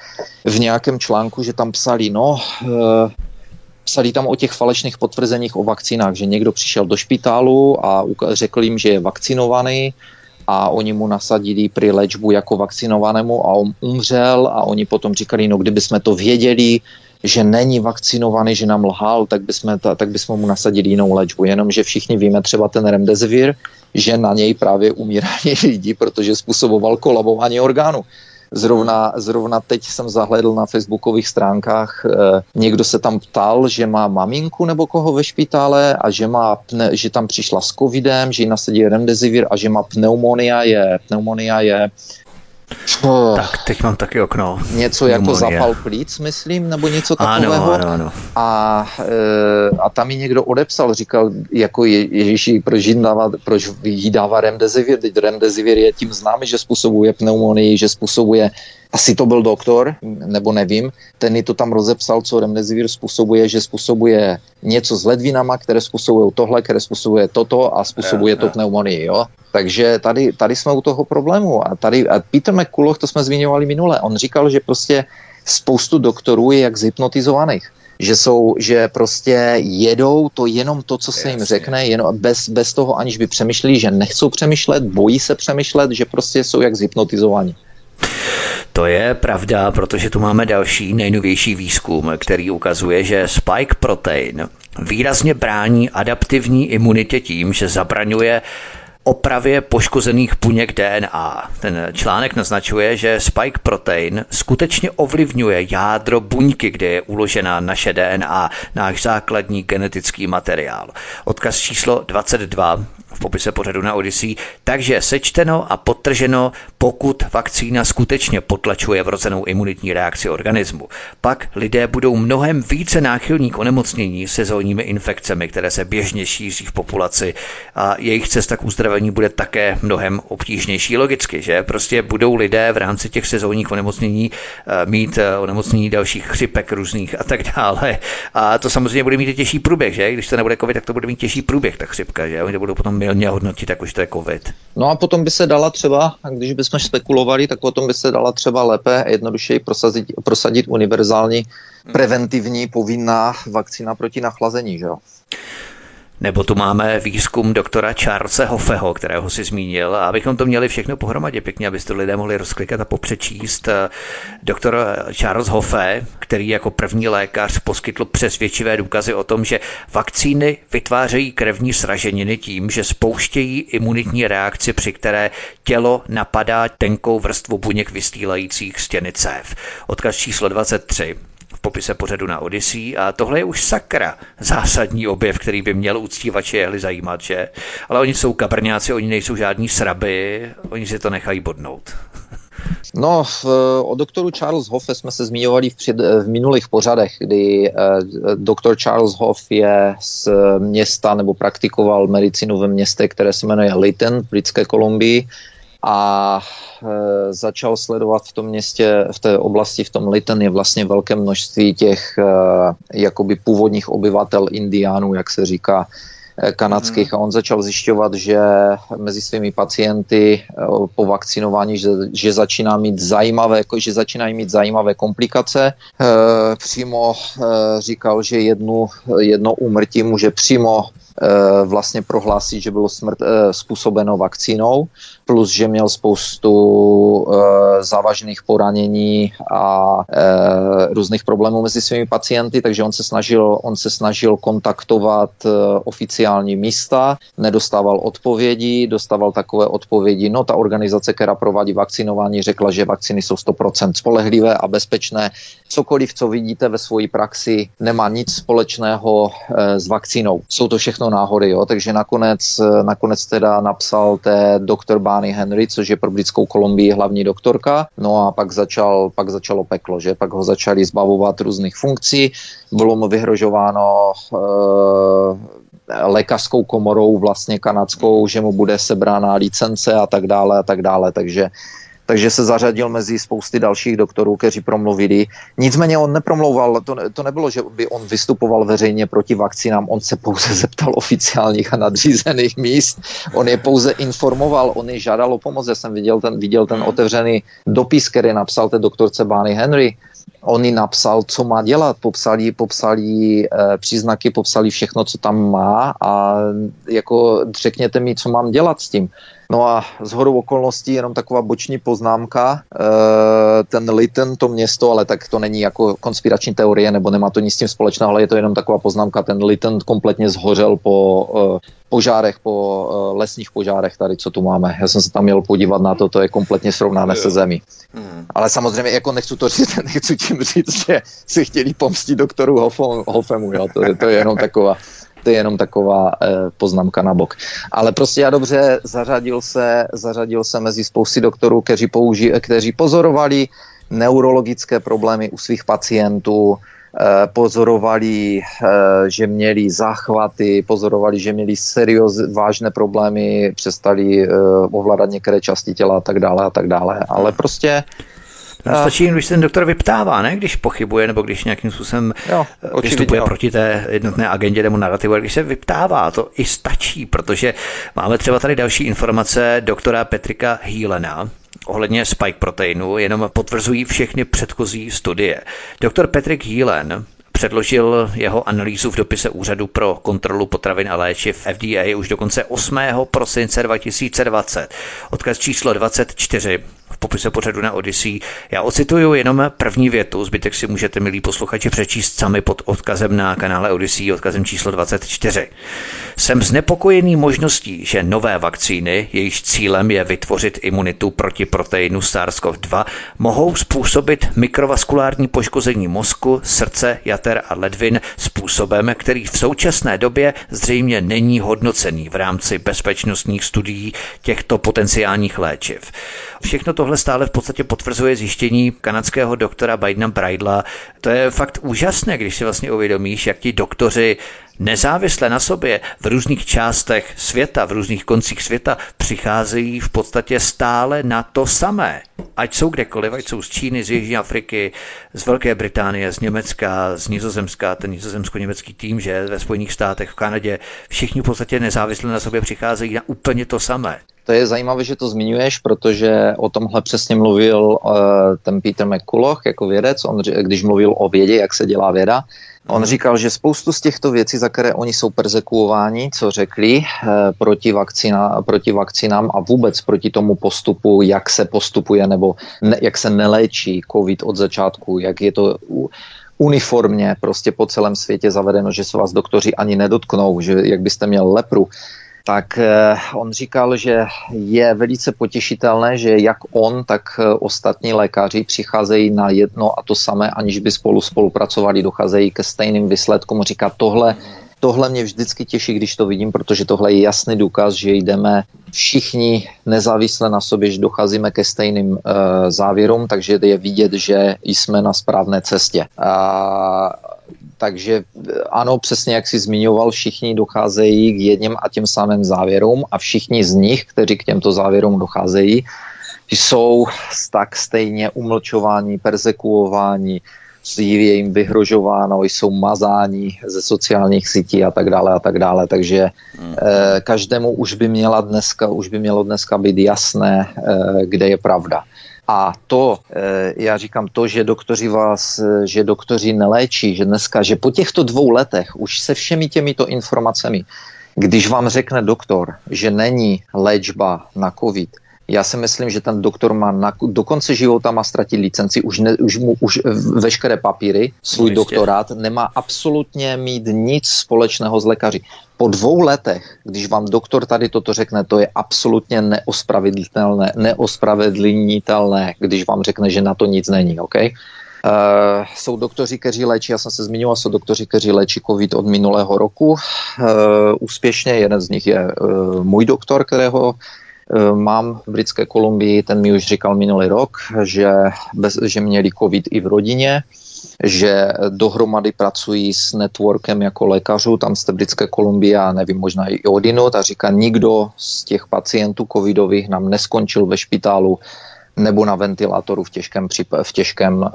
v nějakém článku, že tam psali, no, eh, psali tam o těch falešných potvrzeních o vakcínách, že někdo přišel do špitálu a řekl jim, že je vakcinovaný a oni mu nasadili při léčbu jako vakcinovanému a on umřel a oni potom říkali, no kdyby jsme to věděli, že není vakcinovaný, že nám lhal, tak bychom, tak bychom mu nasadili jinou léčbu. Jenomže všichni víme třeba ten remdesivir, že na něj právě umírali <laughs> lidi, protože způsoboval kolabování orgánů. Zrovna, zrovna teď jsem zahledl na facebookových stránkách, eh, někdo se tam ptal, že má maminku nebo koho ve špitále a že, má pne, že tam přišla s covidem, že jí nasadí remdesivir a že má pneumonia je, pneumonia je Oh, tak, teď mám taky okno. Něco jako zapal plíc, myslím, nebo něco takového. Ano, ano, ano. A, e, a tam mi někdo odepsal, říkal, jako je, Ježíši, proč jí dává, proč jí dává remdesivir, teď remdesivir je tím známý, že způsobuje pneumonii, že způsobuje asi to byl doktor, nebo nevím, ten to tam rozepsal, co remdesivir způsobuje, že způsobuje něco s ledvinama, které způsobují tohle, které způsobuje toto a způsobuje to pneumonii, jo. Takže tady, tady jsme u toho problému a tady a Peter McCulloch, to jsme zmiňovali minule, on říkal, že prostě spoustu doktorů je jak zhypnotizovaných že jsou, že prostě jedou to jenom to, co se Jasně. jim řekne, jenom bez, bez toho, aniž by přemýšleli, že nechcou přemýšlet, bojí se přemýšlet, že prostě jsou jak zhypnotizovaní. To je pravda, protože tu máme další nejnovější výzkum, který ukazuje, že spike protein výrazně brání adaptivní imunitě tím, že zabraňuje opravě poškozených buněk DNA. Ten článek naznačuje, že spike protein skutečně ovlivňuje jádro buňky, kde je uložena naše DNA, náš základní genetický materiál. Odkaz číslo 22 v popise pořadu na Odyssey. Takže sečteno a potrženo, pokud vakcína skutečně potlačuje vrozenou imunitní reakci organismu, pak lidé budou mnohem více náchylní k onemocnění sezónními infekcemi, které se běžně šíří v populaci a jejich cesta k uzdravení bude také mnohem obtížnější logicky, že prostě budou lidé v rámci těch sezónních onemocnění eh, mít eh, onemocnění dalších chřipek různých a tak dále. A to samozřejmě bude mít i těžší průběh, že? Když to nebude covid, tak to bude mít těžší průběh, ta chřipka, že? Oni to budou potom milně hodnotit, jak už to je covid. No a potom by se dala třeba, když bychom spekulovali, tak potom by se dala třeba lépe a jednodušeji prosadit, prosadit univerzální preventivní povinná vakcína proti nachlazení, že jo? Nebo tu máme výzkum doktora Charlesa Hoffeho, kterého si zmínil. A abychom to měli všechno pohromadě pěkně, abyste lidé mohli rozklikat a popřečíst. Doktor Charles Hoffe, který jako první lékař poskytl přesvědčivé důkazy o tom, že vakcíny vytvářejí krevní sraženiny tím, že spouštějí imunitní reakci, při které tělo napadá tenkou vrstvu buněk vystýlajících stěny cév. Odkaz číslo 23 popise pořadu na Odyssey a tohle je už sakra zásadní objev, který by měl uctívače jehly zajímat, že? Ale oni jsou kabrňáci, oni nejsou žádní sraby, oni si to nechají bodnout. No, o doktoru Charles Hoffe jsme se zmiňovali v, před, v minulých pořadech, kdy eh, doktor Charles Hoff je z města nebo praktikoval medicínu ve městě, které se jmenuje Lytton v Britské Kolumbii a e, začal sledovat v tom městě, v té oblasti, v tom Lytton je vlastně velké množství těch e, jakoby původních obyvatel indiánů, jak se říká, e, kanadských a on začal zjišťovat, že mezi svými pacienty e, po vakcinování, že, že začíná mít zajímavé, jako, že začínají mít zajímavé komplikace. E, přímo e, říkal, že jednu, jedno úmrtí může přímo Eh, vlastně prohlásit, že bylo smrt eh, způsobeno vakcínou, plus že měl spoustu eh, závažných poranění a různých problémů mezi svými pacienty, takže on se snažil, on se snažil kontaktovat oficiální místa, nedostával odpovědi, dostával takové odpovědi, no ta organizace, která provádí vakcinování, řekla, že vakcíny jsou 100% spolehlivé a bezpečné. Cokoliv, co vidíte ve své praxi, nemá nic společného s vakcínou. Jsou to všechno náhody, jo? takže nakonec, nakonec teda napsal té doktor Bány Henry, což je pro britskou Kolumbii hlavní doktorka, no a pak, začal, pak začalo peklo, že? Pak ho začali zbavovat různých funkcí, bylo mu vyhrožováno e, lékařskou komorou vlastně kanadskou, že mu bude sebrána licence a tak dále a tak dále, takže takže se zařadil mezi spousty dalších doktorů, kteří promluvili. Nicméně on nepromlouval, to, to nebylo, že by on vystupoval veřejně proti vakcínám, on se pouze <laughs> zeptal oficiálních a nadřízených míst, on je pouze informoval, on je žádal o pomoc. Já jsem viděl ten, viděl ten otevřený dopis, který napsal té doktorce Bány Henry, on jí napsal, co má dělat, popsali, popsali e, příznaky, popsali všechno, co tam má a jako řekněte mi, co mám dělat s tím. No a z hodou okolností jenom taková boční poznámka, e, ten Lytton, to město, ale tak to není jako konspirační teorie, nebo nemá to nic s tím společného, ale je to jenom taková poznámka, ten Lytton kompletně zhořel po e, požárech, po e, lesních požárech tady, co tu máme. Já jsem se tam měl podívat na to, to je kompletně srovnané se zemí. Hmm. Ale samozřejmě jako nechci to říct, <laughs> nechci tím říct, že si chtěli pomstit doktoru Hoffemu, jo? To, je, to je jenom taková to je jenom taková eh, poznámka na bok. Ale prostě já dobře zařadil se, zařadil se mezi spousty doktorů, kteří, použi, kteří pozorovali neurologické problémy u svých pacientů, eh, pozorovali, eh, že měli záchvaty, pozorovali, že měli serióz, vážné problémy, přestali ovládat některé části těla a tak dále a tak dále. Ale prostě No, stačí, když se ten doktor vyptává, ne? když pochybuje nebo když nějakým způsobem jo, vystupuje jo. proti té jednotné agendě nebo narrativu, když se vyptává, to i stačí, protože máme třeba tady další informace doktora Petrika Hýlena, ohledně spike proteinu jenom potvrzují všechny předchozí studie. Doktor Patrick Heelan předložil jeho analýzu v dopise Úřadu pro kontrolu potravin a léčiv FDA už dokonce 8. prosince 2020. Odkaz číslo 24 v popise pořadu na Odyssey. Já ocituju jenom první větu, zbytek si můžete, milí posluchači, přečíst sami pod odkazem na kanále Odyssey, odkazem číslo 24. Jsem znepokojený možností, že nové vakcíny, jejichž cílem je vytvořit imunitu proti proteinu SARS-CoV-2, mohou způsobit mikrovaskulární poškození mozku, srdce, jater a ledvin způsobem, který v současné době zřejmě není hodnocený v rámci bezpečnostních studií těchto potenciálních léčiv. Všechno tohle stále v podstatě potvrzuje zjištění kanadského doktora Bidena Bridla. To je fakt úžasné, když si vlastně uvědomíš, jak ti doktoři nezávisle na sobě v různých částech světa, v různých koncích světa přicházejí v podstatě stále na to samé. Ať jsou kdekoliv, ať jsou z Číny, z Jižní Afriky, z Velké Británie, z Německa, z Nizozemska, ten nizozemsko-německý tým, že ve Spojených státech, v Kanadě, všichni v podstatě nezávisle na sobě přicházejí na úplně to samé. To je zajímavé, že to zmiňuješ, protože o tomhle přesně mluvil uh, ten Peter McCulloch jako vědec, on, když mluvil o vědě, jak se dělá věda. On říkal, že spoustu z těchto věcí, za které oni jsou persekuováni, co řekli eh, proti, vakcína, proti vakcínám a vůbec proti tomu postupu, jak se postupuje nebo ne, jak se neléčí COVID od začátku, jak je to uniformně prostě po celém světě zavedeno, že se vás doktoři ani nedotknou, že jak byste měl lepru, tak eh, on říkal, že je velice potěšitelné, že jak on, tak eh, ostatní lékaři přicházejí na jedno a to samé, aniž by spolu spolupracovali, docházejí ke stejným výsledkům. Říká, tohle, tohle mě vždycky těší, když to vidím, protože tohle je jasný důkaz, že jdeme všichni nezávisle na sobě, že docházíme ke stejným uh, závěrům, takže je vidět, že jsme na správné cestě. A takže eh, ano, přesně jak si zmiňoval, všichni docházejí k jedním a těm samým závěrům a všichni z nich, kteří k těmto závěrům docházejí, jsou tak stejně umlčováni, persekuováni, je jim vyhrožováno, jsou mazáni ze sociálních sítí a tak dále a tak dále. Takže eh, každému už by měla dneska, už by mělo dneska být jasné, eh, kde je pravda. A to, eh, já říkám to, že doktoři vás, eh, že doktoři neléčí, že dneska, že po těchto dvou letech už se všemi těmito informacemi, když vám řekne doktor, že není léčba na COVID, já si myslím, že ten doktor má na, do konce života má ztratit licenci, už, ne, už mu už veškeré papíry, svůj no, doktorát, nemá absolutně mít nic společného s lékaři. Po dvou letech, když vám doktor tady toto řekne, to je absolutně neospravedlnitelné, neospravedlnitelné, když vám řekne, že na to nic není, OK? Uh, jsou doktoři, kteří léčí, já jsem se zmiňoval, jsou doktoři, kteří léčí COVID od minulého roku. Uh, úspěšně, jeden z nich je uh, můj doktor, kterého Eh, mám v Britské Kolumbii, ten mi už říkal minulý rok, že, bez, že měli covid i v rodině, že dohromady pracují s networkem jako lékařů, tam z té Britské Kolumbii a nevím, možná i odinut a říká, nikdo z těch pacientů covidových nám neskončil ve špitálu nebo na ventilátoru v těžkém, v těžkém uh,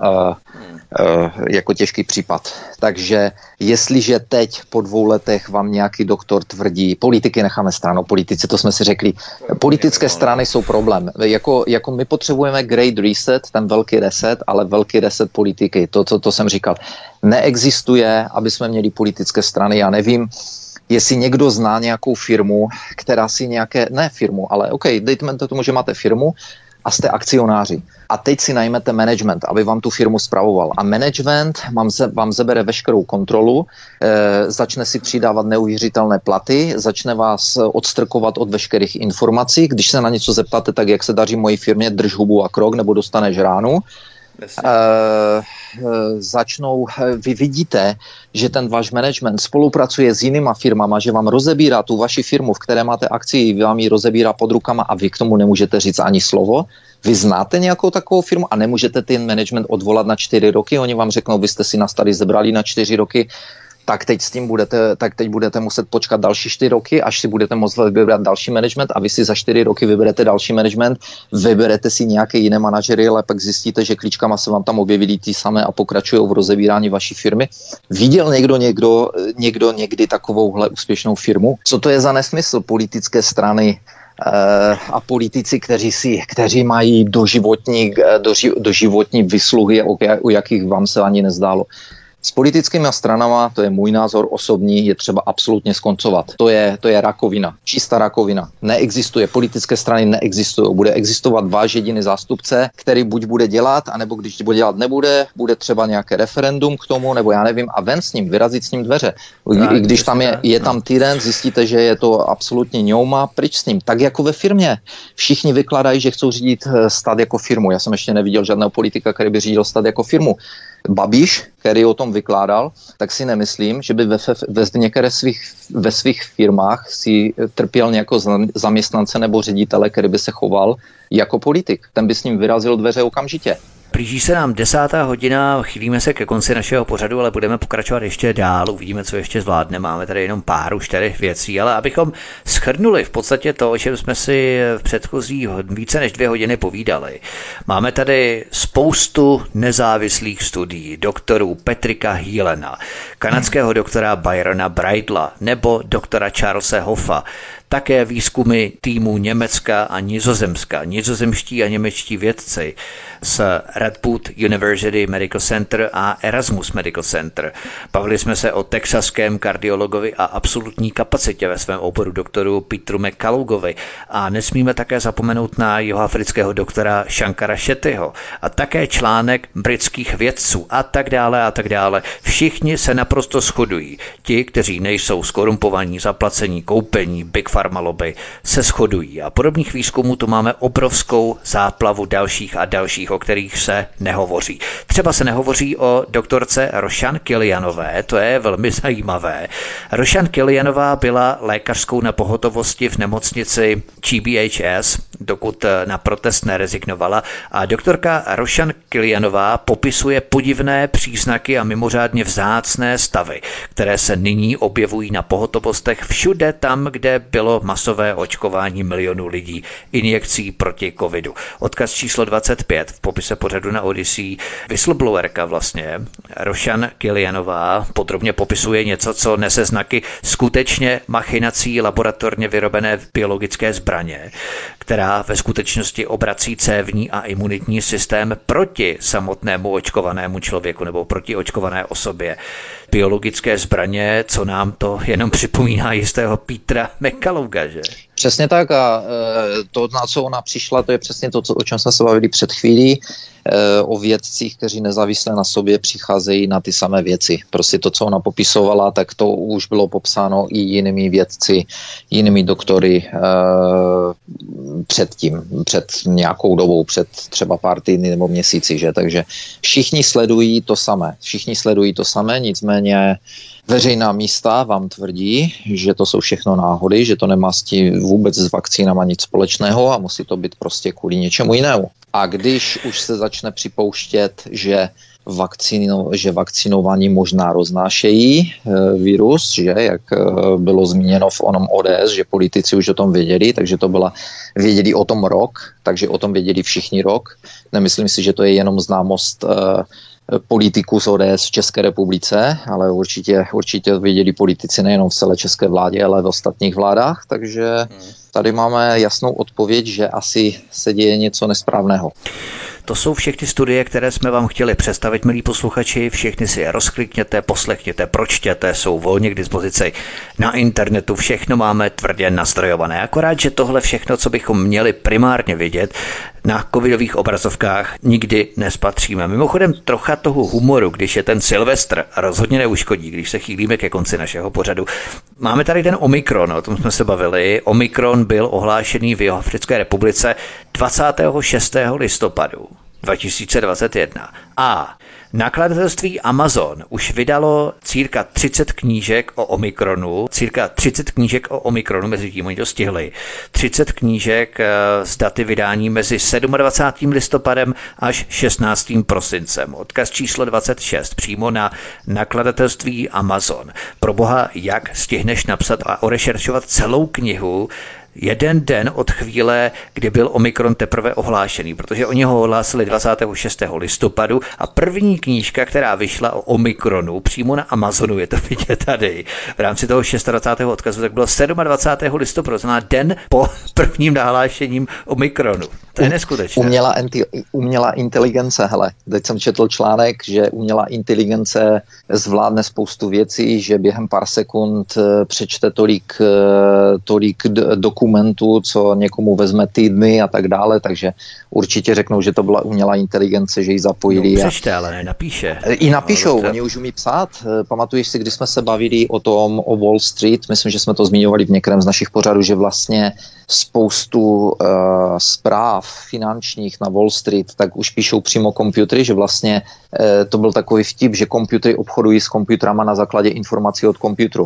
jako těžký případ. Takže jestliže teď po dvou letech vám nějaký doktor tvrdí, politiky necháme stranou, politici, to jsme si řekli, politické strany jsou problém. Jako, jako my potřebujeme great reset, ten velký reset, ale velký reset politiky, to, co to, to jsem říkal. Neexistuje, aby jsme měli politické strany, já nevím, jestli někdo zná nějakou firmu, která si nějaké, ne firmu, ale OK, dejme to tomu, že máte firmu a jste akcionáři. A teď si najmete management, aby vám tu firmu spravoval. A management vám, ze, vám zebere veškerou kontrolu, e, začne si přidávat neuvěřitelné platy, začne vás odstrkovat od veškerých informací. Když se na něco zeptáte, tak jak se daří mojí firmě, drž hubu a krok, nebo dostaneš ránu. Uh, začnou, vy vidíte, že ten váš management spolupracuje s jinýma firmama, že vám rozebírá tu vaši firmu, v které máte akci, vám ji rozebírá pod rukama a vy k tomu nemůžete říct ani slovo. Vy znáte nějakou takovou firmu a nemůžete ten management odvolat na čtyři roky, oni vám řeknou, vy jste si na starý zebrali na čtyři roky, tak teď s tím budete, tak teď budete muset počkat další čtyři roky, až si budete moct vybrat další management a vy si za čtyři roky vyberete další management, vyberete si nějaké jiné manažery, ale pak zjistíte, že klíčkama se vám tam objevili ty samé a pokračují v rozebírání vaší firmy. Viděl někdo, někdo, někdo někdy takovouhle úspěšnou firmu? Co to je za nesmysl politické strany eh, a politici, kteří, si, kteří mají doživotní, eh, doži, doživotní vysluhy, o jakých vám se ani nezdálo. S politickými stranama, to je můj názor osobní, je třeba absolutně skoncovat. To je, to je rakovina, čistá rakovina. Neexistuje, politické strany neexistují. Bude existovat váš jediný zástupce, který buď bude dělat, anebo když bude dělat nebude, bude třeba nějaké referendum k tomu, nebo já nevím, a ven s ním, vyrazit s ním dveře. I když tam je, je tam týden, zjistíte, že je to absolutně ňouma, pryč s ním. Tak jako ve firmě. Všichni vykladají, že chcou řídit eh, stát jako firmu. Já jsem ještě neviděl žádného politika, který by řídil stát jako firmu. Babiš, který o tom vykládal, tak si nemyslím, že by ve, ve některé svých, ve svých firmách si trpěl nějakou zaměstnance nebo ředitele, který by se choval jako politik. Ten by s ním vyrazil dveře okamžitě. Blíží se nám desátá hodina, chýlíme se ke konci našeho pořadu, ale budeme pokračovat ještě dál, uvidíme, co ještě zvládne. Máme tady jenom pár už tady věcí, ale abychom schrnuli v podstatě to, o čem jsme si v předchozí více než dvě hodiny povídali. Máme tady spoustu nezávislých studií doktorů Petrika Hílena, kanadského doktora Byrona Bridla nebo doktora Charlesa Hoffa, také výzkumy týmů Německa a Nizozemska. Nizozemští a němečtí vědci z Radboud University Medical Center a Erasmus Medical Center. Bavili jsme se o texaském kardiologovi a absolutní kapacitě ve svém oboru doktoru Petru McCallougovi a nesmíme také zapomenout na jihoafrického doktora Shankara Shettyho a také článek britských vědců a tak dále a tak dále. Všichni se naprosto shodují. Ti, kteří nejsou skorumpovaní, zaplacení, koupení, Big Pharma lobby, se shodují a podobných výzkumů tu máme obrovskou záplavu dalších a dalších, o kterých se nehovoří. Třeba se nehovoří o doktorce Rošan Kilianové, to je velmi zajímavé. Rošan Kilianová byla lékařskou na pohotovosti v nemocnici GBHS, dokud na protest nerezignovala a doktorka Rošan Kilianová popisuje podivné příznaky a mimořádně vzácné stavy, které se nyní objevují na pohotovostech všude tam, kde bylo masové očkování milionů lidí injekcí proti covidu. Odkaz číslo 25 v popise pořadu na Odyssey. Whistleblowerka vlastně, Rošan Kilianová, podrobně popisuje něco, co nese znaky skutečně machinací laboratorně vyrobené biologické zbraně, která ve skutečnosti obrací cévní a imunitní systém proti samotnému očkovanému člověku nebo proti očkované osobě. Biologické zbraně, co nám to jenom připomíná jistého Petra Mekalouga, že? Přesně tak a e, to, na co ona přišla, to je přesně to, o čem jsme se bavili před chvílí, e, o vědcích, kteří nezávisle na sobě přicházejí na ty samé věci. Prostě to, co ona popisovala, tak to už bylo popsáno i jinými vědci, jinými doktory e, předtím, před nějakou dobou, před třeba pár týdny nebo měsíci, že? Takže všichni sledují to samé. Všichni sledují to samé, nicméně Veřejná místa vám tvrdí, že to jsou všechno náhody, že to nemá s tím vůbec s vakcínama nic společného a musí to být prostě kvůli něčemu jinému. A když už se začne připouštět, že vakcíno, že vakcinovaní možná roznášejí e, virus, že jak e, bylo zmíněno v onom ODS, že politici už o tom věděli, takže to byla, věděli o tom rok, takže o tom věděli všichni rok. Nemyslím si, že to je jenom známost e, politiků z ODS v České republice, ale určitě, určitě věděli politici nejenom v celé české vládě, ale v ostatních vládách, takže hmm. Tady máme jasnou odpověď, že asi se děje něco nesprávného. To jsou všechny studie, které jsme vám chtěli představit, milí posluchači. Všechny si je rozklikněte, poslechněte, pročtěte, jsou volně k dispozici na internetu. Všechno máme tvrdě nastrojované. Akorát, že tohle všechno, co bychom měli primárně vidět, na covidových obrazovkách nikdy nespatříme. Mimochodem trocha toho humoru, když je ten Silvestr, rozhodně neuškodí, když se chýlíme ke konci našeho pořadu. Máme tady ten Omikron, o tom jsme se bavili. Omikron byl ohlášený v Jihoafrické republice 26. listopadu. 2021. A Nakladatelství Amazon už vydalo cirka 30 knížek o Omikronu, cirka 30 knížek o Omikronu, mezi tím oni to stihli, 30 knížek eh, s daty vydání mezi 27. listopadem až 16. prosincem. Odkaz číslo 26 přímo na nakladatelství Amazon. Pro boha, jak stihneš napsat a orešeršovat celou knihu, jeden den od chvíle, kdy byl Omikron teprve ohlášený, protože oni ho ohlásili 26. listopadu a první knížka, která vyšla o Omikronu přímo na Amazonu, je to vidět tady, v rámci toho 26. odkazu, tak bylo 27. listopadu, znamená den po <laughs> prvním nahlášením Omikronu. To je neskutečné. Umělá, umělá inteligence, hele, teď jsem četl článek, že umělá inteligence zvládne spoustu věcí, že během pár sekund eh, přečte tolik, eh, tolik dokumentů, co někomu vezme týdny a tak dále, takže určitě řeknou, že to byla umělá inteligence, že ji zapojili. No, přečte, ale ne, napíše. I napíšou, no, oni už umí psát. Eh, pamatuješ si, když jsme se bavili o tom, o Wall Street, myslím, že jsme to zmiňovali v některém z našich pořadů, že vlastně spoustu uh, zpráv finančních na Wall Street, tak už píšou přímo komputery, že vlastně uh, to byl takový vtip, že komputery obchodují s komputerama na základě informací od komputeru.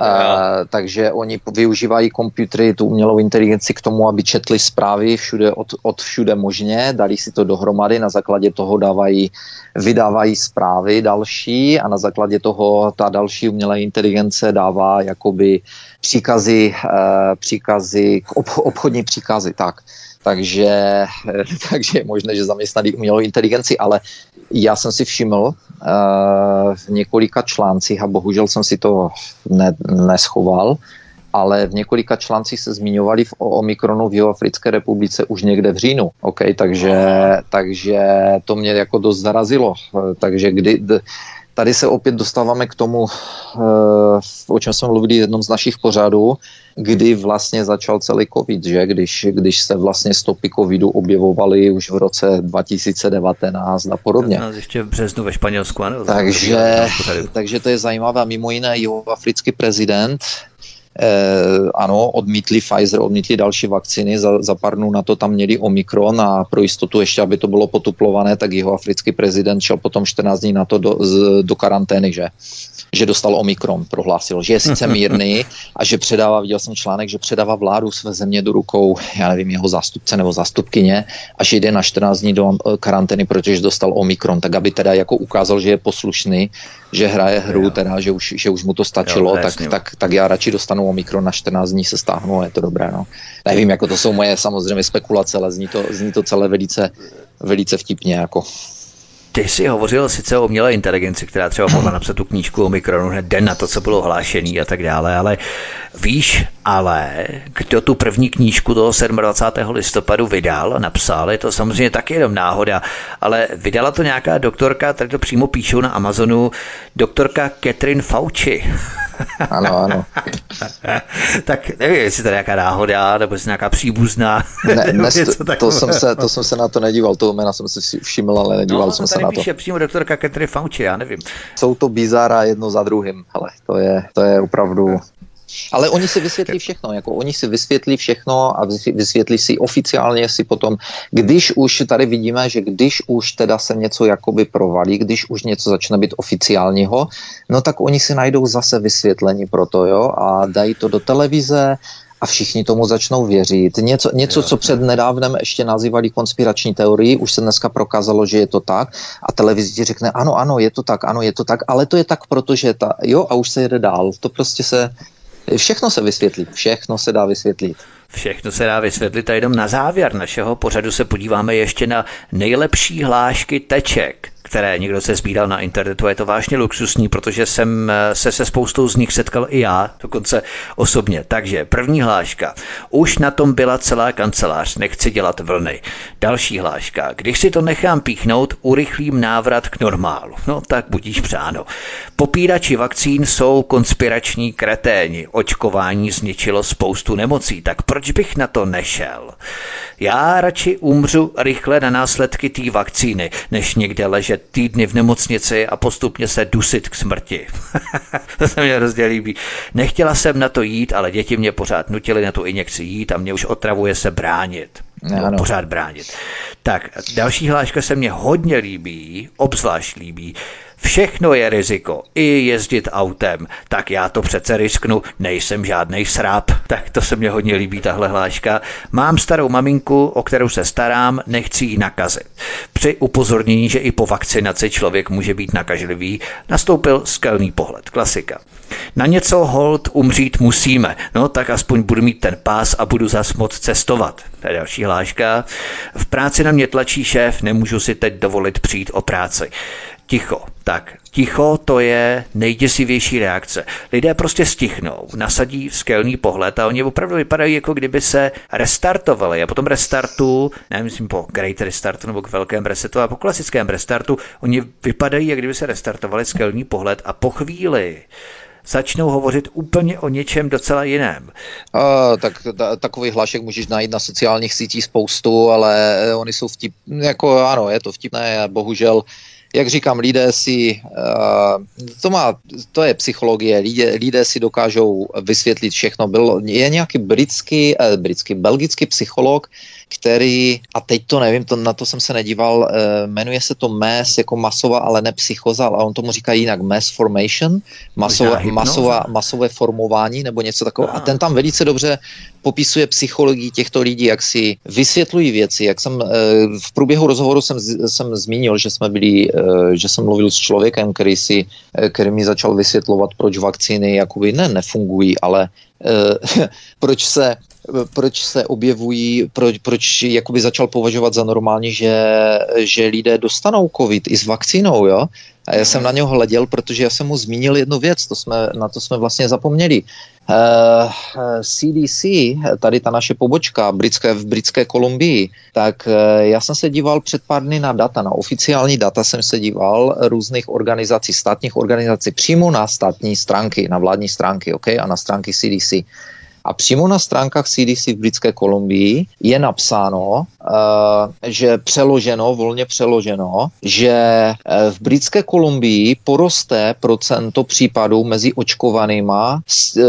Uh, takže oni využívají komputery, tu umělou inteligenci k tomu, aby četli zprávy všude od, od všude možně, dali si to dohromady, na základě toho dávají, vydávají zprávy další a na základě toho ta další umělá inteligence dává jakoby příkazy, uh, příkazy obchodní příkazy, tak. Takže, <laughs> takže je možné, že zaměstnaný umělou inteligenci, ale já jsem si všiml uh, v několika článcích, a bohužel jsem si to ne, neschoval, ale v několika článcích se zmiňovali v, o Omikronu v Jihoafrické republice už někde v říjnu. Okay, takže, takže to mě jako dost zarazilo. Takže kdy, d, tady se opět dostáváme k tomu, eh, o čem jsme mluvili v jednom z našich pořadů, kdy vlastně začal celý covid, že? Když, když se vlastně stopy covidu objevovaly už v roce 2019 a podobně. Ještě v březnu ve Španělsku, ano. Takže, takže to je zajímavé. Mimo jiné, africký prezident ano, odmítli Pfizer, odmítli další vakcíny, za, za pár dnů na to tam měli Omikron a pro jistotu ještě, aby to bylo potuplované, tak jeho africký prezident šel potom 14 dní na to do, z, do karantény, že? že dostal Omikron, prohlásil, že je sice <laughs> mírný a že předává, viděl jsem článek, že předává vládu své země do rukou, já nevím, jeho zástupce nebo zástupkyně a že jde na 14 dní do eh, karantény, protože dostal Omikron, tak aby teda jako ukázal, že je poslušný, že hraje hru, teda, že už, že už mu to stačilo, jo, tak, tak, tak já radši dostanu Omikron na 14 dní se stáhnu a je to dobré. No. Nevím, jako to jsou moje samozřejmě spekulace, ale zní to, zní to celé velice, velice vtipně. Jako. Ty jsi hovořil sice o umělé inteligenci, která třeba mohla napsat tu knížku o mikronu hned den na to, co bylo hlášený a tak dále, ale víš, ale kdo tu první knížku toho 27. listopadu vydal napsal, je to samozřejmě taky jenom náhoda, ale vydala to nějaká doktorka, tady to přímo píšou na Amazonu, doktorka Catherine Fauci. Ano, ano. <laughs> tak nevím, jestli to je nějaká náhoda, nebo jestli nějaká příbuzná. Ne, <laughs> ne, to, to, jsem se, to jsem se na to nedíval, toho jména jsem si všiml, ale nedíval no, jsem se na to. píše přímo doktorka Catherine Fauci, já nevím. Jsou to bizára jedno za druhým, ale to je, to je opravdu ale oni si vysvětlí všechno, jako oni si vysvětlí všechno a vysvětlí si oficiálně si potom, když už tady vidíme, že když už teda se něco jakoby provalí, když už něco začne být oficiálního, no tak oni si najdou zase vysvětlení pro to, jo, a dají to do televize, a všichni tomu začnou věřit. Něco, něco, co před nedávnem ještě nazývali konspirační teorii, už se dneska prokázalo, že je to tak a televizi ti řekne, ano, ano, je to tak, ano, je to tak, ale to je tak, protože ta, jo, a už se jede dál. To prostě se, Všechno se vysvětlí, všechno se dá vysvětlit. Všechno se dá vysvětlit a jenom na závěr našeho pořadu se podíváme ještě na nejlepší hlášky teček které někdo se sbíral na internetu. Je to vážně luxusní, protože jsem eh, se se spoustou z nich setkal i já, dokonce osobně. Takže první hláška. Už na tom byla celá kancelář, nechci dělat vlny. Další hláška. Když si to nechám píchnout, urychlím návrat k normálu. No tak budíš přáno. Popírači vakcín jsou konspirační kreténi. Očkování zničilo spoustu nemocí, tak proč bych na to nešel? Já radši umřu rychle na následky té vakcíny, než někde ležet týdny v nemocnici a postupně se dusit k smrti. <laughs> to se mě hrozně líbí. Nechtěla jsem na to jít, ale děti mě pořád nutili na tu injekci jít a mě už otravuje se bránit. ano. pořád bránit. Tak, další hláška se mně hodně líbí, obzvlášť líbí. Všechno je riziko, i jezdit autem. Tak já to přece risknu, nejsem žádný sráp. Tak to se mně hodně líbí, tahle hláška. Mám starou maminku, o kterou se starám, nechci ji nakazit. Při upozornění, že i po vakcinaci člověk může být nakažlivý, nastoupil skelný pohled. Klasika. Na něco hold umřít musíme, no tak aspoň budu mít ten pás a budu zas moc cestovat. To je další hláška. V práci na mě tlačí šéf, nemůžu si teď dovolit přijít o práci. Ticho. Tak, ticho to je nejděsivější reakce. Lidé prostě stichnou, nasadí skelný pohled a oni opravdu vypadají, jako kdyby se restartovali. A po tom restartu, nevím, po great restartu nebo k velkém resetu, a po klasickém restartu, oni vypadají, jak kdyby se restartovali skelný pohled a po chvíli začnou hovořit úplně o něčem docela jiném. A, tak ta, takový hlášek můžeš najít na sociálních sítích spoustu, ale oni jsou vtip, jako ano, je to vtipné, bohužel jak říkám, lidé si, to, má, to je psychologie, lidé, lidé si dokážou vysvětlit všechno. Byl, je nějaký britský, eh, britský, belgický psycholog, který, a teď to nevím, to, na to jsem se nedíval, eh, jmenuje se to MES jako masová, ale ne psychoza, ale on tomu říká jinak mass formation, masové, masová, masové formování nebo něco takového. A ten tam velice dobře popisuje psychologii těchto lidí, jak si vysvětlují věci. Jak jsem eh, v průběhu rozhovoru jsem, jsem zmínil, že jsme byli, eh, že jsem mluvil s člověkem, který, si, který mi začal vysvětlovat, proč vakcíny jakoby ne, nefungují, ale <laughs> proč se proč se objevují, proč, proč jakoby začal považovat za normální, že, že lidé dostanou covid i s vakcínou, jo? A já jsem na něho hleděl, protože já jsem mu zmínil jednu věc, to jsme, na to jsme vlastně zapomněli. Uh, eh, CDC, tady ta naše pobočka britské, v britské Kolumbii, tak uh, já jsem se díval před pár dny na data, na oficiální data jsem se díval různých organizací, státních organizací, přímo na státní stránky, na vládní stránky, okay, a na stránky CDC. A přímo na stránkách CDC v Britské Kolumbii je napsáno, že přeloženo, volně přeloženo, že uh, v Britské Kolumbii poroste procento případů mezi očkovanýma, uh,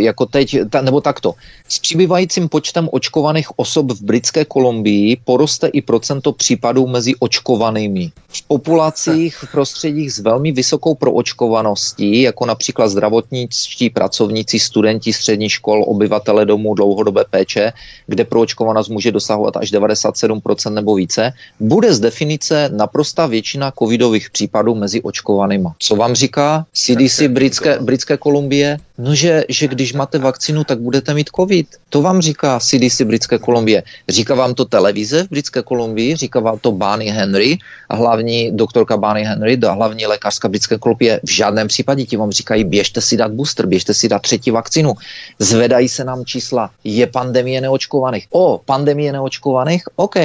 jako teď, nebo takto, s přibývajícím počtem očkovaných osob v Britské Kolumbii poroste i procento případů mezi očkovanými. V populacích, v prostředích s velmi vysokou proočkovaností, jako například zdravotničtí pracovníci, studenti středních škol, obyvatele domů dlouhodobé péče, kde proočkovanost může dosahovat až 97% nebo více, bude z definice naprosta většina covidových případů mezi očkovanými. Co vám říká CDC Britské, Britské Kolumbie? No, že, že když máte vakcínu, tak budete mít covid. To vám říká CDC Britské Kolumbie. Říká vám to televize v Britské Kolumbii, říká vám to Barney Henry, hlavní doktorka Barney Henry, a hlavní lékařka Britské Kolumbie. V žádném případě ti vám říkají, běžte si dát booster, běžte si dát třetí vakcínu. Zvedají se nám čísla, je pandemie neočkovaných. O, pandemie neočkovaných, OK,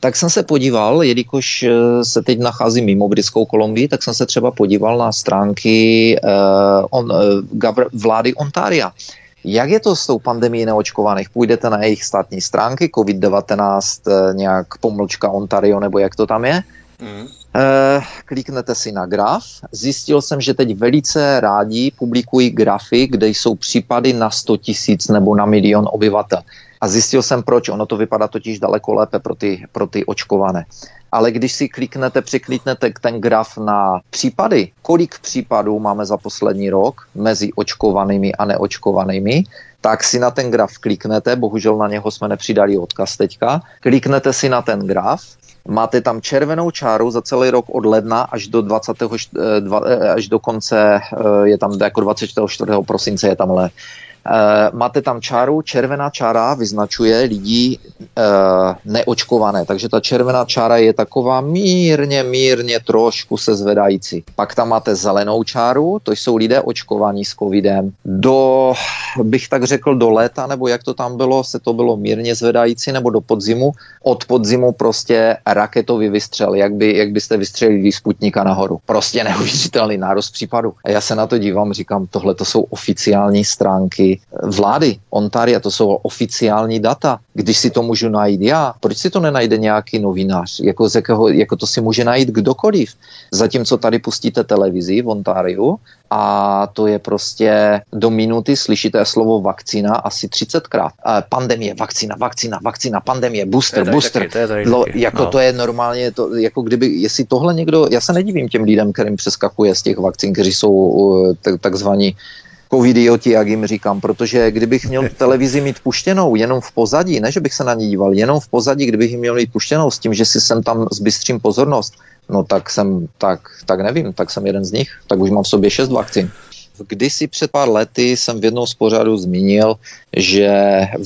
tak jsem se podíval, jelikož eh, se teď nacházím mimo Britskou Kolumbii, tak jsem se třeba podíval na stránky uh, on, uh, vlády Ontaria. Jak je to s tou pandemí neočkovaných? Půjdete na jejich státní stránky, COVID-19, nějak pomlčka Ontario, nebo jak to tam je? Mm. Eh, kliknete si na graf. Zjistil jsem, že teď velice rádi publikují grafy, kde jsou případy na 100 tisíc nebo na milion obyvatel. A zjistil jsem proč. Ono to vypadá totiž daleko lépe pro ty, pro ty očkované. Ale když si kliknete, překliknete ten graf na případy, kolik případů máme za poslední rok mezi očkovanými a neočkovanými, tak si na ten graf kliknete, bohužel na něho jsme nepřidali odkaz teďka, kliknete si na ten graf, máte tam červenou čáru za celý rok od ledna až do 20. Eh, až do konce, eh, je tam jako 24. prosince je tam Eh, máte tam čáru, červená čára vyznačuje lidi uh, neočkované, takže ta červená čára je taková mírně, mírně trošku se zvedající. Pak tam máte zelenou čáru, to jsou lidé očkovaní s covidem. Do, bych tak řekl, do léta, nebo jak to tam bylo, se to bylo mírně zvedající, nebo do podzimu. Od podzimu prostě raketový vystřel, jak, by, jak byste vystřelili Sputnika nahoru. Prostě neuvěřitelný nárost případu. A já se na to dívám, říkám, tohle to jsou oficiální stránky vlády Ontaria, to jsou oficiální data. Když si to můžu najít já, proč si to nenajde nějaký novinář? Jako, z jakého, jako to si může najít kdokoliv. Zatímco tady pustíte televizi v Ontáriu a to je prostě do minuty slyšíte slovo vakcína asi 30krát. Pandemie, vakcína, vakcína, vakcína, pandemie, booster, to booster. Taky, to je Lo, jako no. to je normálně, to, jako kdyby, jestli tohle někdo, já se nedivím těm lidem, kterým přeskakuje z těch vakcín, kteří jsou uh, takzvaní covidioti, jak jim říkám, protože kdybych měl televizi mít puštěnou jenom v pozadí, ne, že bych se na ní díval, jenom v pozadí, kdybych ji měl mít puštěnou s tím, že si sem tam zbystřím pozornost, no tak jsem, tak, tak nevím, tak jsem jeden z nich, tak už mám v sobě šest vakcín. Kdysi před pár lety jsem v jednom z pořadů zmínil, že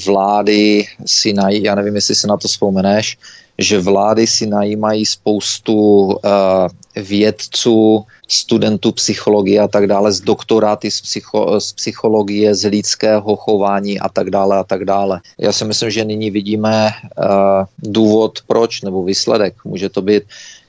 vlády si nají, já nevím, jestli si na to vzpomeneš, že vlády si najímají spoustu uh, vědců, studentů psychologie a tak dále, z doktoráty z, psycho, z psychologie, z lidského chování a tak dále a tak dále. Já si myslím, že nyní vidíme uh, důvod proč nebo výsledek. Může to být,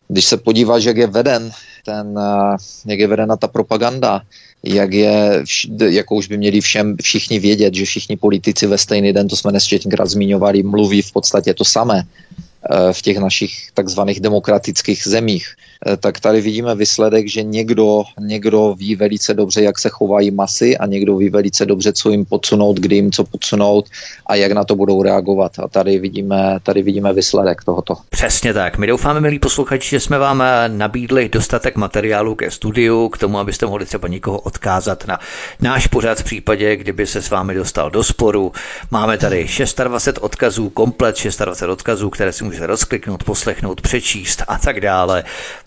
když se podíváš, jak je veden ten, uh, jak je vedena ta propaganda, jak je, jako už by měli všem všichni vědět, že všichni politici ve stejný den, to jsme nesčetněkrát zmiňovali, mluví v podstatě to samé. Eh, v těch našich takzvaných demokratických zemích, tak tady vidíme výsledek, že někdo, někdo ví velice dobře, jak se chovají masy a někdo ví velice dobře, co jim podsunout, kdy jim co podsunout a jak na to budou reagovat. A tady vidíme, tady vidíme výsledek tohoto. Přesně tak. My doufáme, milí posluchači, že jsme vám eh, nabídli dostatek materiálu ke studiu, k tomu, abyste mohli třeba někoho odkázat na náš pořad v případě, kdyby se s vámi dostal do sporu. Máme tady 26 odkazů, komplet 26 odkazů, které si můžete rozkliknout, poslechnout, přečíst a tak dále.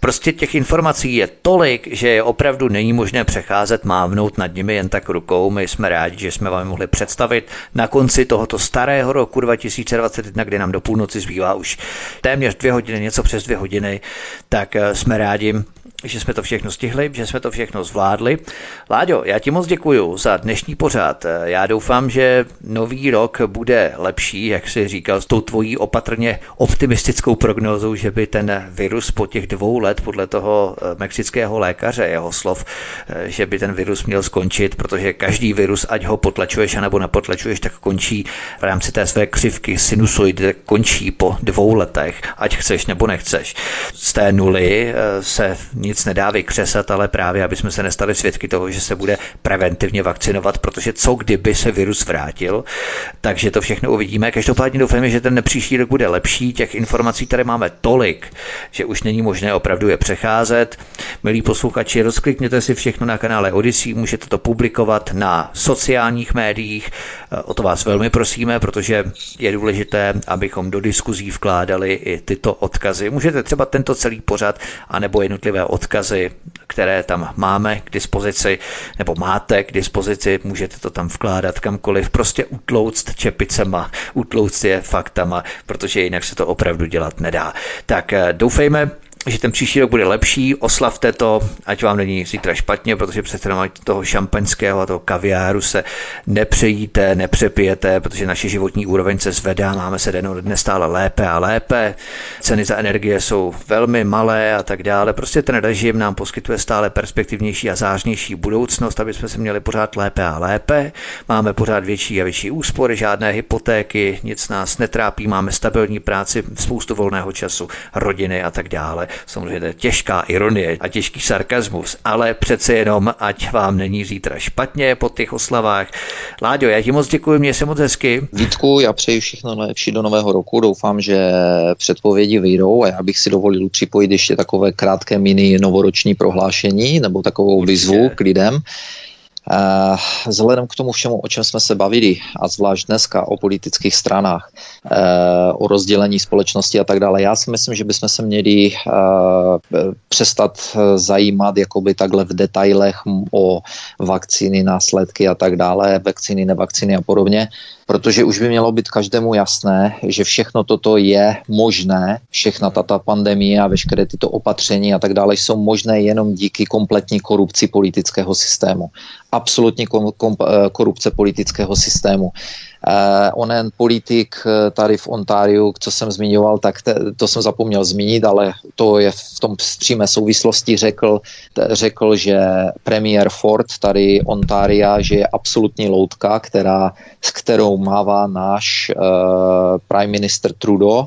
Prostě těch informací je tolik, že je opravdu není možné přecházet, mávnout nad nimi jen tak rukou. My jsme rádi, že jsme vám mohli představit na konci tohoto starého roku 2021, kdy nám do půlnoci zbývá už téměř dvě hodiny, něco přes dvě hodiny, tak eh, jsme rádi, že jsme to všechno stihli, že jsme to všechno zvládli. Láďo, já ti moc děkuji za dnešní pořád. Já doufám, že nový rok bude lepší, jak jsi říkal, s tou tvojí opatrně optimistickou prognózou, že by ten virus po těch dvou let, podle toho eh, mexického lékaře, jeho slov, eh, že by ten virus měl skončit, protože každý virus, ať ho potlačuješ anebo nepotlačuješ, tak končí v rámci té své křivky sinusoidy, končí po dvou letech, ať chceš nebo nechceš. Z té nuly eh, se nic nedá vykřesat, ale právě, aby jsme se nestali svědky toho, že se bude preventivně vakcinovat, protože co kdyby se virus vrátil, takže to všechno uvidíme. Každopádně doufáme, že ten příští rok bude lepší. Těch informací tady máme tolik, že už není možné opravdu je přecházet. Milí posluchači, rozklikněte si všechno na kanále Odyssey, můžete to publikovat na sociálních médiích. O to vás velmi prosíme, protože je důležité, abychom do diskuzí vkládali i tyto odkazy. Můžete třeba tento celý pořad, anebo jednotlivé odkazy, které tam máme k dispozici, nebo máte k dispozici, můžete to tam vkládat kamkoliv, prostě utlouct čepicema, utlouct je faktama, protože jinak se to opravdu dělat nedá. Tak eh, doufejme, že ten příští rok bude lepší, oslavte to, ať vám není zítra špatně, protože přece jenom toho šampaňského a toho kaviáru se nepřejíte, nepřepijete, protože naše životní úroveň se zvedá, máme se den dne stále lépe a lépe, ceny za energie jsou velmi malé a tak dále. Prostě ten režim nám poskytuje stále perspektivnější a zářnější budoucnost, aby jsme se měli pořád lépe a lépe. Máme pořád větší a větší úspory, žádné hypotéky, nic nás netrápí, máme stabilní práci, spoustu volného času, rodiny a tak dále samozřejmě to je těžká ironie a těžký sarkazmus, ale přece jenom, ať vám není zítra špatně po těch oslavách. Láďo, já ti moc děkuji, mě se moc hezky. Vítku, já přeji všechno nejlepší do nového roku, doufám, že předpovědi vyjdou a já bych si dovolil připojit ještě takové krátké mini novoroční prohlášení nebo takovou výzvu k lidem. Eh, vzhledem k tomu všemu, o čem jsme se bavili, a zvlášť dneska o politických stranách, eh, o rozdělení společnosti a tak dále, já si myslím, že bychom se měli eh, přestat zajímat jakoby takhle v detailech o vakcíny, následky a tak dále, vakcíny, nevakcíny a podobně, protože už by mělo být každému jasné, že všechno toto je možné, všechna tato pandemie a veškeré tyto opatření a tak dále jsou možné jenom díky kompletní korupci politického systému. Absolutní korupce politického systému. Onen politik tady v Ontáriu, co jsem zmiňoval, tak to jsem zapomněl zmínit, ale to je v tom přímé souvislosti řekl, řekl, že premiér Ford tady Ontária, že je absolutní loutka, která, s kterou mává náš uh, prime minister Trudeau,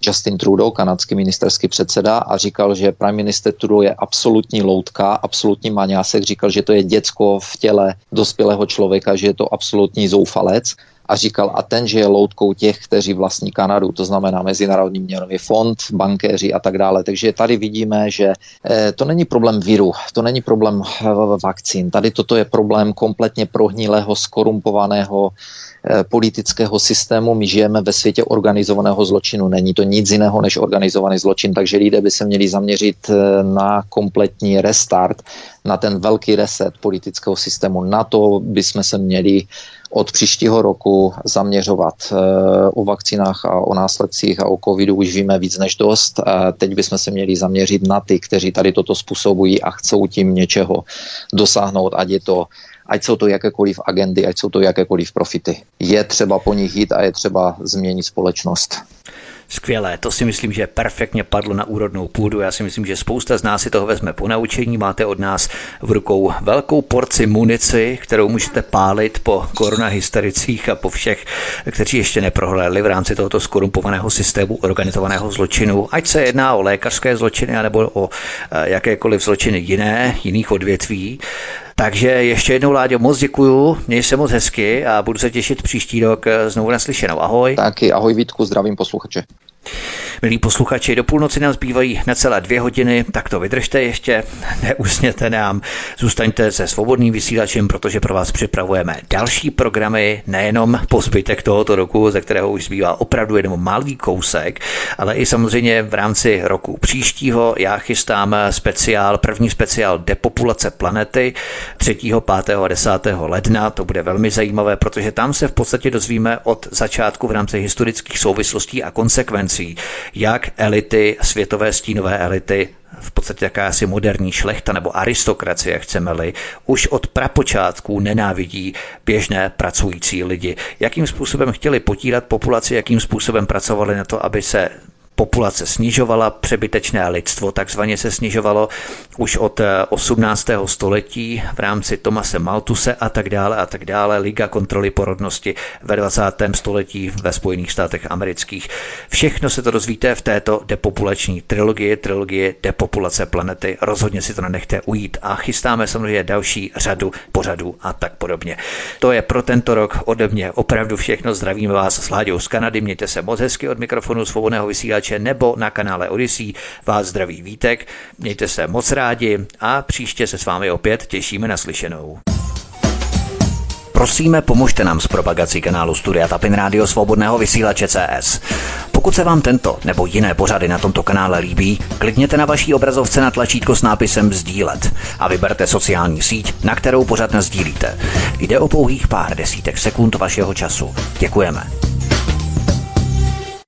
Justin Trudeau, kanadský ministerský předseda, a říkal, že prime minister Trudeau je absolutní loutka, absolutní maňásek, říkal, že to je děcko v těle dospělého člověka, že je to absolutní zoufalec a říkal, a ten, že je loutkou těch, kteří vlastní Kanadu, to znamená Mezinárodní měnový fond, bankéři a tak dále. Takže tady vidíme, že eh, to není problém viru, to není problém vakcín. Tady toto je problém kompletně prohnilého, skorumpovaného politického systému. My žijeme ve světě organizovaného zločinu. Není to nic jiného než organizovaný zločin, takže lidé by se měli zaměřit eh, na kompletní restart, na ten velký reset politického systému. Na to bychom se měli od příštího roku zaměřovat. Eh, o vakcinách a o následcích a o covidu už víme víc než dost. Teď bychom se měli zaměřit na ty, kteří tady toto způsobují a chcou tím něčeho dosáhnout, ať je to ať jsou to jakékoliv agendy, ať jsou to jakékoliv profity. Je třeba po nich jít a je třeba změnit společnost. Skvělé, to si myslím, že perfektně padlo na úrodnou půdu. Já si myslím, že spousta z nás si toho vezme po naučení. Máte od nás v rukou velkou porci munici, kterou můžete pálit po koronahystericích a po všech, kteří ještě neprohlédli v rámci tohoto skorumpovaného systému organizovaného zločinu. Ať se jedná o lékařské zločiny nebo o eh, jakékoliv zločiny jiné, jiných odvětví. Takže ještě jednou, Láďo, moc děkuju, měj se moc hezky a budu se těšit příští rok znovu naslyšenou. Ahoj. Taky, ahoj Vítku, zdravím posluchače. Milí posluchači, do půlnoci nám zbývají necelé dvě hodiny, tak to vydržte ještě, <laughs> neusněte nám, zůstaňte se svobodným vysílačem, protože pro vás připravujeme další programy, nejenom po zbytek tohoto roku, ze kterého už zbývá opravdu jenom malý kousek, ale i samozřejmě v rámci roku příštího. Já chystám speciál, první speciál depopulace planety 3., 5. a 10. ledna. To bude velmi zajímavé, protože tam se v podstatě dozvíme od začátku v rámci historických souvislostí a konsekvencí, jak elity, světové stínové elity, v podstatě jakási moderní šlechta nebo aristokracie, chceme-li, už od prapočátků nenávidí běžné pracující lidi. Jakým způsobem chtěli potírat populaci, jakým způsobem pracovali na to, aby se populace snižovala, přebytečné lidstvo takzvaně se snižovalo už od 18. Eh, století v rámci Tomase Maltuse a tak dále a tak dále, Liga kontroly porodnosti ve 20. století ve Spojených státech amerických. Všechno se to dozvíte v této depopulační trilogii, trilogii Depopulace planety. Rozhodně si to nenechte ujít a chystáme samozřejmě další řadu pořadů a tak podobně. To je pro tento rok ode mě opravdu všechno. Zdravíme vás s Láďou z Kanady, mějte se moc hezky od mikrofonu svobodného vysílače posluchače nebo na kanále Odyssey. Vás zdraví Vítek, mějte se moc rádi a příště se s vámi opět těšíme na slyšenou. Prosíme, pomožte nám s propagací kanálu Studia Tapin Rádio Svobodného vysílače CS. Pokud se vám tento nebo jiné pořady na tomto kanále líbí, klikněte na vaší obrazovce na tlačítko s nápisem Sdílet a vyberte sociální síť, na kterou pořád sdílíte. Jde o pouhých pár desítek sekund vašeho času. Děkujeme.